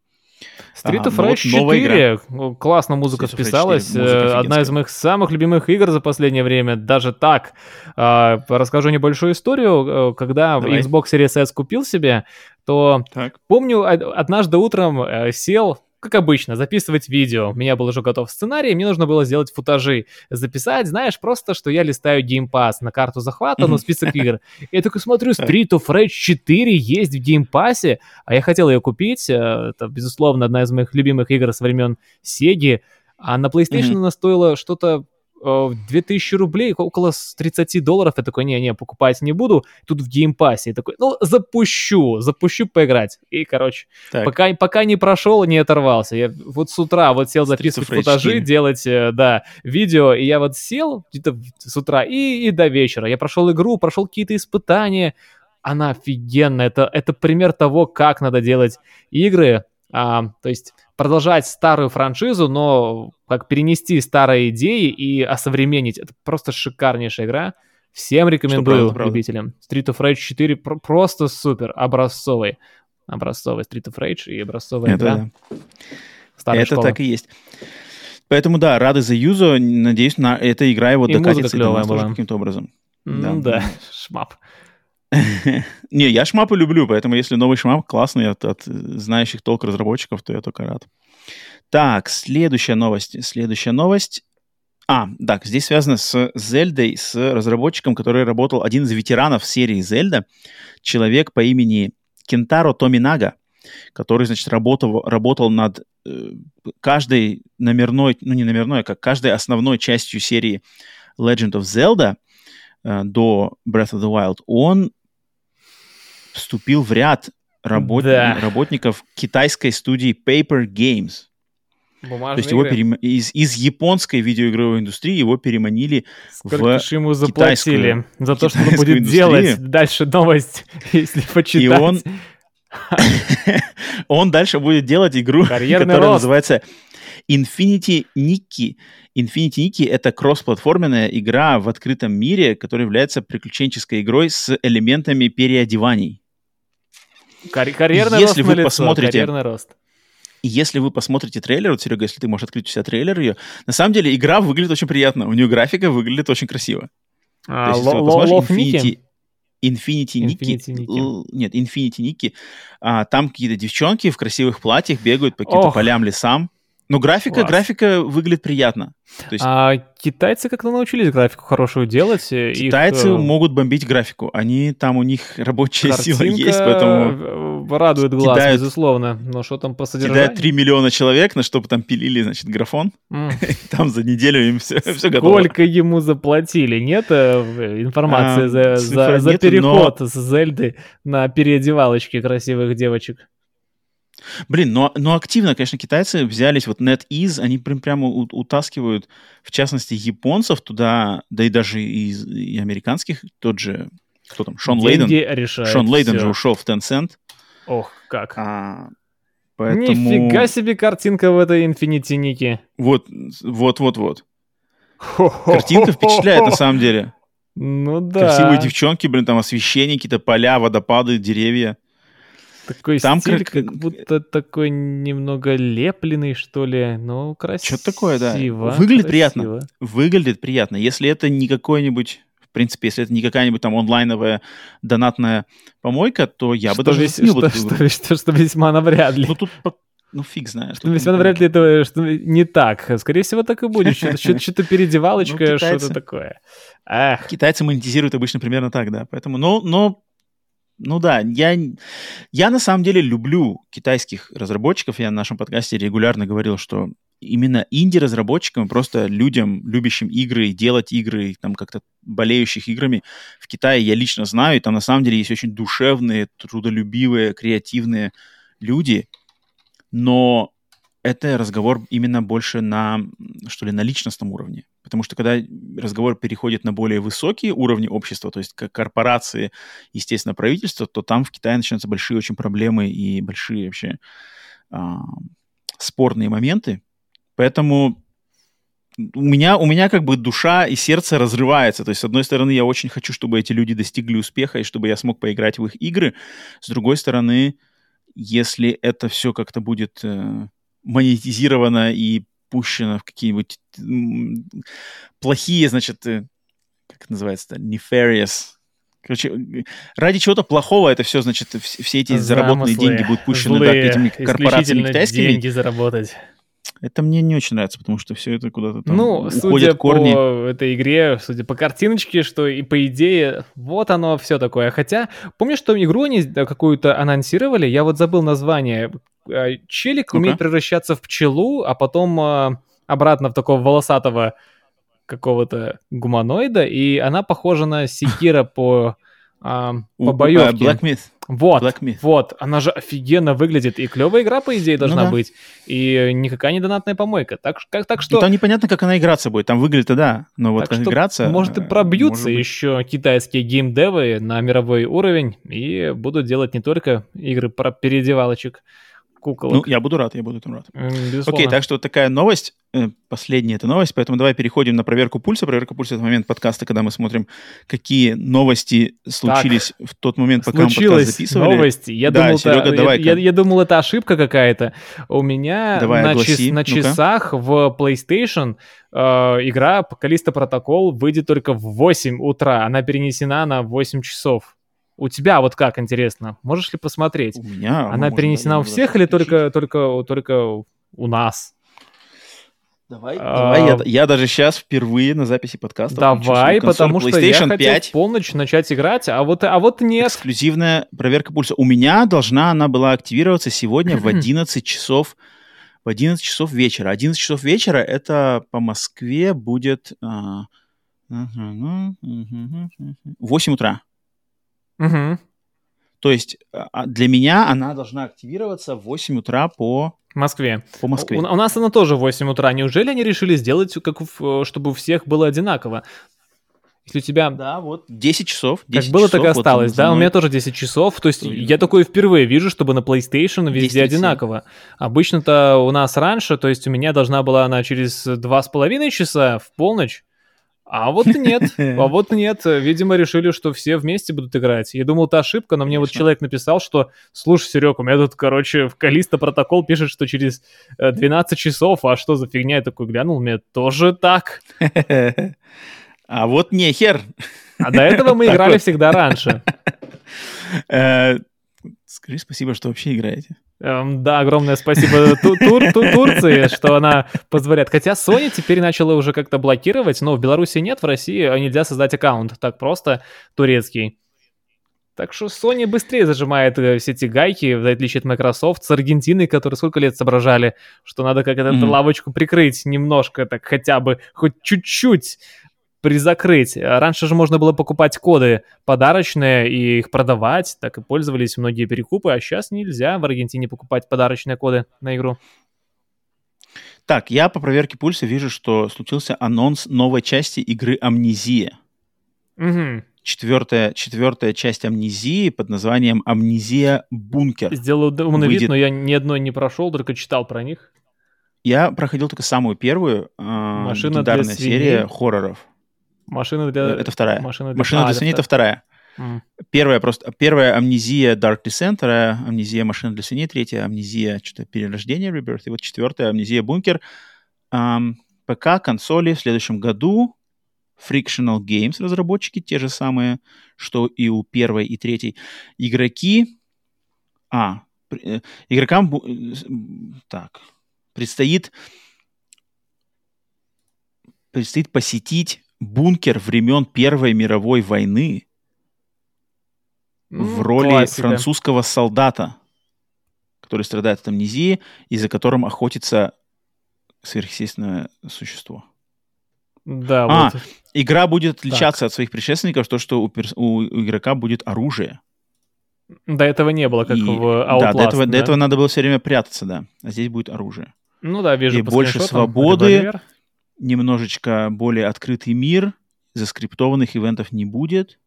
Street А, of ну вот Rage новая 4. Ну, Классно музыка Street of Rage 4, вписалась. музыка э, Одна из моих самых любимых игр за последнее время. Даже так. А, Расскажу небольшую историю. Э, Когда Давай. Xbox Series S купил себе, то Так. Помню, од- однажды утром э, сел, как обычно, записывать видео. У меня был уже готов сценарий, мне нужно было сделать футажи. Записать, знаешь, просто, что я листаю Game Pass на карту захвата, ну, Мгм. список игр. Я такой смотрю. Street of Rage 4 есть в Game Pass, а я хотел ее купить. э, Это, безусловно, одна из моих любимых игр со времен Sega. А на PlayStation она стоила что-то 2000 рублей, около с 30 долларов. Я такой, не-не, покупать не буду. Тут в Game Pass е. Я такой, ну, запущу, запущу поиграть. И, короче, Так. пока, пока не прошел, не оторвался. Я вот с утра вот сел записывать футажи, 4. делать, э, да, видео, и я вот сел где-то с утра и, и до вечера. Я прошел игру, прошел какие-то испытания. Она офигенная. Это, это пример того, как надо делать игры. А, то есть продолжать старую франшизу, но как перенести старые идеи и осовременить. Это просто шикарнейшая игра. Всем рекомендую правда, правда. любителям. Street of Rage 4 про- просто супер, образцовый. Образцовый Street of Rage и образцовая Это, игра. да. Старая это школа. так и есть. Поэтому, да, рады за Юзо. Надеюсь, на эта игра его И докатится до нас каким-то образом. М, да. да, шмап. Не, я шмапы люблю, поэтому если новый шмап классный от, от знающих толк разработчиков, то я только рад. Так, следующая новость. Следующая новость. А, так, здесь связано с Зельдой, с разработчиком, который работал, один из ветеранов серии Зельда, человек по имени Кентаро Томинага, который, значит, работал, работал над э, каждой номерной, ну не номерной, а как каждой основной частью серии Legend of Zelda э, до Breath of the Wild. Он вступил в ряд работ- Да. работников китайской студии Paper Games. То Бумажные есть его игры. перем- из, из японской видеоигровой индустрии его переманили Сколько в ж ему заплатили китайскую- за то, что он будет индустрию. делать. Дальше новость, если почитать. он- он дальше будет делать игру, Карьерный которая рост. называется Infinity Nikki. Infinity Nikki — это кроссплатформенная игра в открытом мире, которая является приключенческой игрой с элементами переодеваний. Карь- карьерный Если рост вы посмотрите- карьерный рост. Если вы посмотрите трейлер, вот, Серега, если ты можешь открыть у себя трейлер ее, на самом деле игра выглядит очень приятно. У нее графика выглядит очень красиво. А, То есть, если вы посмотрите Ники? Infinity Nikki, нет, Infinity Nikki, а, там какие-то девчонки в красивых платьях бегают по каким-то полям, лесам. Но графика, Класс. графика выглядит приятно. То есть А китайцы как-то научились графику хорошую делать. э, их, китайцы э, могут бомбить графику. Они там у них рабочая сила картинка есть, поэтому э, радует глаз, кидают- безусловно. Но что там по кидают содержанию? 3 миллиона человек, на чтобы там пилили, значит, графон. М. Там за неделю им все, все готово. Сколько ему заплатили? Нет э, информации А, за, за, за переход с Зельды на переодевалочки красивых девочек? Блин, но, но активно, конечно, китайцы взялись, вот NetEase, они прям прямо у- утаскивают, в частности, японцев туда, да и даже из и американских, тот же, кто там, Шон Лейден. Деньги решают Шон Лейден же ушел в Tencent. Ох, как. А, поэтому... Нифига себе картинка в этой Infinity Ники. Вот, вот, вот, вот. Картинка впечатляет на самом деле. Ну да. Красивые девчонки, блин, там освещение, какие-то поля, водопады, деревья. Такой Там стиль, как- как... будто такой немного лепленный, что ли. Ну, красиво. Что-то такое, да. Выглядит красиво. приятно. Выглядит приятно. Если это не какой-нибудь принципе, если это не какая-нибудь там онлайновая донатная помойка, то я что бы даже весь, что, что, что, что весьма навряд ли. Ну, тут ну, фиг знает. Что весьма навряд ли это что не так. Скорее всего, так и будет. Что-то, передевалочка, ну, что-то такое. Китайцы монетизируют обычно примерно так, да. Поэтому, но, но ну да, я, я на самом деле люблю китайских разработчиков. Я на нашем подкасте регулярно говорил, что именно инди-разработчикам, просто людям, любящим игры, делать игры, там как-то болеющих играми в Китае я лично знаю, и там на самом деле есть очень душевные, трудолюбивые, креативные люди, но это разговор именно больше на, что ли, на личностном уровне. Потому что когда разговор переходит на более высокие уровни общества, то есть как корпорации, естественно, правительство, то там в Китае начинаются большие очень проблемы и большие вообще а, спорные моменты. Поэтому у меня, у меня как бы душа и сердце разрывается. То есть, с одной стороны, я очень хочу, чтобы эти люди достигли успеха и чтобы я смог поиграть в их игры. С другой стороны, если это все как-то будет э, монетизировано и пущено в какие-нибудь плохие, значит, э, как это называется, nefarious, Короче, ради чего-то плохого это все, значит, все эти Замыслы, заработанные деньги будут пущены злые, да, этими корпорациями китайскими. деньги заработать. Это мне не очень нравится, потому что все это куда-то там ну, уходят судя корни. по этой игре, судя по картиночке, что и по идее, вот оно все такое. Хотя, помнишь, что игру они какую-то анонсировали? Я вот забыл название. А, челик ну умеет превращаться в пчелу, а потом а, обратно в такого волосатого какого-то гуманоида, и она похожа на Секира по а, по боевке. Black Myth. Вот, Black Myth. вот, она же офигенно выглядит, и клевая игра, по идее, должна ну, да. быть, и никакая не донатная помойка, так, как, так что... И там непонятно, как она играться будет, там выглядит, да, но вот как играться... может и пробьются может еще китайские геймдевы на мировой уровень, и будут делать не только игры про переодевалочек, куколок. Ну, я буду рад, я буду этому рад. Безусловно. Окей, так что вот такая новость, э, последняя эта новость, поэтому давай переходим на проверку пульса. Проверка пульса — это момент подкаста, когда мы смотрим, какие новости случились так, в тот момент, пока мы подкаст записывали. новости. Я, да, думал, Серега, это, давай я, я, я думал, это ошибка какая-то. У меня давай, на, чес, на часах в PlayStation э, игра Калиста Протокол выйдет только в 8 утра. Она перенесена на 8 часов. У тебя вот как, интересно? Можешь ли посмотреть? У меня. Она перенесена у всех или только, только, только у нас? Давай, а, давай я, я даже сейчас впервые на записи подкаста. Давай, потому что я хотел 5. в полночь начать играть, а вот, а вот нет. Эксклюзивная проверка пульса. У меня должна она была активироваться сегодня в 11 часов в 11 часов вечера. 11 часов вечера это по Москве будет а, 8 утра. Угу. То есть а, для меня она должна активироваться в 8 утра по Москве. По Москве. У, у нас она тоже в 8 утра. Неужели они решили сделать, как, чтобы у всех было одинаково? Если у тебя... Да, вот 10 часов. 10 как было, часов, так и осталось, вот да? У меня тоже 10 часов. То есть Ой, я такое впервые вижу, чтобы на PlayStation везде одинаково. Обычно-то у нас раньше, то есть у меня должна была она через 2,5 часа в полночь, а вот нет, а вот нет. Видимо, решили, что все вместе будут играть. Я думал, это ошибка, но мне вот человек написал, что, слушай, Серег, у меня тут, короче, в Калиста протокол пишет, что через 12 э, часов, а что за фигня? Я такой глянул, мне тоже так. А вот не хер. А до этого мы играли всегда раньше. Скажи спасибо, что вообще играете. Эм, да, огромное спасибо тур, тур, Турции, что она позволяет. Хотя Sony теперь начала уже как-то блокировать, но в Беларуси нет, в России нельзя создать аккаунт так просто турецкий. Так что Sony быстрее зажимает э, все эти гайки, в отличие от Microsoft, с Аргентиной, которые сколько лет соображали, что надо как-то mm-hmm. эту лавочку прикрыть немножко, так хотя бы, хоть чуть-чуть призакрыть. Раньше же можно было покупать коды подарочные и их продавать, так и пользовались многие перекупы, а сейчас нельзя в Аргентине покупать подарочные коды на игру. Так, я по проверке пульса вижу, что случился анонс новой части игры «Амнезия». Угу. Четвертая, четвертая часть «Амнезии» под названием «Амнезия Бункер». Сделал умный Выйдет... вид, но я ни одной не прошел, только читал про них. Я проходил только самую первую э, Машина легендарная серия хорроров. Машина для... Это вторая. Машина для, Машина для а, свиней — это вторая. Mm. Первая просто... Первая амнезия Dark Descent, вторая амнезия Машина для свиней, третья амнезия что-то перерождение Rebirth, и вот четвертая амнезия Бункер. Эм, ПК, консоли в следующем году. Frictional Games разработчики, те же самые, что и у первой и третьей. Игроки... А, э, игрокам... Э, так, предстоит... Предстоит посетить бункер времен Первой мировой войны в роли Классика. французского солдата, который страдает от амнезии и за которым охотится сверхъестественное существо. Да, а, вот. игра будет отличаться так. от своих предшественников, то, что у, перс- у, у игрока будет оружие. До этого не было, как и, в Outlast. Да, до этого, да? до этого надо было все время прятаться, да. А здесь будет оружие. Ну да, вижу. И больше свободы, немножечко более открытый мир, заскриптованных ивентов не будет.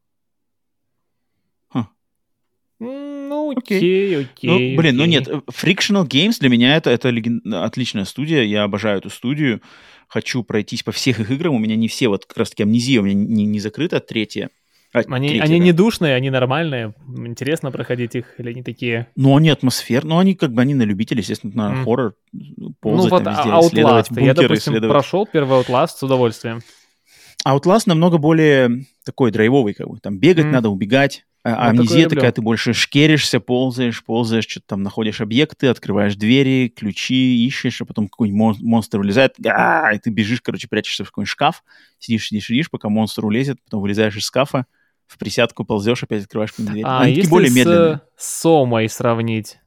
Ну, окей, окей. Ну, блин, ну окей. ну нет, Frictional Games для меня это, это леген... отличная студия, я обожаю эту студию, хочу пройтись по всех их играм, у меня не все, вот как раз-таки Амнезия у меня не, не закрыта, третья. А, они они да. не душные, они нормальные, интересно проходить их, или они такие? Ну, они атмосфер, ну, они как бы, они на любителей, естественно, на mm. хоррор, ползать ну, вот там везде, Outlast. исследовать бункеры, Я, допустим, исследовать. прошел первый Outlast с удовольствием. Outlast намного более такой драйвовый, как бы, там бегать mm. надо, убегать, а вот амнезия такая, ты больше шкеришься, ползаешь, ползаешь, что-то там находишь объекты, открываешь двери, ключи, ищешь, а потом какой-нибудь монстр вылезает, и ты бежишь, короче, прячешься в какой-нибудь шкаф, сидишь, сидишь, сидишь, пока монстр улезет, потом вылезаешь из шкафа, в присядку ползешь, опять открываешь дверь. А Они если более медленные. с Сомой сравнить?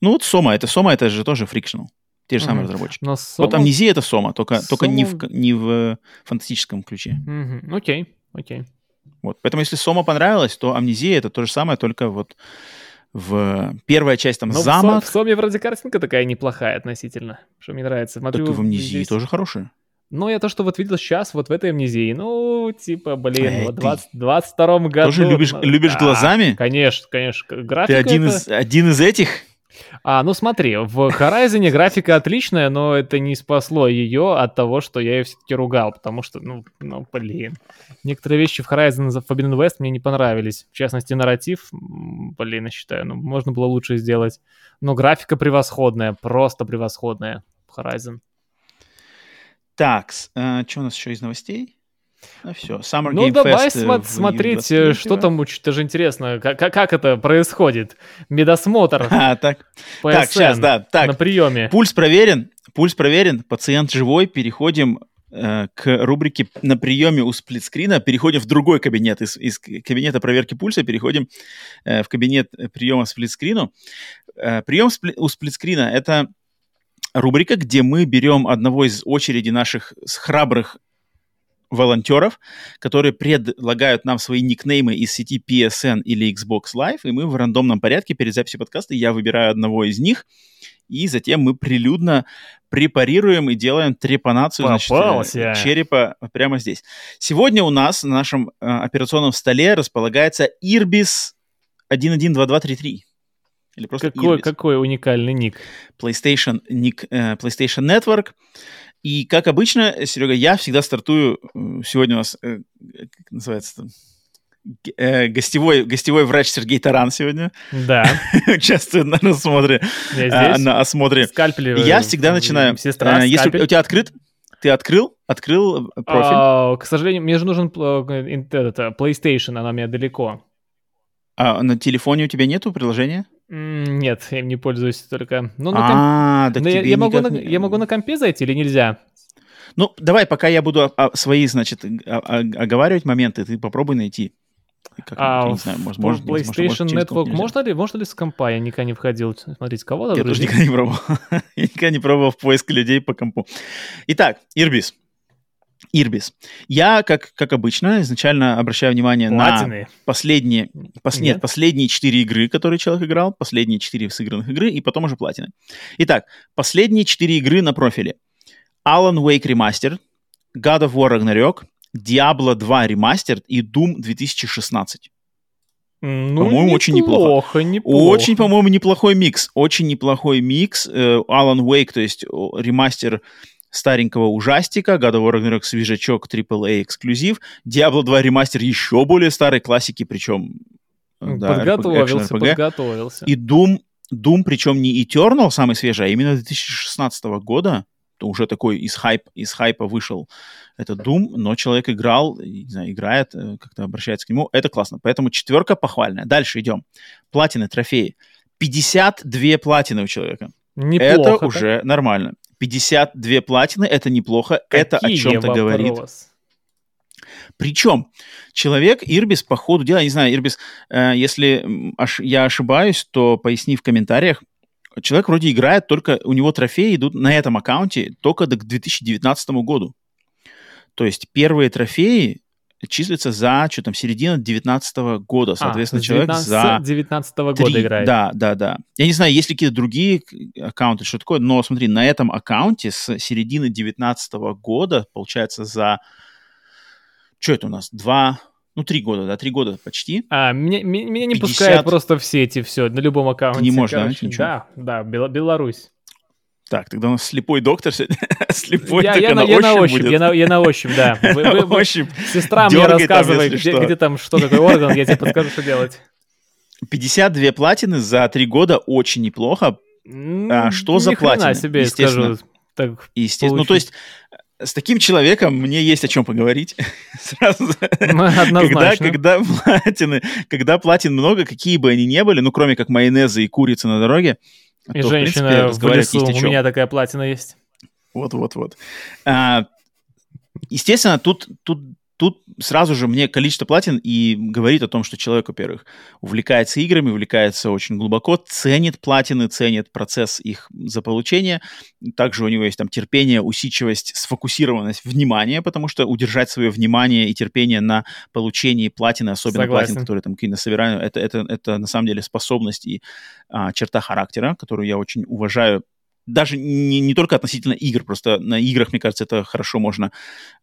Ну вот Сома, это Сома, это же тоже фрикшнл. Те же mm-hmm. самые разработчики. Но Сома... Вот Амнезия это Сома, только, Сома... только не, в, не в фантастическом ключе. Mm-hmm. Окей, окей. Вот. Поэтому если Сома понравилась, то Амнезия это то же самое, только вот в первая часть там Но замок. В, Сом, в Соме вроде картинка такая неплохая относительно, что мне нравится. Смотрю, так и в Амнезии здесь... тоже хорошая. Ну, я то, что вот видел сейчас, вот в этой амнезии, ну, типа, блин, Эй, вот в 20, 22 году... Тоже любишь, ну, любишь да, глазами? Конечно, конечно. Графика Ты один, это... из, один из этих? А, ну смотри, в Horizon графика отличная, но это не спасло ее от того, что я ее все-таки ругал, потому что, ну, ну, блин. Некоторые вещи в Horizon Forbidden West мне не понравились. В частности, нарратив, блин, я считаю, ну, можно было лучше сделать. Но графика превосходная, просто превосходная в Horizon. Так, э, что у нас еще из новостей? Ну все, Summer ну, Game давай Fest см- смотреть, э, что там, это же интересно, как, как это происходит. Медосмотр. А, так. так, сейчас, да, так. На приеме. Пульс проверен, пульс проверен, пациент живой, переходим э, к рубрике на приеме у сплитскрина, переходим в другой кабинет, из, из кабинета проверки пульса переходим э, в кабинет приема сплитскрину. Э, прием спли- у сплитскрина — это рубрика, где мы берем одного из очереди наших храбрых волонтеров, которые предлагают нам свои никнеймы из сети PSN или Xbox Live, и мы в рандомном порядке перед записью подкаста я выбираю одного из них, и затем мы прилюдно препарируем и делаем трепанацию значит, э, черепа прямо здесь. Сегодня у нас на нашем э, операционном столе располагается Irbis 112233. Или просто какой, какой уникальный ник? PlayStation, ник, э, PlayStation Network. И, как обычно, Серега, я всегда стартую... Э, сегодня у нас, э, как называется э, гостевой, гостевой врач Сергей Таран сегодня. Да. Участвует на осмотре. Я здесь. На осмотре. Скальпели. Я всегда начинаю... Сестра, Если у тебя открыт, ты открыл? Открыл профиль? А, к сожалению, мне же нужен PlayStation, она у меня далеко. А на телефоне у тебя нету приложения? Нет, я им не пользуюсь только. Ну, на комп... А, так Но я, я, могу на, я могу на компе зайти или нельзя? Ну, давай, пока я буду а, свои, значит, а, а, оговаривать моменты, ты попробуй найти. Как, а, не знаю, может, может, PlayStation может, Network можно ли, можно ли с компа? Я никогда не входил. Смотрите, кого-то. Я тоже никогда не пробовал. я никогда не пробовал в поиск людей по компу. Итак, Ирбис. Ирбис. Я, как, как обычно, изначально обращаю внимание Платины. на последние, пос, нет? нет, последние четыре игры, которые человек играл, последние четыре сыгранных игры, и потом уже платины. Итак, последние четыре игры на профиле. Alan Wake Remastered, God of War Ragnarok, Diablo 2 Remastered и Doom 2016. Ну, по-моему, очень неплохо. неплохо. Очень, по-моему, неплохой микс. Очень неплохой микс. Э, Alan Wake, то есть ремастер старенького ужастика, God of War Ragnarok свежачок, AAA эксклюзив, Diablo 2 ремастер еще более старой классики, причем... Э, да, подготовился, RPG, подготовился. И Doom, Doom, причем не Eternal самый свежий, а именно 2016 года, что уже такой из, хайп, из хайпа вышел этот Doom, но человек играл, не знаю, играет, э, как-то обращается к нему. Это классно. Поэтому четверка похвальная. Дальше идем. Платины, трофеи. 52 платины у человека. Неплохо. это так. уже нормально. 52 платины, это неплохо, это о Какие чем-то говорит. Причем человек, Ирбис, по ходу дела, я не знаю, Ирбис, э, если ош- я ошибаюсь, то поясни в комментариях. Человек вроде играет, только у него трофеи идут на этом аккаунте только до к 2019 году. То есть первые трофеи числятся за, что там, середина 2019 года. Соответственно, а, человек 19 за 19 года Три, играет. Да, да, да. Я не знаю, есть ли какие-то другие аккаунты, что такое, но смотри, на этом аккаунте с середины 2019 года, получается, за... Что это у нас? Два... Ну, три года, да, три года почти. А, меня, меня, меня не 50. пускают просто в сети все, на любом аккаунте. не можешь, да, короче. ничего? Да, да, Бел- Беларусь. Так, тогда у нас слепой доктор сегодня. слепой я, я, на, я на ощупь будет. я на, я на ощупь, да. Вы- вы- вы- Ощупь. сестра мне там, рассказывает, где, что. где там, что такое орган, я тебе подскажу, что делать. 52 платины за три года очень неплохо. А что за Ни хрена платины? себе, Естественно. скажу. Так, Естественно. Ну, то есть с таким человеком мне есть о чем поговорить. Сразу. ну, Когда, когда платины, когда платин много, какие бы они ни были, ну, кроме как майонеза и курицы на дороге, И то, в принципе, женщина в лесу, у меня такая платина есть. Вот-вот-вот. А, естественно, тут, тут, тут сразу же мне количество платин и говорит о том, что человек, во-первых, увлекается играми, увлекается очень глубоко, ценит платины, ценит процесс их заполучения. Также у него есть там терпение, усидчивость, сфокусированность, внимание, потому что удержать свое внимание и терпение на получении платины, особенно Согласен. платин, которые там какие-то собираю, это, это, это на самом деле способность и а, черта характера, которую я очень уважаю даже не, не только относительно игр, просто на играх, мне кажется, это хорошо можно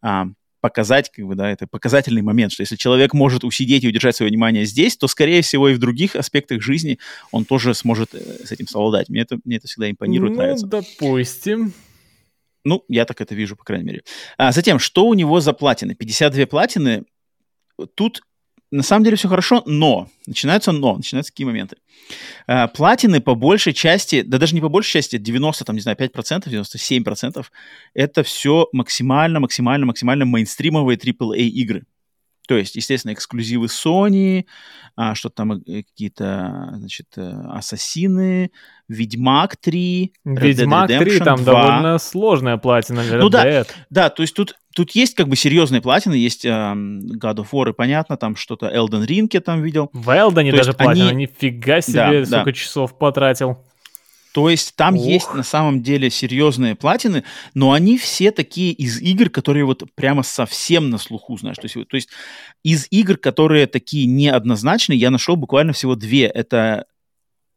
а, показать, как бы, да, это показательный момент, что если человек может усидеть и удержать свое внимание здесь, то, скорее всего, и в других аспектах жизни он тоже сможет э, с этим совладать. Мне это, мне это всегда импонирует, ну, нравится. допустим. Ну, я так это вижу, по крайней мере. А, затем, что у него за платины? 52 платины. Тут на самом деле все хорошо, но начинаются но, начинаются какие моменты. А, платины по большей части, да даже не по большей части, 90, там, не знаю, 5%, 97%, это все максимально, максимально, максимально мейнстримовые AAA игры. То есть, естественно, эксклюзивы Sony, а, что там э, какие-то, значит, э, Ассасины, Ведьмак 3, Red Dead Ведьмак 3 Redemption там 2. довольно сложная платина. Ну да. Dead. Да, то есть тут, тут есть как бы серьезные платины, есть эм, God of War, и понятно, там что-то Elden Ring я там видел. В То даже платина, они- нифига себе, Да, сколько да. часов потратил. То есть там Ох. есть на самом деле серьезные платины, но они все такие из игр, которые вот прямо совсем на слуху, знаешь. То есть, то есть из игр, которые такие неоднозначные, я нашел буквально всего две. Это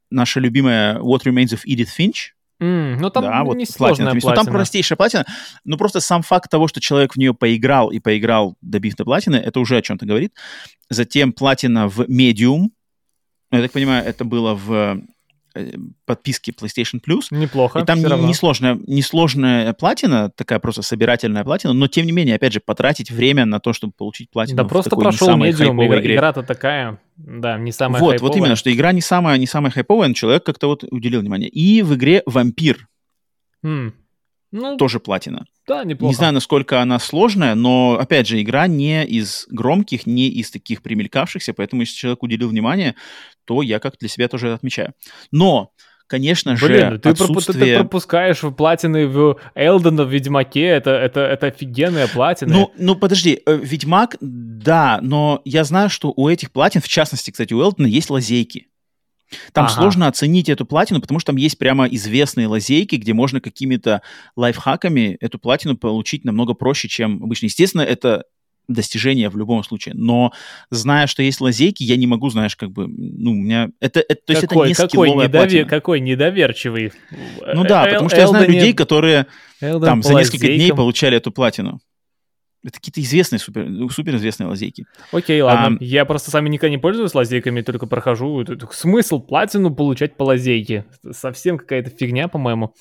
наша любимая What Remains of Edith Finch, М, ну там да, вот платина. есть. Ну, платина. там простейшая платина, но просто сам факт того, что человек в нее поиграл и поиграл, добив до платины, это уже о чем-то говорит. Затем платина в Medium. Я так понимаю, это было в э, подписке PlayStation Plus. Неплохо, И там не- несложная, несложная платина, такая просто собирательная платина, но тем не менее, опять же, потратить время на то, чтобы получить платину Да просто прошел медиум, игра, игра-то такая, да, не самая вот, хайповая. вот именно, что игра не самая, не самая хайповая, но человек как-то вот уделил внимание. И в игре Вампир М. Ну, тоже платина. да, неплохо. Не знаю, насколько она сложная, но, опять же, игра не из громких, не из таких примелькавшихся, поэтому если человек уделил внимание, то я как для себя тоже это отмечаю. Но, конечно же, Блин, ты, пропу- ты- ты отсутствие... пропускаешь в платины в Элдена, в Ведьмаке, это, это, это офигенная платина. Ну, ну, подожди, э, Ведьмак, да, но я знаю, что у этих платин, в частности, кстати, у Элдена есть лазейки. Там Ага. сложно оценить эту платину, потому что там есть прямо известные лазейки, где можно какими-то лайфхаками эту платину получить намного проще, чем обычно. Естественно, это достижение в любом случае, но зная, что есть лазейки, я не могу, знаешь, как бы, ну, у меня... Это, это, то есть какой, это не какой, скилловая недове- платина. какой недоверчивый. Ну да, Эл- потому что я знаю людей, которые Элден там за несколько дней получали эту платину. Это какие-то известные, супер, ну, суперизвестные лазейки. Окей, ладно. Ам. Я просто сами никогда не пользуюсь лазейками, только прохожу. Смысл платину получать по лазейке? Совсем какая-то фигня, по-моему.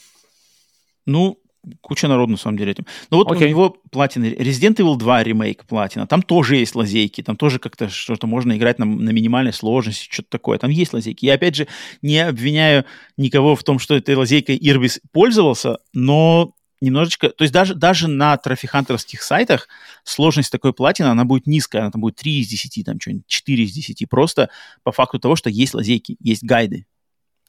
Ну, куча народу, на самом деле, этим. Но вот Окей. у него платина, Resident Evil 2 ремейк платина, там тоже есть лазейки, там тоже как-то что-то можно играть на, на минимальной сложности, что-то такое, там есть лазейки. Я, опять же, не обвиняю никого в том, что этой лазейкой Ирбис пользовался, но немножечко... То есть даже, даже на трофихантерских сайтах сложность такой платины, она будет низкая, она там будет 3 из 10, там что-нибудь 4 из 10, просто по факту того, что есть лазейки, есть гайды.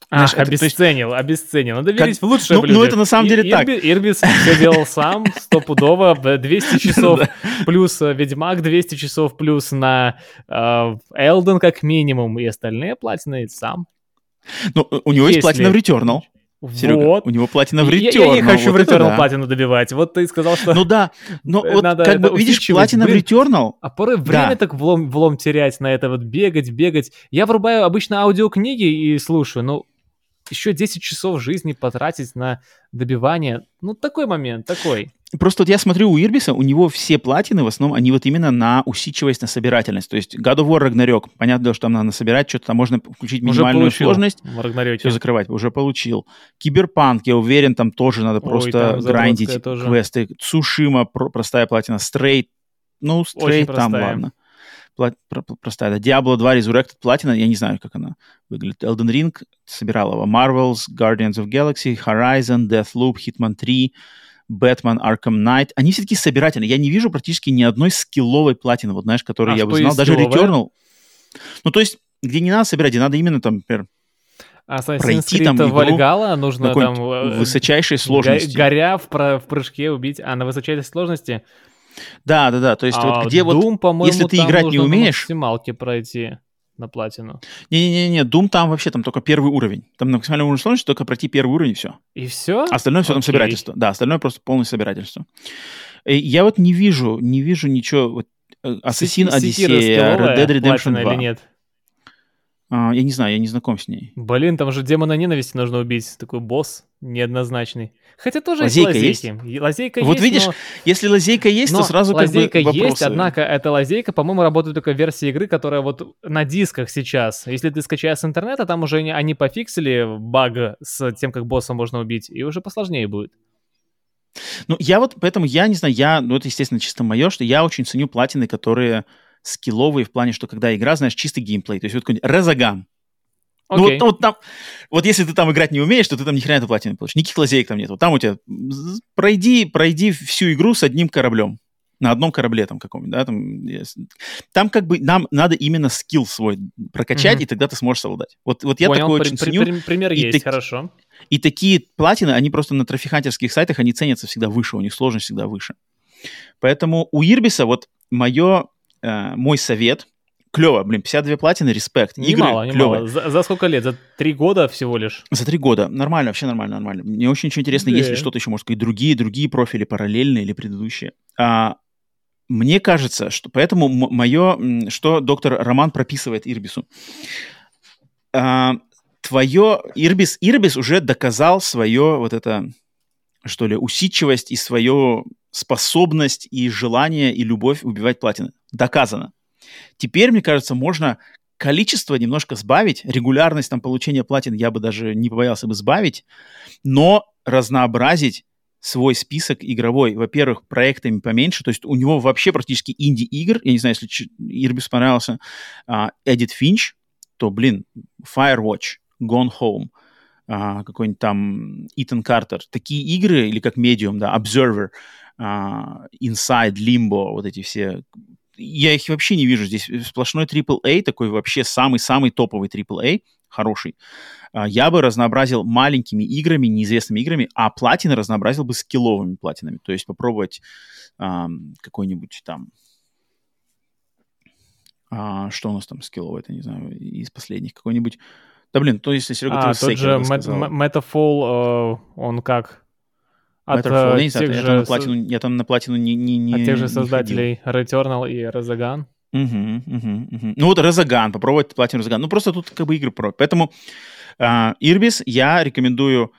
Ах, Знаешь, обесценил, это, есть... обесценил. Надо верить как... в лучшее ну, ну, это на самом деле И, так. Ирбис все делал сам, стопудово, 200 часов плюс э, Ведьмак, 200 часов плюс на Элден как минимум, и остальные платины сам. Ну, у него есть платина в Returnal. Серега, вот. у него платина в Returnal. Я, не хочу вот в Returnal да. платину добивать. Вот ты сказал, что... Ну да, но вот как бы, видишь, платина в Returnal... А порой время да. так влом, влом терять на это, вот бегать, бегать. Я врубаю обычно аудиокниги и слушаю, ну, еще 10 часов жизни потратить на добивание. Ну, такой момент, такой. Просто вот я смотрю у Ирбиса, у него все платины, в основном, они вот именно на усидчивость, на собирательность. То есть God of War Ragnarok, понятно, что там надо собирать, что-то там можно включить минимальную уже сложность, все закрывать, уже получил. Киберпанк, я уверен, там тоже надо Ой, просто гриндить тоже. квесты. Цушима, про- простая платина, Stray, ну, Stray там, ладно простая, да. Diablo 2 Resurrected Platinum, я не знаю, как она выглядит. Elden Ring собирал его. Marvels, Guardians of Galaxy, Horizon, Deathloop, Hitman 3, Batman, Arkham Knight. Они все-таки собирательные. Я не вижу практически ни одной скилловой платины, вот знаешь, которую а я бы знал. Даже Returnal. Ну, то есть, где не надо собирать, где надо именно там, например, Assassin's пройти Creed там игру Вальгала нужно там... Э, высочайшей сложности. Горя в, в прыжке убить, а на высочайшей сложности да, да, да. То есть а вот где Doom, вот, если ты играть не умеешь... максималке пройти на платину. Не-не-не, Doom там вообще там только первый уровень. Там на максимальном уровне сложности только пройти первый уровень и все. И все? Остальное все там собирательство. Да, остальное просто полное собирательство. И я вот не вижу, не вижу ничего. Вот, э, Assassin Odyssey, Red Dead Redemption 2. или нет? А, я не знаю, я не знаком с ней. Блин, там же демона ненависти нужно убить. Такой босс неоднозначный. Хотя тоже лазейка есть лазейки. Есть? Лазейка вот есть, видишь, но... если лазейка есть, но то сразу лазейка как бы вопросы. есть, однако эта лазейка, по-моему, работает только в версии игры, которая вот на дисках сейчас. Если ты скачаешь с интернета, там уже они пофиксили баг с тем, как босса можно убить, и уже посложнее будет. Ну, я вот, поэтому я не знаю, я, ну, это, естественно, чисто мое, что я очень ценю платины, которые скилловые в плане, что когда игра, знаешь, чистый геймплей. То есть вот какой-нибудь Резаган, Okay. Ну, вот, вот, там, вот если ты там играть не умеешь, то ты там ни хрена эту платину получишь. Никаких лазеек там нет. Вот там у тебя пройди, пройди всю игру с одним кораблем. На одном корабле там каком-нибудь, да, там, там как бы нам надо именно скилл свой прокачать, mm-hmm. и тогда ты сможешь совладать. Вот, вот я Понял, такой при, очень ценю. При, пример и есть, так, хорошо. И такие платины, они просто на трофихантерских сайтах, они ценятся всегда выше, у них сложность всегда выше. Поэтому у Ирбиса вот мое, мой совет, клево, блин, 52 платины, респект. Игры немало, немало. За, за сколько лет? За три года всего лишь? За три года. Нормально, вообще нормально, нормально. Мне очень, очень интересно, да. есть ли что-то еще, может быть, другие, другие профили, параллельные или предыдущие. А, мне кажется, что поэтому мое, что доктор Роман прописывает Ирбису. А, твое, Ирбис, Ирбис уже доказал свое вот это, что ли, усидчивость и свою способность и желание и любовь убивать платины. Доказано. Теперь, мне кажется, можно количество немножко сбавить, регулярность там получения платин я бы даже не побоялся бы сбавить, но разнообразить свой список игровой, во-первых, проектами поменьше, то есть у него вообще практически инди-игр, я не знаю, если Ирбис понравился uh, Edit Finch, то, блин, Firewatch, Gone Home, uh, какой-нибудь там Итан Картер, такие игры, или как Medium, да, Observer, uh, Inside, Limbo, вот эти все я их вообще не вижу здесь. Сплошной AAA, такой вообще самый-самый топовый AAA, хороший. А, я бы разнообразил маленькими играми, неизвестными играми, а платины разнообразил бы скилловыми платинами. То есть попробовать эм, какой-нибудь там... А, что у нас там скилловый, это не знаю, из последних. Какой-нибудь... Да блин, то если Серега... А, тот же Metafall, э, он как? От Matterfall, я, тех я, же... там на платину, я там на платину не, не, не От тех же создателей Returnal и Rezagan. Угу, угу, угу. Ну вот Rezagan, попробовать платину Rezagan. Ну просто тут как бы игры про. Поэтому uh, Irbis я рекомендую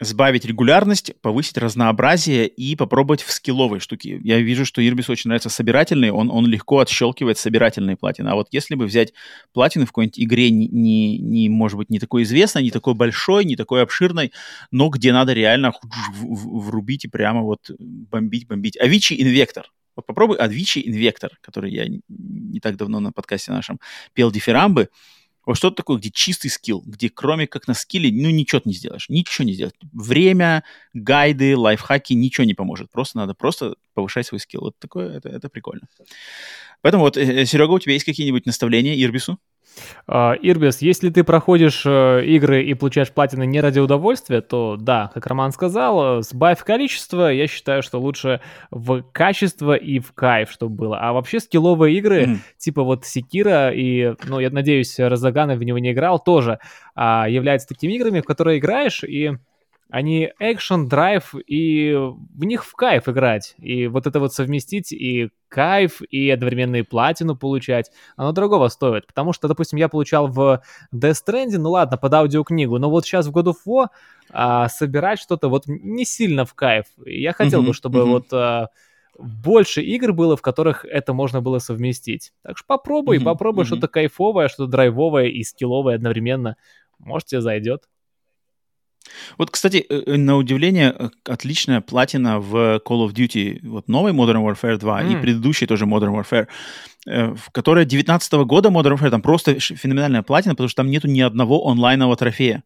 сбавить регулярность, повысить разнообразие и попробовать в скилловые штуки. Я вижу, что Ирбис очень нравится собирательный, он, он легко отщелкивает собирательные платины. А вот если бы взять платины в какой-нибудь игре, не, не, не, может быть, не такой известной, не такой большой, не такой обширной, но где надо реально врубить и прямо вот бомбить, бомбить. Авичи Инвектор. Вот попробуй Авичи Инвектор, который я не так давно на подкасте нашем пел дифирамбы. Вот что-то такое, где чистый скилл, где кроме как на скилле, ну, ничего не сделаешь. Ничего не сделать. Время, гайды, лайфхаки, ничего не поможет. Просто надо просто повышать свой скилл. Вот такое, это, это прикольно. Поэтому вот, э, э, Серега, у тебя есть какие-нибудь наставления Ирбису? Uh, Ирбис, если ты проходишь uh, игры и получаешь платины не ради удовольствия, то да, как Роман сказал, сбавь количество, я считаю, что лучше в качество и в кайф, чтобы было. А вообще скилловые игры, mm. типа вот Секира и, ну, я надеюсь, Розаган в него не играл, тоже uh, являются такими играми, в которые играешь и они экшен, драйв, и в них в кайф играть. И вот это вот совместить и кайф, и одновременно и платину получать, оно дорогого стоит. Потому что, допустим, я получал в Death Stranding, ну ладно, под аудиокнигу, но вот сейчас в God of War а, собирать что-то вот не сильно в кайф. Я хотел mm-hmm, бы, чтобы mm-hmm. вот... А, больше игр было, в которых это можно было совместить. Так что попробуй, mm-hmm, попробуй mm-hmm. что-то кайфовое, что-то драйвовое и скилловое одновременно. Может, тебе зайдет. Вот, кстати, э, э, на удивление, э, отличная платина в Call of Duty, вот новый Modern Warfare 2 mm. и предыдущий тоже Modern Warfare, в которой 19 года Modern Warfare, там просто феноменальная платина, потому что там нету ни одного онлайнового трофея.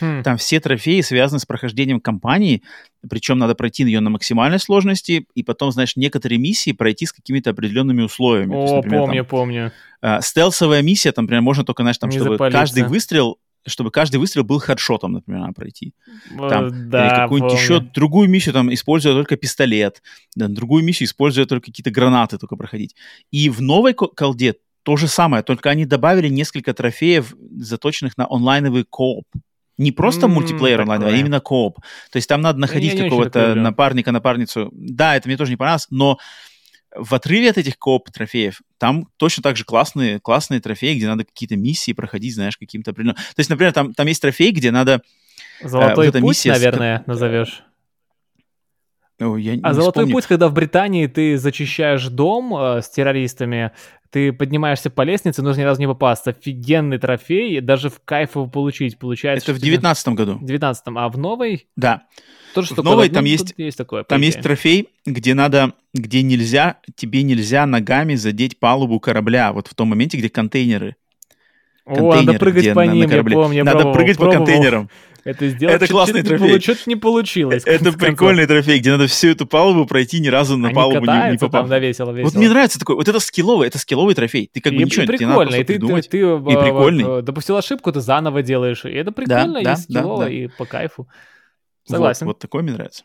Hmm. Там все трофеи связаны с прохождением кампании, причем надо пройти ее на максимальной сложности, и потом, знаешь, некоторые миссии пройти с какими-то определенными условиями. О, есть, например, помню, там, помню. Э, стелсовая миссия, там, например, можно только, знаешь, там, Не чтобы запалиться. каждый выстрел чтобы каждый выстрел был хедшотом, например, надо пройти. Там, да, или какую-нибудь еще другую миссию, там, используя только пистолет, да, другую миссию, используя только какие-то гранаты только проходить. И в новой колде то же самое, только они добавили несколько трофеев, заточенных на онлайновый кооп. Не просто mm, мультиплеер онлайн, а именно кооп. То есть там надо находить какого-то напарника, напарницу. Да, это мне тоже не понравилось, но в отрыве от этих кооп трофеев, там точно так же классные, классные трофеи, где надо какие-то миссии проходить, знаешь, каким-то определенным... То есть, например, там, там есть трофей, где надо... Э, Золотой э, вот путь, миссия, наверное, с... назовешь. О, я а золотой вспомню. путь, когда в Британии ты зачищаешь дом э, с террористами, ты поднимаешься по лестнице, нужно ни разу не попасться. Офигенный трофей, даже в кайф его получить. Получается, Это в девятнадцатом году. В девятнадцатом, а в новой? Да. Тоже в новой там есть, есть такое. Там есть трофей, где надо, где нельзя, тебе нельзя ногами задеть палубу корабля, вот в том моменте, где контейнеры. О, надо прыгать по ним, я помню. Надо пробовал, прыгать пробовал. по контейнерам. Это сделать. Это классный трофей. Что-то не получилось. Это прикольный трофей, где надо всю эту палубу пройти, ни разу на Они палубу не, не попав. Там, да, весело, весело. Вот мне нравится такой, вот это скилловый, это скилловый трофей. Ты как бы и, ничего, и прикольно, и ты. Ты, ты, и прикольный. Вот, допустил ошибку, ты заново делаешь. И это прикольно, да, и скиллово, да, да. и по кайфу. Согласен. Вот, вот такой мне нравится.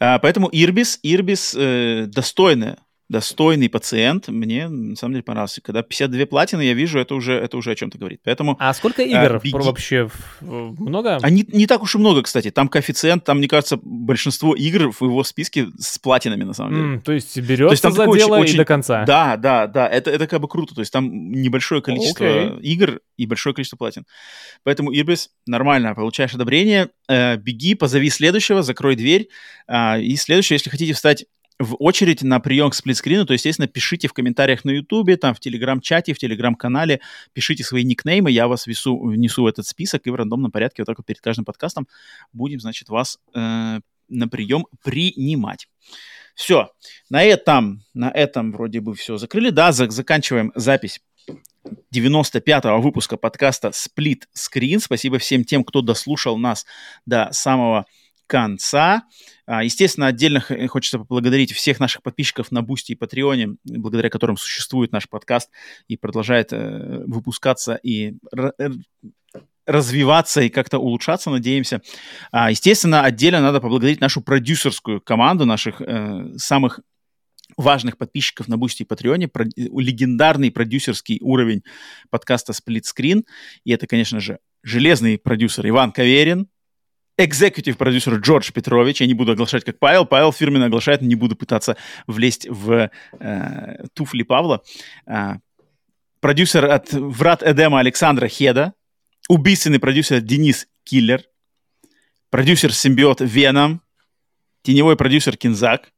А, поэтому Ирбис, Ирбис э, достойная достойный пациент, мне на самом деле понравился. Когда 52 платины я вижу, это уже, это уже о чем-то говорит. Поэтому, а сколько игр а, беги... вообще? Много? А не, не так уж и много, кстати. Там коэффициент, там, мне кажется, большинство игр в его списке с платинами, на самом деле. Mm, то есть берется то есть, там за дело очень, и до конца? Да, да, да. Это, это как бы круто. То есть там небольшое количество okay. игр и большое количество платин. Поэтому Ирбис нормально, получаешь одобрение, э, беги, позови следующего, закрой дверь. Э, и следующее, если хотите встать в очередь на прием к сплитскрину, то, естественно, пишите в комментариях на Ютубе, там, в Телеграм-чате, в Телеграм-канале, пишите свои никнеймы, я вас весу, внесу в этот список, и в рандомном порядке вот так вот перед каждым подкастом будем, значит, вас э, на прием принимать. Все, на этом, на этом вроде бы все закрыли. Да, за, заканчиваем запись 95-го выпуска подкаста Split Screen. Спасибо всем тем, кто дослушал нас до самого конца. А, естественно, отдельно хочется поблагодарить всех наших подписчиков на Boosty и Patreon е, благодаря которым существует наш подкаст и продолжает э, выпускаться и развиваться и как-то улучшаться, надеемся. А, естественно, отдельно надо поблагодарить нашу продюсерскую команду, наших э, самых важных подписчиков на Boosty и Patreon е, легендарный продюсерский уровень подкаста Screen. И это, конечно же, железный продюсер Иван Каверин, экзекутив продюсер Джордж Петрович. Я не буду оглашать, как Павел. Павел фирменно оглашает, не буду пытаться влезть в э, туфли Павла. Э, продюсер от Врат Эдема Александра Хеда. Убийственный продюсер Денис Киллер. Продюсер Симбиот Веном. Теневой продюсер Кинзак.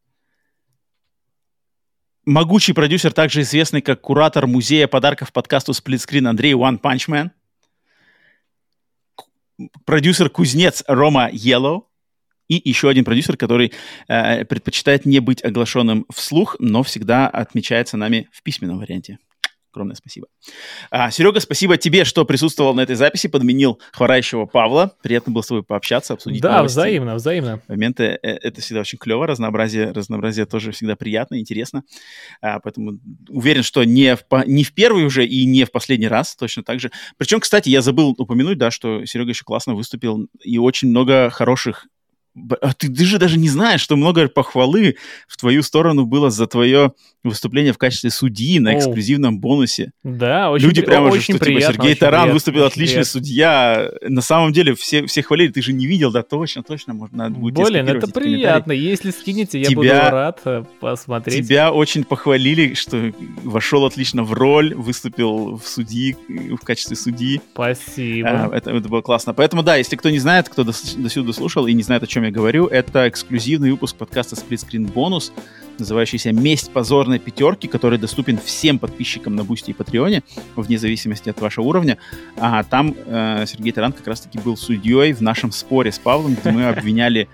Могучий продюсер, также известный как куратор музея подарков подкасту Сплитскрин Андрей One Punch Man продюсер-кузнец Рома Yellow и еще один продюсер, который э, предпочитает не быть оглашенным вслух, но всегда отмечается нами в письменном варианте. Огромное спасибо. А, Серега, спасибо тебе, что присутствовал на этой записи, подменил хворающего Павла. Приятно было с тобой пообщаться, обсудить Да, новости. взаимно, взаимно. Моменты, э, это всегда очень клево, разнообразие, разнообразие тоже всегда приятно, интересно. А, поэтому уверен, что не в, не в первый уже и не в последний раз, точно так же. Причем, кстати, я забыл упомянуть, да, что Серега еще классно выступил, и очень много хороших ты, ты же даже не знаешь, что много похвалы в твою сторону было за твое выступление в качестве судьи на эксклюзивном бонусе. Да, очень Люди прямо очень что, приятно, типа, Сергей Таран приятно, выступил отличный приятно. судья. На самом деле все, все хвалили, ты же не видел, да, точно, точно, можно надо будет Блин, скопировать это приятно. Если скинете, я Тебя- буду рад э, посмотреть. Тебя очень похвалили, что вошел отлично в роль, выступил в судьи, в качестве судьи. Спасибо. А, это, это было классно. Поэтому, да, если кто не знает, кто до, до сюда слушал и не знает, о чем я говорю, это эксклюзивный выпуск подкаста Split Screen Bonus, называющийся «Месть позорной пятерки», который доступен всем подписчикам на Boosty и Patreon е, вне зависимости от вашего уровня. А там э, Сергей Таран как раз-таки был судьей в нашем споре с Павлом, где мы обвиняли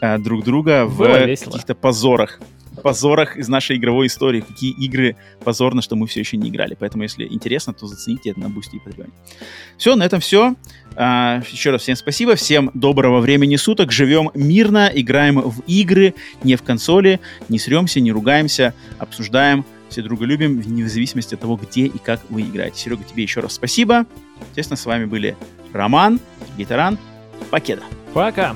э, друг друга в Было каких-то позорах. Позорах из нашей игровой истории. Какие игры позорно, что мы все еще не играли. Поэтому, если интересно, то зацените это на Бусти и Патреоне. Все, на этом все. А, еще раз всем спасибо, всем доброго времени суток, живем мирно, играем в игры, не в консоли, не сремся, не ругаемся, обсуждаем, все друга любим, вне зависимости от того, где и как вы играете. Серега, тебе еще раз спасибо. Естественно, с вами были Роман, Гитаран, Покеда. Пока.